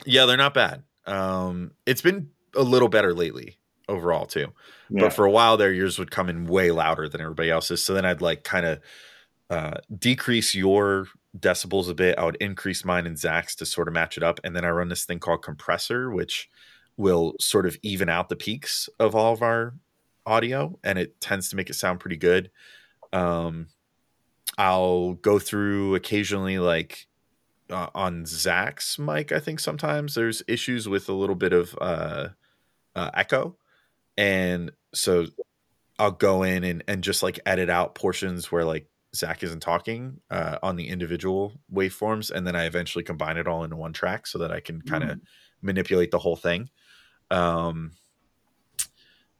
yeah, they're not bad. Um, it's been a little better lately overall too. Yeah. But for a while there, yours would come in way louder than everybody else's. So then I'd like kind of uh, decrease your decibels a bit. I would increase mine and Zach's to sort of match it up. And then I run this thing called compressor, which will sort of even out the peaks of all of our audio. And it tends to make it sound pretty good. Um, I'll go through occasionally like uh, on Zach's mic, I think sometimes there's issues with a little bit of uh, uh, echo. And so I'll go in and, and just like edit out portions where like Zach isn't talking uh, on the individual waveforms. And then I eventually combine it all into one track so that I can kind of manipulate the whole thing. Um,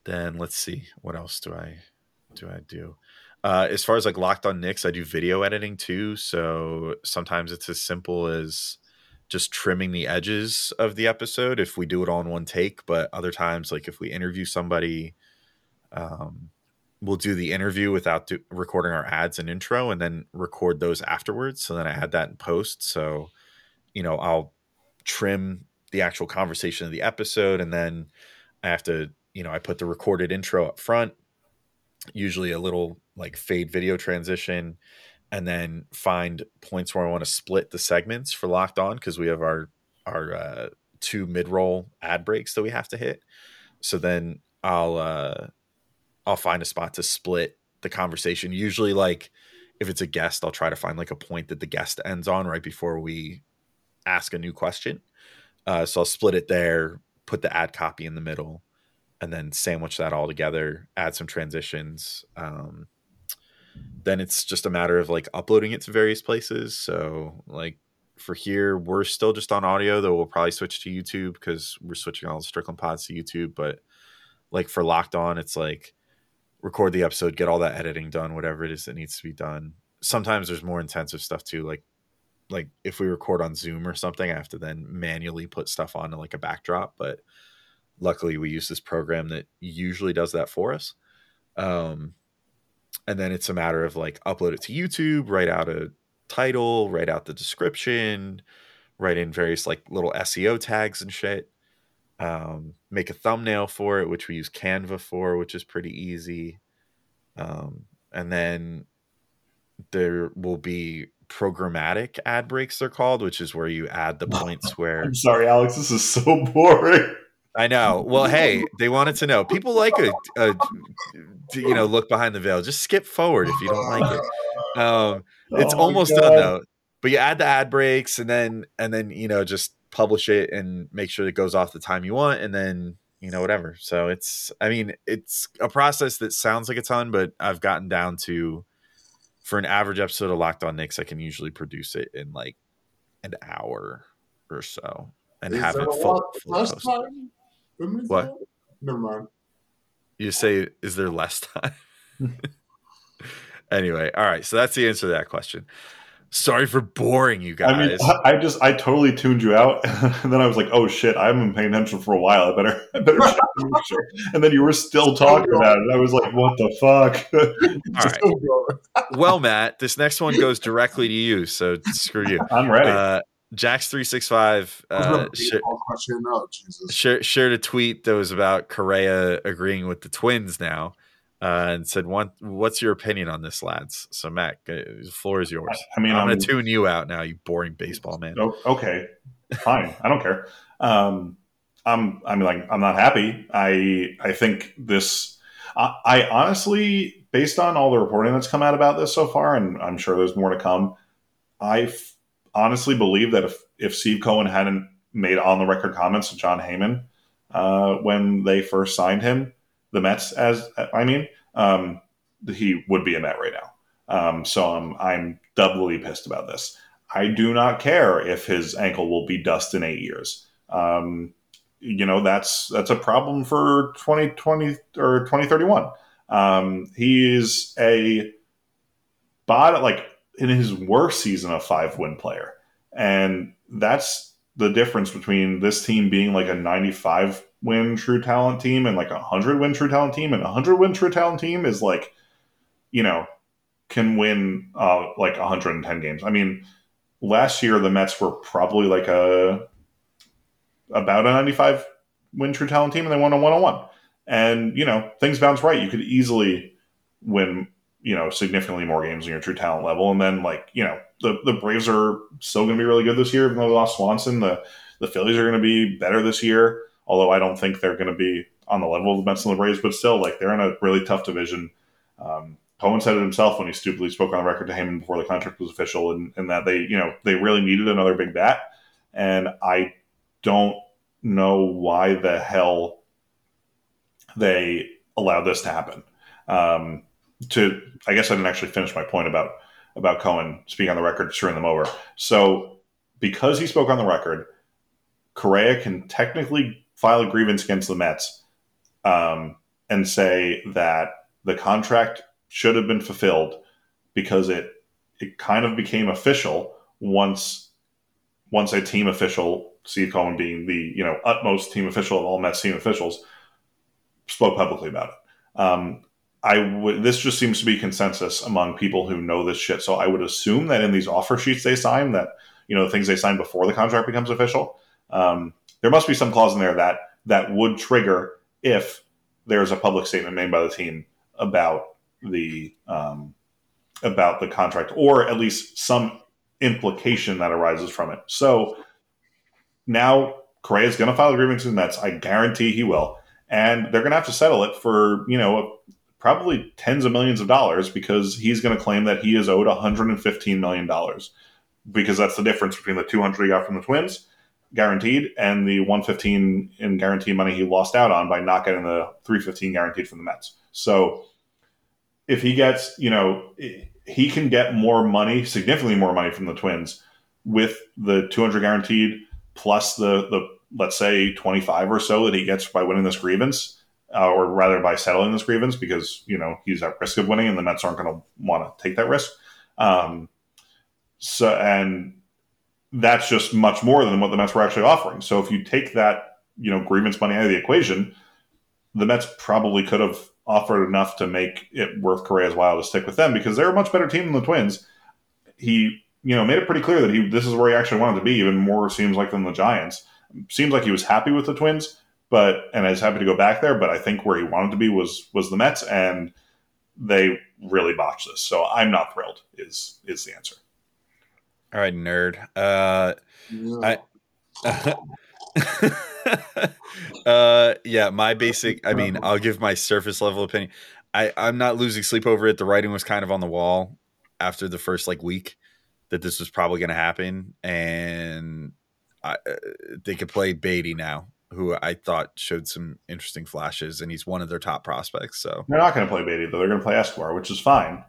then let's see, what else do I do I do? Uh, as far as like locked on Knicks, I do video editing too. So sometimes it's as simple as just trimming the edges of the episode if we do it all in one take. But other times, like if we interview somebody, um, we'll do the interview without do- recording our ads and intro and then record those afterwards. So then I add that in post. So, you know, I'll trim the actual conversation of the episode and then I have to, you know, I put the recorded intro up front, usually a little like fade video transition, and then find points where I want to split the segments for locked on because we have our our uh, two mid roll ad breaks that we have to hit. So then I'll uh I'll find a spot to split the conversation. Usually like if it's a guest, I'll try to find like a point that the guest ends on right before we ask a new question. Uh, so I'll split it there, put the ad copy in the middle, and then sandwich that all together, add some transitions. Um, then it's just a matter of like uploading it to various places. So like for here, we're still just on audio, though we'll probably switch to YouTube because we're switching all the Strickland pods to YouTube. But like for Locked On, it's like record the episode, get all that editing done, whatever it is that needs to be done. Sometimes there's more intensive stuff too, like like if we record on Zoom or something, I have to then manually put stuff on like a backdrop. But luckily, we use this program that usually does that for us. Um, and then it's a matter of like upload it to YouTube, write out a title, write out the description, write in various like little SEO tags and shit. Um, make a thumbnail for it, which we use Canva for, which is pretty easy. Um, and then there will be programmatic ad breaks they're called which is where you add the points where I'm sorry, Alex. This is so boring. I know. Well hey they wanted to know. People like a, a you know look behind the veil. Just skip forward if you don't like it. Um it's Oh almost done though. But you add the ad breaks and then and then you know just publish it and make sure it goes off the time you want and then you know whatever. So it's i mean it's a process that sounds like a ton but i've gotten down to for an average episode of locked on Knicks, i can usually produce it in like an hour or so and Is have it a full, lot fully less posted. time? Women's What? time? Never mind. You say, is there less time? anyway, all right. So that's the answer to that question. Sorry for boring you guys. I mean, I I just I totally tuned you out, and then I was like, "Oh shit, I haven't been paying attention for a while. I better, I better." check sure. And then you were still talking about it. and I was like, "What the fuck?" all right. Well, Matt, this next one goes directly to you. So screw you. I'm ready. Uh, Jax three six five uh, that a sh- baseball question? Oh, Jesus. shared a tweet that was about Correa agreeing with the Twins now, uh, and said, "What what's your opinion on this, lads?" So Matt, uh, the floor is yours. I mean, I'm I'm, going to tune you out now, you boring baseball man. Okay, fine. I don't care. Um, I'm. I'm like, I'm not happy. I. I think this. I, I honestly, based on all the reporting that's come out about this so far, and I'm sure there's more to come. I f- honestly believe that if if Steve Cohen hadn't made on the record comments to Jon Heyman uh, when they first signed him, the Mets, as I mean, um, he would be a Met right now. Um, so I'm I'm doubly pissed about this. I do not care if his ankle will be dust in eight years. Um, you know that's that's a problem for 2020 or 2031. Um, he's a bot like in his worst season a five win player, and that's the difference between this team being like a 95 win true talent team and like a 100 win true talent team and a 100 win true talent team is like you know can win uh, like 110 games. I mean, last year the Mets were probably like a about a 95 win true talent team, and they won a 101. And you know things bounce right. You could easily win you know significantly more games than your true talent level, and then like you know the the Braves are still going to be really good this year, even though they lost Swanson. The the Phillies are going to be better this year, although I don't think they're going to be on the level of the Mets and the Braves, but still like they're in a really tough division. Um, Cohen said it himself when he stupidly spoke on the record to Heyman before the contract was official, and, and that they, you know, they really needed another big bat. And I don't know why the hell they allowed this to happen. Um, to, I guess I didn't actually finish my point about about Cohen speaking on the record, screwing them over. So because he spoke on the record, Correa can technically file a grievance against the Mets um, and say that the contract should have been fulfilled because it it kind of became official once once a team official, Steve Cohen being the you know utmost team official of all Mets team officials, spoke publicly about it. Um, I would. This just seems to be consensus among people who know this shit. So I would assume that in these offer sheets they sign, that you know the things they sign before the contract becomes official, um, there must be some clause in there that that would trigger if there's a public statement made by the team about the um, about the contract, or at least some implication that arises from it. So now Correa is going to file a grievance with the Mets. I guarantee he will, and they're going to have to settle it for you know probably tens of millions of dollars because he's going to claim that he is owed 115 million dollars because that's the difference between the 200 he got from the Twins guaranteed and the 115 in guaranteed money he lost out on by not getting the 315 guaranteed from the Mets. So if he gets, you know, he can get more money, significantly more money from the Twins with the 200 guaranteed plus the the let's say 25 or so that he gets by winning this grievance uh, or rather by settling this grievance because, you know, he's at risk of winning and the Mets aren't going to want to take that risk. Um, so and that's just much more than what the Mets were actually offering. So if you take that, you know, grievance money out of the equation, the Mets probably could have offered enough to make it worth Correa's while to stick with them because they're a much better team than the Twins. He, you know, made it pretty clear that he this is where he actually wanted to be, even more seems like than the Giants. Seems like he was happy with the Twins, but and I was happy to go back there. But I think where he wanted to be was was the Mets, and they really botched this. So I'm not thrilled. Is is the answer? All right, nerd. Uh, Yeah. I. uh, yeah, my basic. I mean, I'll give my surface level opinion. I I'm not losing sleep over it. The writing was kind of on the wall after the first like week that this was probably going to happen, and I, uh, they could play Baty now, who I thought showed some interesting flashes, and he's one of their top prospects. So They're not going to play Baty though. They're going to play Escobar, which is fine.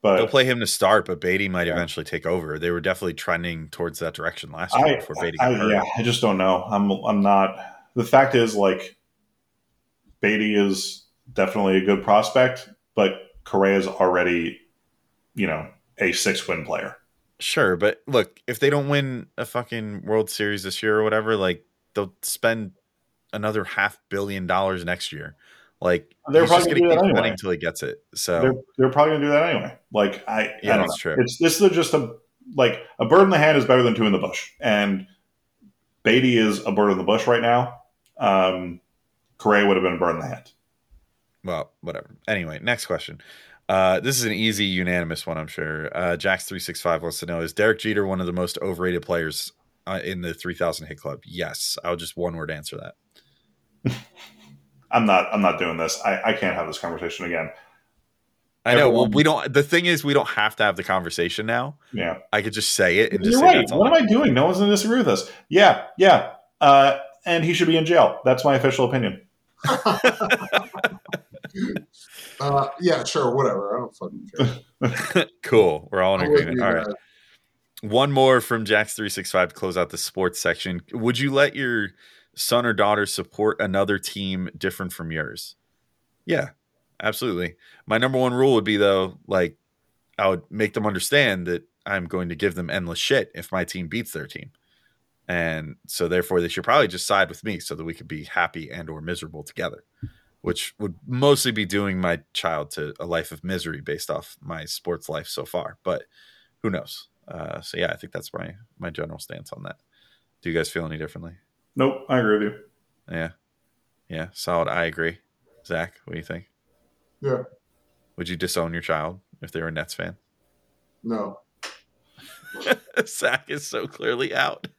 But they'll play him to start, but Baty might Yeah. eventually take over. They were definitely trending towards that direction last year I, before Baty I, hurt. yeah, I just don't know. I'm I'm not. The fact is, like, Baty is definitely a good prospect, but Correa is already, you know, a six win player. Sure, but look, if they don't win a fucking World Series this year or whatever, like they'll spend another half billion dollars next year. Like They're he's probably gonna do keep that anyway. until he gets it. So They're they're probably going to do that anyway. Like I, Yeah, I don't that's know. true. It's this is just a like a bird in the hand is better than two in the bush, and Baty is a bird in the bush right now. Um, Correa would have been a bird in the hand. well, whatever. Anyway, next question. Uh, this is an easy, unanimous one, I'm sure. Uh, Jax three six five wants to know: Is Derek Jeter one of the most overrated players uh, in the three thousand hit club? Yes, I'll just one word answer that. I'm not. I'm not doing this. I, I can't have this conversation again. I know. Well, we don't. The thing is, we don't have to have the conversation now. Yeah. I could just say it and You're say right. What am I doing? No one's going to disagree with us. Yeah, yeah. Uh, and he should be in jail. That's my official opinion. Uh, yeah, sure, whatever. I don't fucking care. cool. We're all in I'm agreement. All right. guys. One more from Jax three six five to close out the sports section. Would you let your son or daughter support another team different from yours? Yeah, absolutely. My number one rule would be though, like I would make them understand that I'm going to give them endless shit if my team beats their team. And so therefore they should probably just side with me so that we could be happy and or miserable together. Which would mostly be doing my child to a life of misery based off my sports life so far. But who knows? Uh, so yeah, I think that's my my general stance on that. Do you guys feel any differently? Nope, I agree with you. Yeah, yeah, solid. I agree. Zach, what do you think? Yeah, Would you disown your child if they were a Nets fan? no. Zach is so clearly out.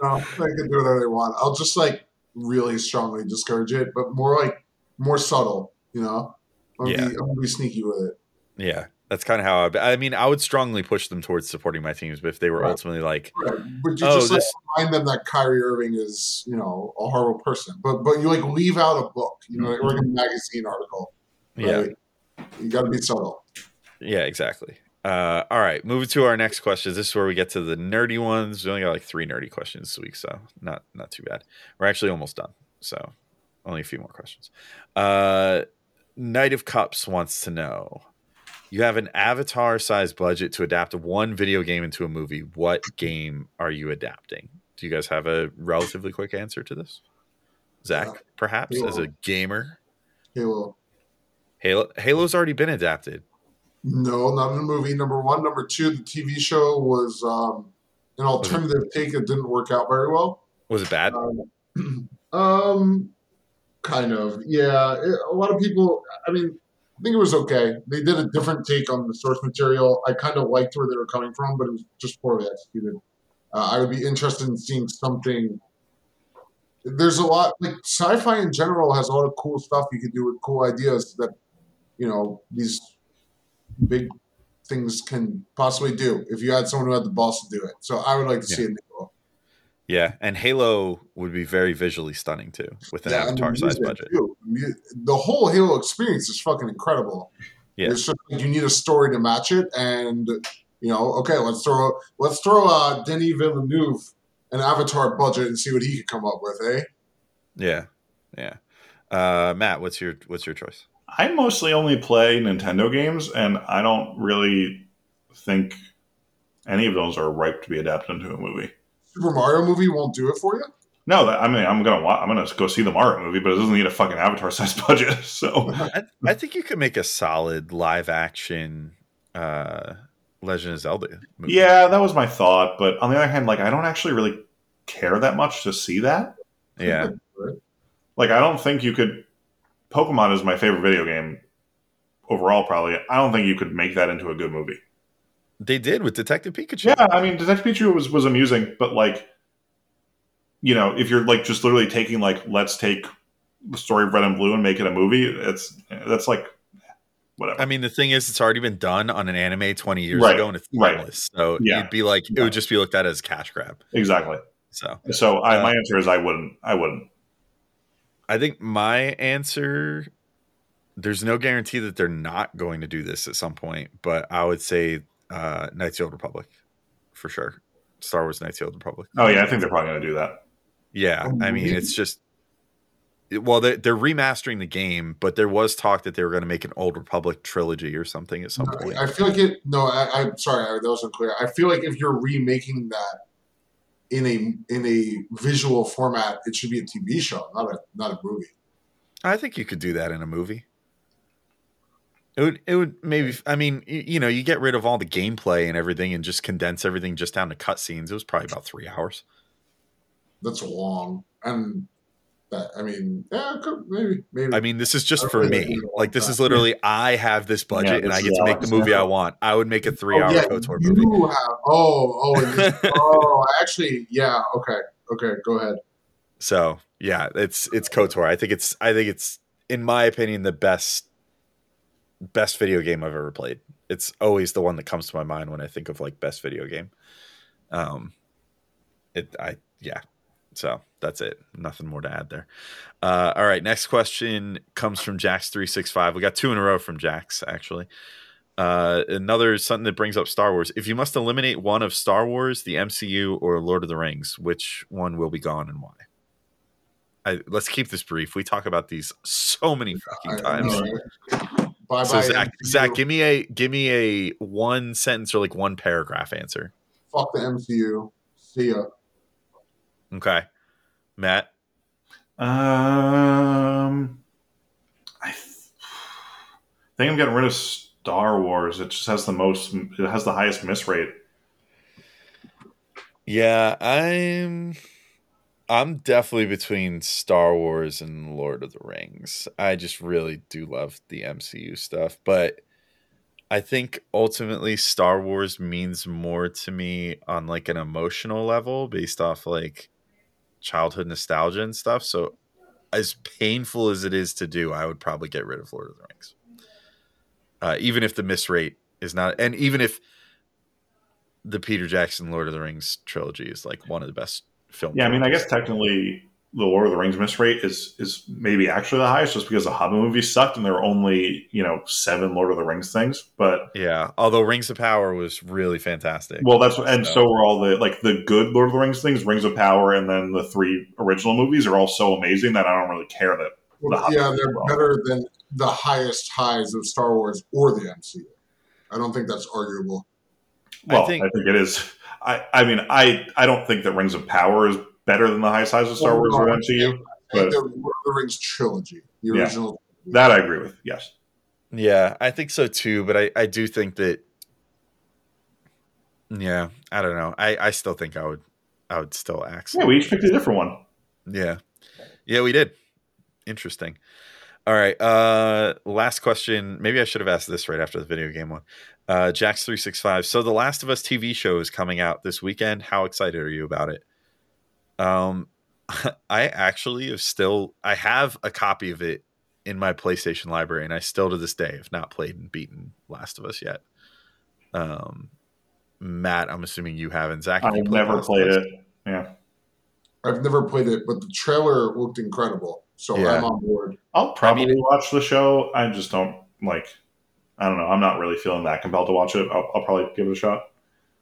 No, they can do whatever they want. I'll just like really strongly discourage it, but more like more subtle, you know? I'm gonna, Yeah. be, I'm gonna be sneaky with it. yeah, that's kind of how I. I mean, I would strongly push them towards supporting my teams, but if they were Right. ultimately like, Right. But you Oh, just like, remind them that Kyrie Irving is, you know, a horrible person. But but you like leave out a book, you know, like, or like a magazine article. yeah, You gotta be subtle. Yeah, exactly. Uh, all right, moving to our next questions. This is where we get to the nerdy ones. We only got like three nerdy questions this week, so not not too bad. We're actually almost done, so only a few more questions. Uh, Knight of Cups wants to know: You have an Avatar-sized budget to adapt one video game into a movie. What game are you adapting? Do you guys have a relatively quick answer to this? Zach, Yeah. perhaps as a Halo. gamer, Halo. Halo Halo's already been adapted. No, not in a movie. Number one. Number two, the TV show was um, an alternative take. It didn't work out very well. Was it bad? Um, um, kind of. Yeah. It- a lot of people. I mean, I think it was okay. They did a different take on the source material. I kind of liked where they were coming from, but it was just poorly executed. Uh, I would be interested in seeing something there's a lot like sci-fi in general has a lot of cool stuff you can do with cool ideas that you know these big things can possibly do if you had someone who had the balls to do it. So I would like to see Yeah. a Halo. Yeah, and Halo would be very visually stunning too, with an Yeah, Avatar size budget. too. The whole Halo experience is fucking incredible. Yeah. It's just like you need a story to match it, and you know, okay, let's throw let's throw uh, Denis Villeneuve an Avatar budget and see what he could come up with, eh? Yeah, yeah. Uh, Matt, what's your what's your choice? I mostly only play Nintendo games, and I don't really think any of those are ripe to be adapted into a movie. Super Mario movie won't do it for you. No, I mean I'm gonna wa- I'm gonna go see the Mario movie, but it doesn't need a fucking Avatar size budget. So I, I think you could make a solid live action uh, Legend of Zelda movie. yeah, that was my thought. But on the other hand, like I don't actually really care that much to see that. yeah. Like I don't think you could. Pokemon is my favorite video game overall. Probably, I don't think you could make that into a good movie. They did with Detective Pikachu. Yeah, I mean, Detective Pikachu was was amusing, but like, you know, if you're like just literally taking like, let's take the story of Red and Blue and make it a movie, it's that's like whatever. I mean, the thing is, it's already been done on an anime 20 years Right, ago, and it's right. timeless. So Yeah. you'd be like, it would just be looked at as cash grab. exactly. So So I, Uh, my answer is I wouldn't. I wouldn't. I think my answer, there's no guarantee that they're not going to do this at some point, but I would say uh, Knights of the Old Republic for sure. Star Wars Knights of the Old Republic. Oh yeah, I think they're probably going to do that. Yeah, I mean, it's just. Well, they're, they're remastering the game, but there was talk that they were going to make an Old Republic trilogy or something at some point. I feel like it. No, I, I'm sorry, I, that wasn't clear. I feel like if you're remaking that in a in a visual format, it should be a TV show, not a not a movie. I think you could do that in a movie. It would. It would maybe. I mean, you know, you get rid of all the gameplay and everything, and just condense everything just down to cutscenes. It was probably about three hours. That's long, and that I mean, yeah, could- maybe maybe. I mean, this is just for me. Like, this want is that. literally I have this budget Yeah, and I get to make the Alex. movie I want. I would make a three-hour oh, yeah, KOTOR you movie. have. Oh, oh, this- oh. Actually, yeah. Okay, okay. Go ahead. So yeah, it's it's KOTOR. I think it's I think it's in my opinion the best best video game I've ever played. It's always the one that comes to my mind when I think of like best video game. Um it I yeah. So that's it. Nothing more to add there. Uh all right, next question comes from Jax365. We got two in a row from Jax actually. Uh, another something that brings up Star Wars. If you must eliminate one of Star Wars, the MCU, or Lord of the Rings, which one will be gone and why? I, let's keep this brief. We talk about these so many fucking times. Bye So bye. Zach, Zach, give me a give me a one sentence or like one paragraph answer. Fuck the MCU. See ya. Okay, Matt. Um, I th- think I'm getting rid of Star Wars. It just has the most. It has the highest miss rate. Yeah, I'm. I'm definitely between Star Wars and Lord of the Rings. I just really do love the MCU stuff, but I think ultimately Star Wars means more to me on like an emotional level based off like childhood nostalgia and stuff. So as painful as it is to do, I would probably get rid of Lord of the Rings. Uh, even if the miss rate is not and even if the Peter Jackson Lord of the Rings trilogy is like one of the best films. Yeah, I mean, I guess technically the Lord of the Rings miss rate is is maybe actually the highest, just because the Hobbit movies sucked and there were only you know seven Lord of the Rings things. But Yeah, although Rings of Power was really fantastic. well, that's and So- so were all the like the good Lord of the Rings things, Rings of Power, and then the three original movies are all so amazing that I don't really care that. Well, Hobbit yeah, they're well. better than the highest highs of Star Wars or the MCU. I don't think that's arguable. Well, I think- think, it is. I I mean, I I don't think that Rings of Power is better than the high highs of Star Well, Wars no, or MCU. But the Lord of the Rings trilogy, the Yeah. original. that I agree with. Yes. yeah, I think so too. But I, I do think that. Yeah, I don't know. I, I still think I would, I would still axe. Yeah, we each picked a different one. Yeah. Yeah, we did. Interesting. All right. Uh last question. Maybe I should have asked this right after the video game one. Uh Jax365. So the Last of Us TV show is coming out this weekend. How excited are you about it? Um I actually have still I have a copy of it in my PlayStation library, and I still to this day have not played and beaten Last of Us yet. Um, Matt, I'm assuming you haven't. Zach, have I've never Last played it. Yeah, I've never played it, but the trailer looked incredible, so Yeah. I'm on board. I'll probably mean- watch the show. I just don't like. I don't know. I'm not really feeling that compelled to watch it. I'll, I'll probably give it a shot.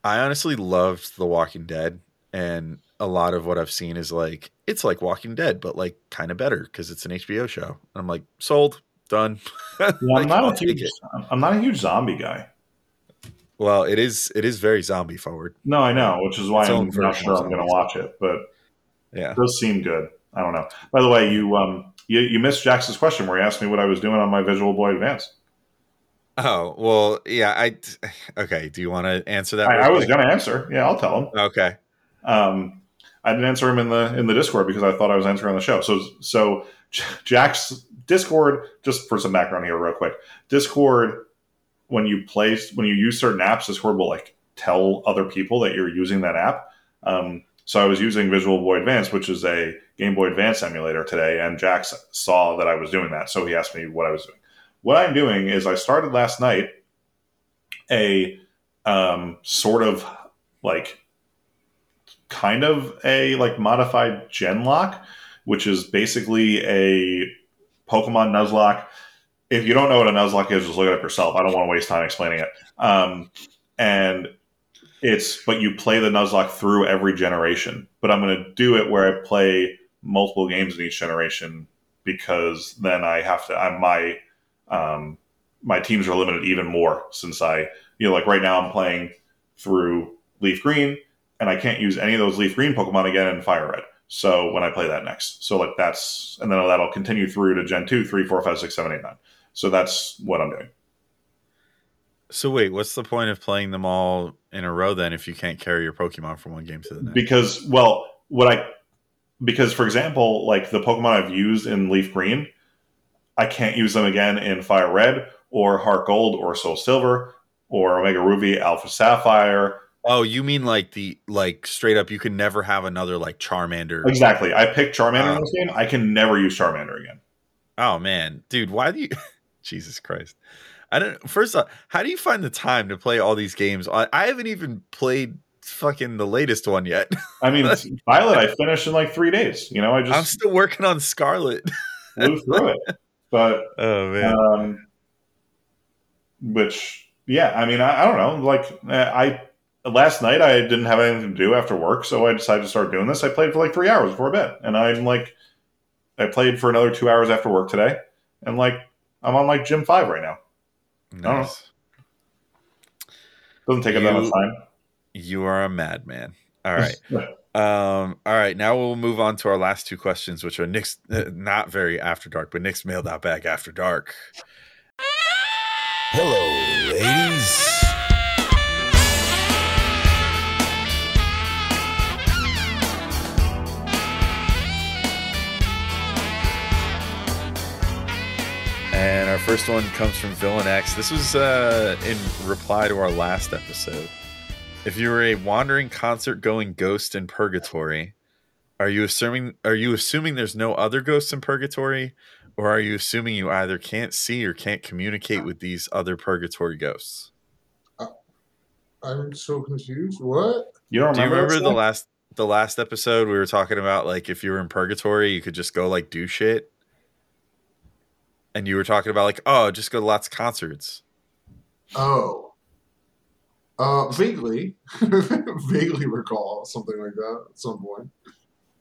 I honestly loved The Walking Dead, and a lot of what I've seen is like it's like Walking Dead, but like kind of better because it's an HBO show. And I'm like, sold, done. Yeah, Like, I'm not a huge. I'm not a huge zombie guy. Well, it is it is very zombie forward. No, I know, which is why Its I'm not sure I'm going to watch it. But Yeah. it does seem good. I don't know. By the way, you um you, you missed Jackson's question where he asked me what I was doing on my Visual Boy Advance. Oh well, yeah. I okay. Do you want to answer that? I, I was going to answer. Yeah, I'll tell him. Okay. Um, I didn't answer him in the in the Discord because I thought I was answering on the show. So so Jack's Discord. Just for some background here, real quick. Discord, when you place when you use certain apps, Discord will like tell other people that you're using that app. Um, so I was using Visual Boy Advance, which is a Game Boy Advance emulator today, and Jack saw that I was doing that, so he asked me what I was doing. What I'm doing is I started last night a um, sort of like kind of a like modified Genlocke, which is basically a Pokemon Nuzlocke. If you don't know what a Nuzlocke is, just look it up yourself. I don't want to waste time explaining it. Um, and it's but you play the Nuzlocke through every generation. But I'm going to do it where I play multiple games in each generation because then I have to. I'm my um, my teams are limited even more since I you know like right now I'm playing through Leaf Green and I can't use any of those Leaf Green Pokemon again in Fire Red. So when I play that next, so like that's and then that'll continue through to Gen 2, 3, 4, 5, 6, 7, 8, 9. So that's what I'm doing. So wait, what's the point of playing them all in a row then if you can't carry your Pokemon from one game to the next? Because well, what I because for example, like the Pokemon I've used in Leaf Green, I can't use them again in Fire Red or Heart Gold or Soul Silver or Omega Ruby, Alpha Sapphire. oh, you mean like the like straight up? You can never have another like Charmander. Exactly. I picked Charmander Uh, in this game. I can never use Charmander again. Oh man, dude, why do you? Jesus Christ! I don't. First off, how do you find the time to play all these games? I, I haven't even played fucking the latest one yet. I mean, Violet, I finished in like three days. You know, I just I'm still working on Scarlet. flew through it. But Oh man. um, which, yeah, I mean, I, I don't know. Like, I last night I didn't have anything to do after work, so I decided to start doing this. I played for like three hours before bed, and I'm like, I played for another two hours after work today, and like, I'm on like gym five right now. nice. Doesn't take up that You- much time. You are a madman. All right. Um, all right, now we'll move on to our last two questions, which are Knicks uh, not very after dark, but Knicks mailed out back after dark. Hello, ladies. And our first one comes from Villain X. This was uh, in reply to our last episode. If you were a wandering concert going ghost in purgatory, are you assuming are you assuming there's no other ghosts in purgatory? Or are you assuming you either can't see or can't communicate with these other purgatory ghosts? Uh, I'm so confused. What? You don't Do you remember, remember the stuff? last the last episode we were talking about like if you were in purgatory you could just go like do shit? And you were talking about like, oh, just go to lots of concerts. Oh. Uh, vaguely, vaguely recall something like that at some point.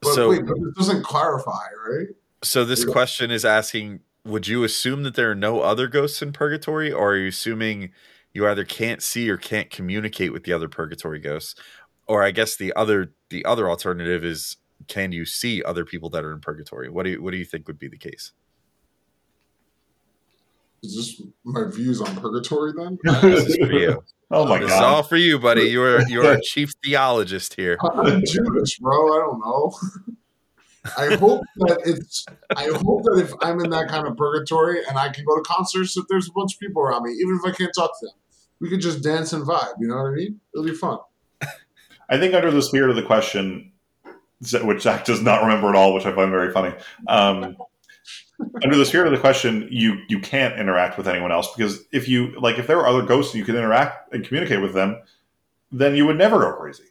But So- wait, but it doesn't clarify, right? So this Yeah. question is asking: Would you assume that there are no other ghosts in purgatory, or are you assuming you either can't see or can't communicate with the other purgatory ghosts? Or I guess the other the other alternative is: Can you see other people that are in purgatory? What do you what do you think would be the case? Is this my views on purgatory then? This is for you. Oh my this is god! all for you, buddy. You're you're a chief theologist here. I'm Judas, bro. I don't know. I hope that it's. I hope that if I'm in that kind of purgatory and I can go to concerts, that there's a bunch of people around me, even if I can't talk to them, we could just dance and vibe. You know what I mean? It'll be fun. I think under the spirit of the question, which Zach does not remember at all, which I find very funny. Um, under the spirit of the question, you you can't interact with anyone else because if you like, if there were other ghosts and you could interact and communicate with them, then you would never go crazy.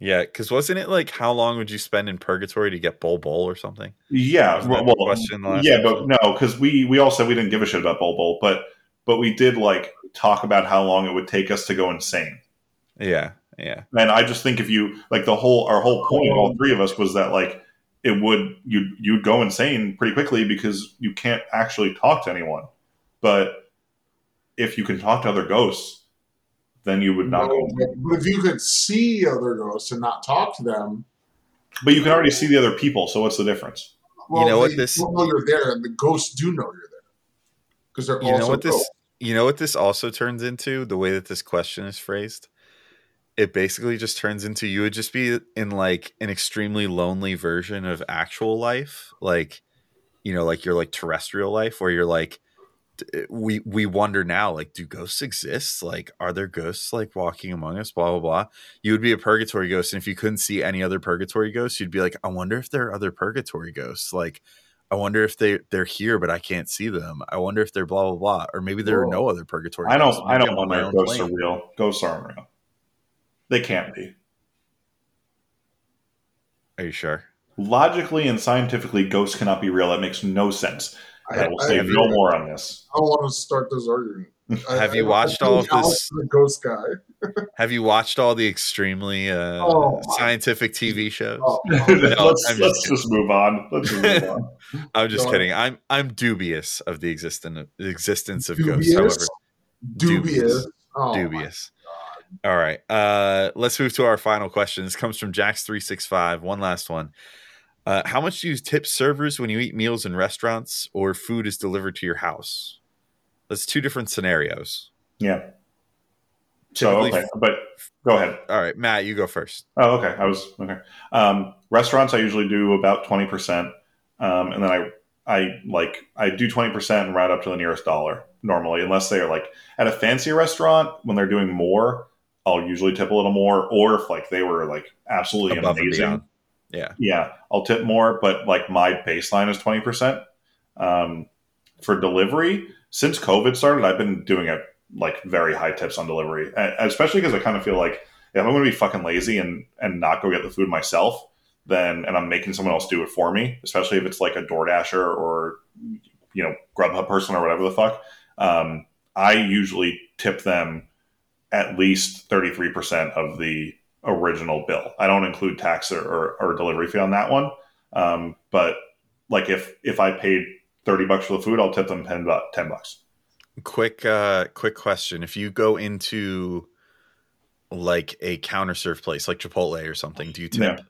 Yeah, because wasn't it like how long would you spend in purgatory to get Bol Bol or something? Yeah, well, question last yeah, but no, because we we all said we didn't give a shit about Bol Bol, but but we did like talk about how long it would take us to go insane. Yeah, yeah, And I just think if you like the whole our whole point, all three of us, was that like it would you you'd go insane pretty quickly because you can't actually talk to anyone. But if you can talk to other ghosts, then you would not go. No, insane. but if you could see other ghosts and not talk to them, But you can already see the other people. So what's the difference? well, know what this- don't know you're there, and the ghosts do know you're there because they're you also know what this you know what this also turns into the way that this question is phrased it basically just turns into you would just be in like an extremely lonely version of actual life like you know like your like terrestrial life where you're like eh, we we wonder now like do ghosts exist like are there ghosts like walking among us blah blah blah you would be a purgatory ghost and if you couldn't see any other purgatory ghosts you'd be like i wonder if there are other purgatory ghosts like I wonder if they they're here, but I can't see them. I wonder if they're blah blah blah, or maybe there are no other purgatory. I don't. I don't wonder ghosts plane. are real. Ghosts aren't real. They can't be. Are you sure? Logically and scientifically, ghosts cannot be real. That makes no sense. I, will say I- no more on this. I don't want to start this argument. I- Have you watched I all of this- is a ghost guy. Have you watched all the extremely uh, Oh, scientific TV shows? Oh, let's I'm just let's just move on. Let's move on. I'm just Go kidding. I'm I'm dubious of the existence the existence of dubious. ghosts. However, dubious. dubious. Oh, my dubious. All right. Uh, let's move to our final question. This comes from Jax three six five. One last one. Uh, how much do you tip servers when you eat meals in restaurants or food is delivered to your house? That's two different scenarios. Yeah. So Typically- okay, but go ahead. All right, Matt, you go first. Oh, okay. I was okay. Um, restaurants, I usually do about twenty percent, um, and then I I like I do twenty percent and round up to the nearest dollar normally, unless they are like at a fancy restaurant when they're doing more. I'll usually tip a little more, or if like they were like absolutely Above amazing. Yeah. yeah, I'll tip more. But like my baseline is twenty percent. Um, for delivery, since COVID started, I've been doing it like very high tips on delivery, and especially because I kind of feel like if I'm going to be fucking lazy and and not go get the food myself, then and I'm making someone else do it for me, especially if it's like a DoorDasher or you know Grubhub person or whatever the fuck. Um, I usually tip them at least thirty three percent of the original bill. I don't include tax or, or, or delivery fee on that one. Um, but like if if I paid thirty bucks for the food, I'll tip them ten bucks. Ten bucks. Quick, uh, quick question: If you go into like a counter serve place, like Chipotle or something, do you tip?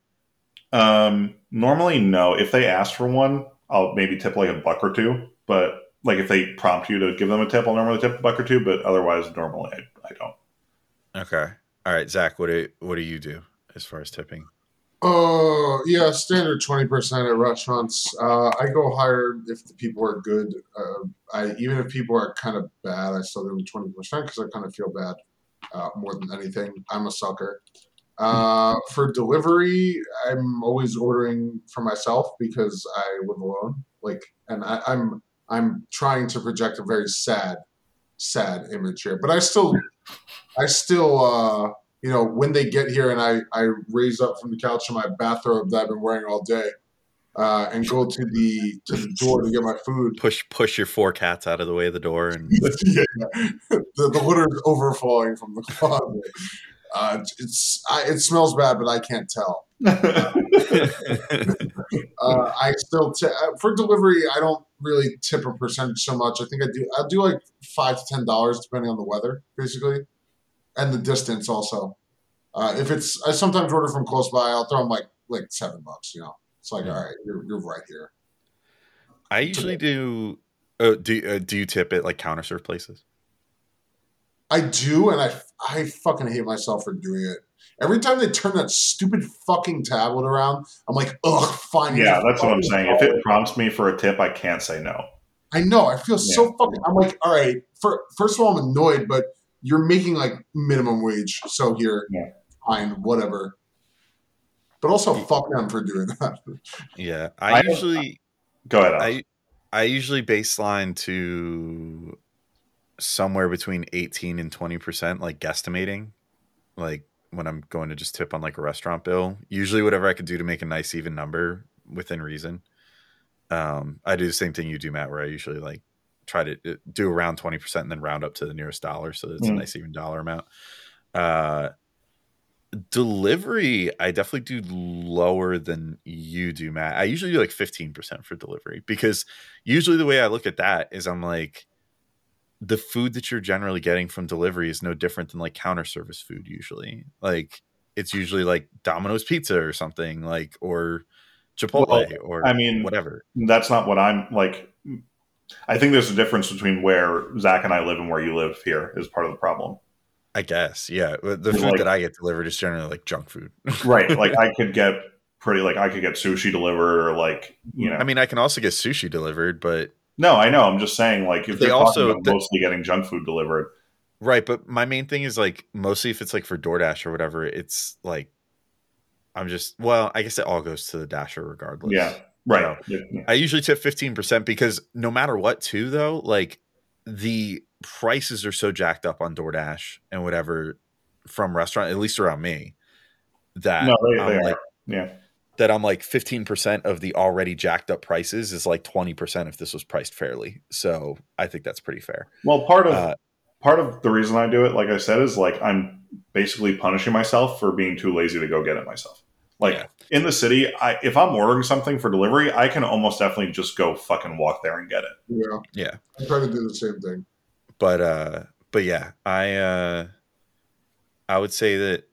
Um, normally, no. If they ask for one, I'll maybe tip like a buck or two. But like if they prompt you to give them a tip, I'll normally tip a buck or two. But otherwise, normally I, I don't. Okay. All right, Zach. What do what do you do as far as tipping? Uh, yeah, standard twenty percent at restaurants. Uh, I go higher if the people are good. Uh, I even if people are kind of bad, I still give them twenty percent because I kind of feel bad uh, more than anything. I'm a sucker. Uh, for delivery, I'm always ordering for myself because I live alone. Like, and I, I'm I'm trying to project a very sad, sad image here, but I still, I still. Uh, you know, when they get here and I, I raise up from the couch in my bathrobe that I've been wearing all day uh, and go to the to the door to get my food. Push push your four cats out of the way of the door, and yeah, the, the litter is overflowing from the closet. Uh, it's I, it smells bad, but I can't tell. Uh, I still t- uh, for delivery. I don't really tip a percentage so much. I think I do. I do like five to ten dollars depending on the weather, basically, and the distance also. Uh, if it's I sometimes order from close by, I'll throw them like like seven bucks. You know, it's like Yeah. all right, you're you're right here. I usually do. Uh, do uh, do you tip at like counter serve places? I do, and I I fucking hate myself for doing it. Every time they turn that stupid fucking tablet around, I'm like, ugh, fine. yeah, that's what I'm fucking saying. If it prompts me for a tip, I can't say no. I know. I feel so fucking. I'm like, all right. For first of all, I'm annoyed, but you're making like minimum wage, so here, Yeah. fine, whatever. But also, fuck them for doing that. Yeah, I I usually Go ahead. Alex. I I usually baseline to somewhere between 18 and 20% like guesstimating like when I'm going to just tip on like a restaurant bill. Usually whatever I could do to make a nice even number within reason. Um I do the same thing you do Matt where I usually like try to uh, do around 20% and then round up to the nearest dollar so it's a Mm. nice even dollar amount. Uh delivery i definitely do lower than you do matt i usually do like 15% for delivery because usually the way i look at that is i'm like the food that you're generally getting from delivery is no different than like counter service food usually like it's usually like domino's pizza or something like or chipotle Well, or I mean, whatever that's not what I'm like. I think there's a difference between where Zach and I live and where you live here is part of the problem. i guess yeah the Like- food that i get delivered is generally like junk food Right. like I could get pretty like I could get sushi delivered or like you know i mean i can also get sushi delivered but No, I know. I'm just saying like if They also- talking about the- mostly getting junk food delivered. Right, but my main thing is like mostly if it's like for DoorDash or whatever, it's like I'm just well, I guess it all goes to the dasher regardless. Yeah. Right. Yeah. I usually tip 15% because no matter what too though, like the prices are so jacked up on DoorDash and whatever from restaurant, at least around me, that No, they, they like are. Yeah. That I'm like 15% of the already jacked up prices is like 20% if this was priced fairly. So I think that's pretty fair. Well, part of Uh, part of the reason I do it, like I said, is like I'm basically punishing myself for being too lazy to go get it myself. Like Yeah. in the city, I if I'm ordering something for delivery, I can almost definitely just go fucking walk there and get it. Yeah, Yeah. I try to do the same thing. but uh but yeah i uh i would say that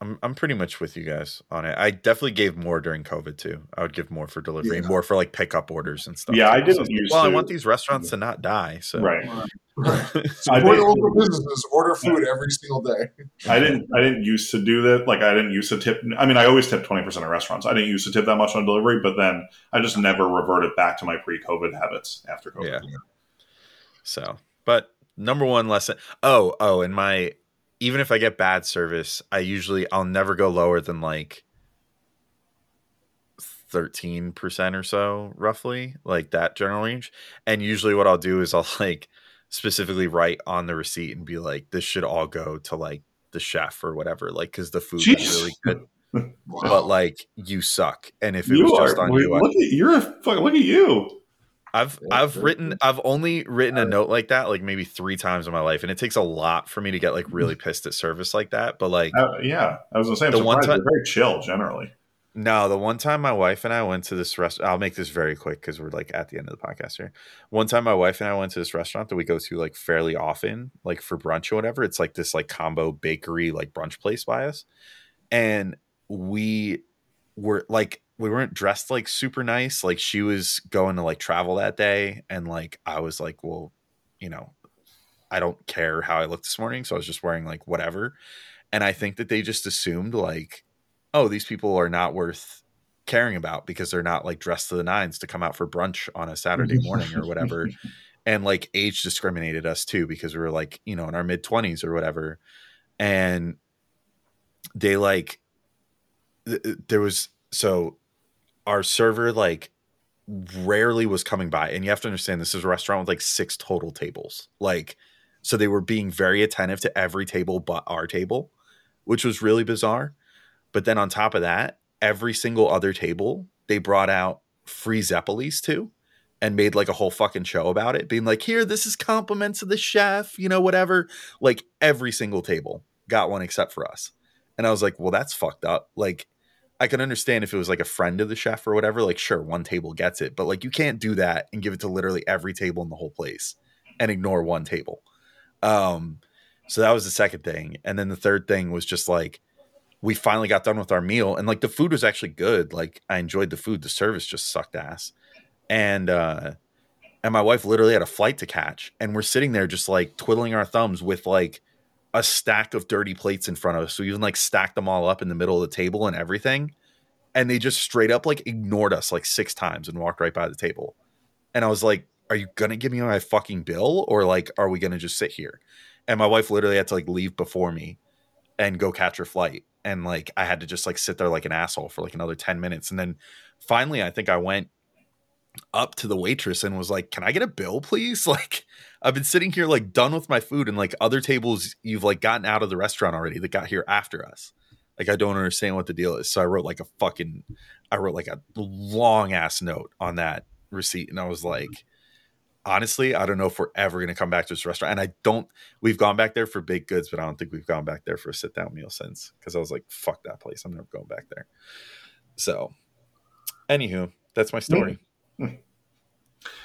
i'm i'm pretty much with you guys on it i definitely gave more during covid too i would give more for delivery Yeah. more for like pickup orders and stuff Yeah, I too. didn't So, used well i want these restaurants to not die so Right. Right. I Support local businesses. Order food every single day. I didn't I didn't used to do that. Like I didn't used to tip I mean I always tip twenty percent of restaurants. I didn't used to tip that much on delivery, but then I just never reverted back to my pre COVID habits after COVID. Yeah. So, but number one lesson. Oh, oh, and my even if I get bad service, I usually I'll never go lower than like thirteen percent or so, roughly, like that general range. And usually, what I'll do is I'll like specifically write on the receipt and be like, "This should all go to like the chef or whatever," like because the food Jeez. is really good. Wow. But like you suck, and if it You was are just on wait, you, I- look at you're a fuck look at you. I've I've written. I've only written a note like that like maybe three times in my life, and it takes a lot for me to get like really pissed at service like that. But like Uh, yeah, I was gonna say I'm The one time- very chill generally. no, the one time my wife and I went to this restaurant, I'll make this very quick because we're like at the end of the podcast here. One time my wife and I went to this restaurant that we go to like fairly often, like for brunch or whatever. It's like this like combo bakery like brunch place by us, and we were like we weren't dressed like super nice. Like she was going to like travel that day, and like I was like, well, you know, I don't care how I look this morning, so I was just wearing like whatever. And I think that they just assumed like, oh, these people are not worth caring about because they're not like dressed to the nines to come out for brunch on a Saturday mm-hmm. morning or whatever. And like age discriminated us too because we were like, you know, in our mid 20s or whatever. And they like, th- th- there was, so our server like rarely was coming by. And you have to understand this is a restaurant with like six total tables. Like, so they were being very attentive to every table but our table, which was really bizarre. But then on top of that, every single other table, they brought out free Zeppelis too and made like a whole fucking show about it, being like, here, this is compliments of the chef, you know, whatever. Like every single table got one except for us. And I was like, well, that's fucked up. Like, I can understand if it was like a friend of the chef or whatever, like, sure, one table gets it, but like, you can't do that and give it to literally every table in the whole place and ignore one table. Um, so that was the second thing. And then the third thing was just like, we finally got done with our meal and like the food was actually good. Like I enjoyed the food. The service just sucked ass. And uh and my wife literally had a flight to catch and we're sitting there just like twiddling our thumbs with like a stack of dirty plates in front of us. So we even like stacked them all up in the middle of the table and everything. And they just straight up like ignored us like six times and walked right by the table. And I was like, are you gonna give me my fucking bill or like are we gonna just sit here? And my wife literally had to like leave before me and go catch her flight. and like I had to just like sit there like an asshole for like another 10 minutes. And then finally I think I went up to the waitress and was like, Can I get a bill, please? Like I've been sitting here like done with my food and like other tables you've like gotten out of the restaurant already that got here after us. Like I don't understand what the deal is. So I wrote like a fucking I wrote like a long ass note on that receipt and I was like honestly, I don't know if we're ever going to come back to this restaurant. And I don't, we've gone back there for baked goods, but I don't think we've gone back there for a sit down meal since because I was like, fuck that place. I'm never going back there. So, anywho, that's my story. Mm.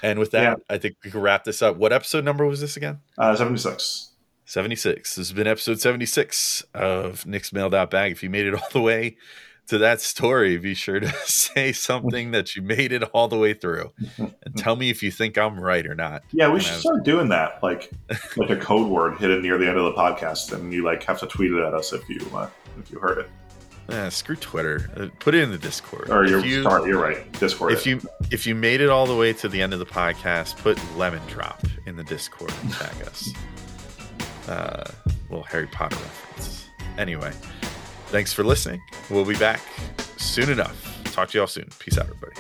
And with that, Yeah. I think we can wrap this up. What episode number was this again? Uh, 76. 76. This has been episode 76 of Knicks Mailed Out Bag. If you made it all the way to that story, be sure to say something that you made it all the way through and tell me if you think I'm right or not. Yeah, we And should was- start doing that, like like a code word hidden near the end of the podcast, and you like have to tweet it at us if you uh, if you heard it. Eh, screw Twitter. Uh, put it in the Discord. Or you're you- sorry, you're right. Discord. if it. you if you made it all the way to the end of the podcast, put lemon drop in the Discord and tag us. Uh, little Harry Potter reference. Anyway, thanks for listening. We'll be back soon enough. Talk to y'all soon. Peace out, everybody.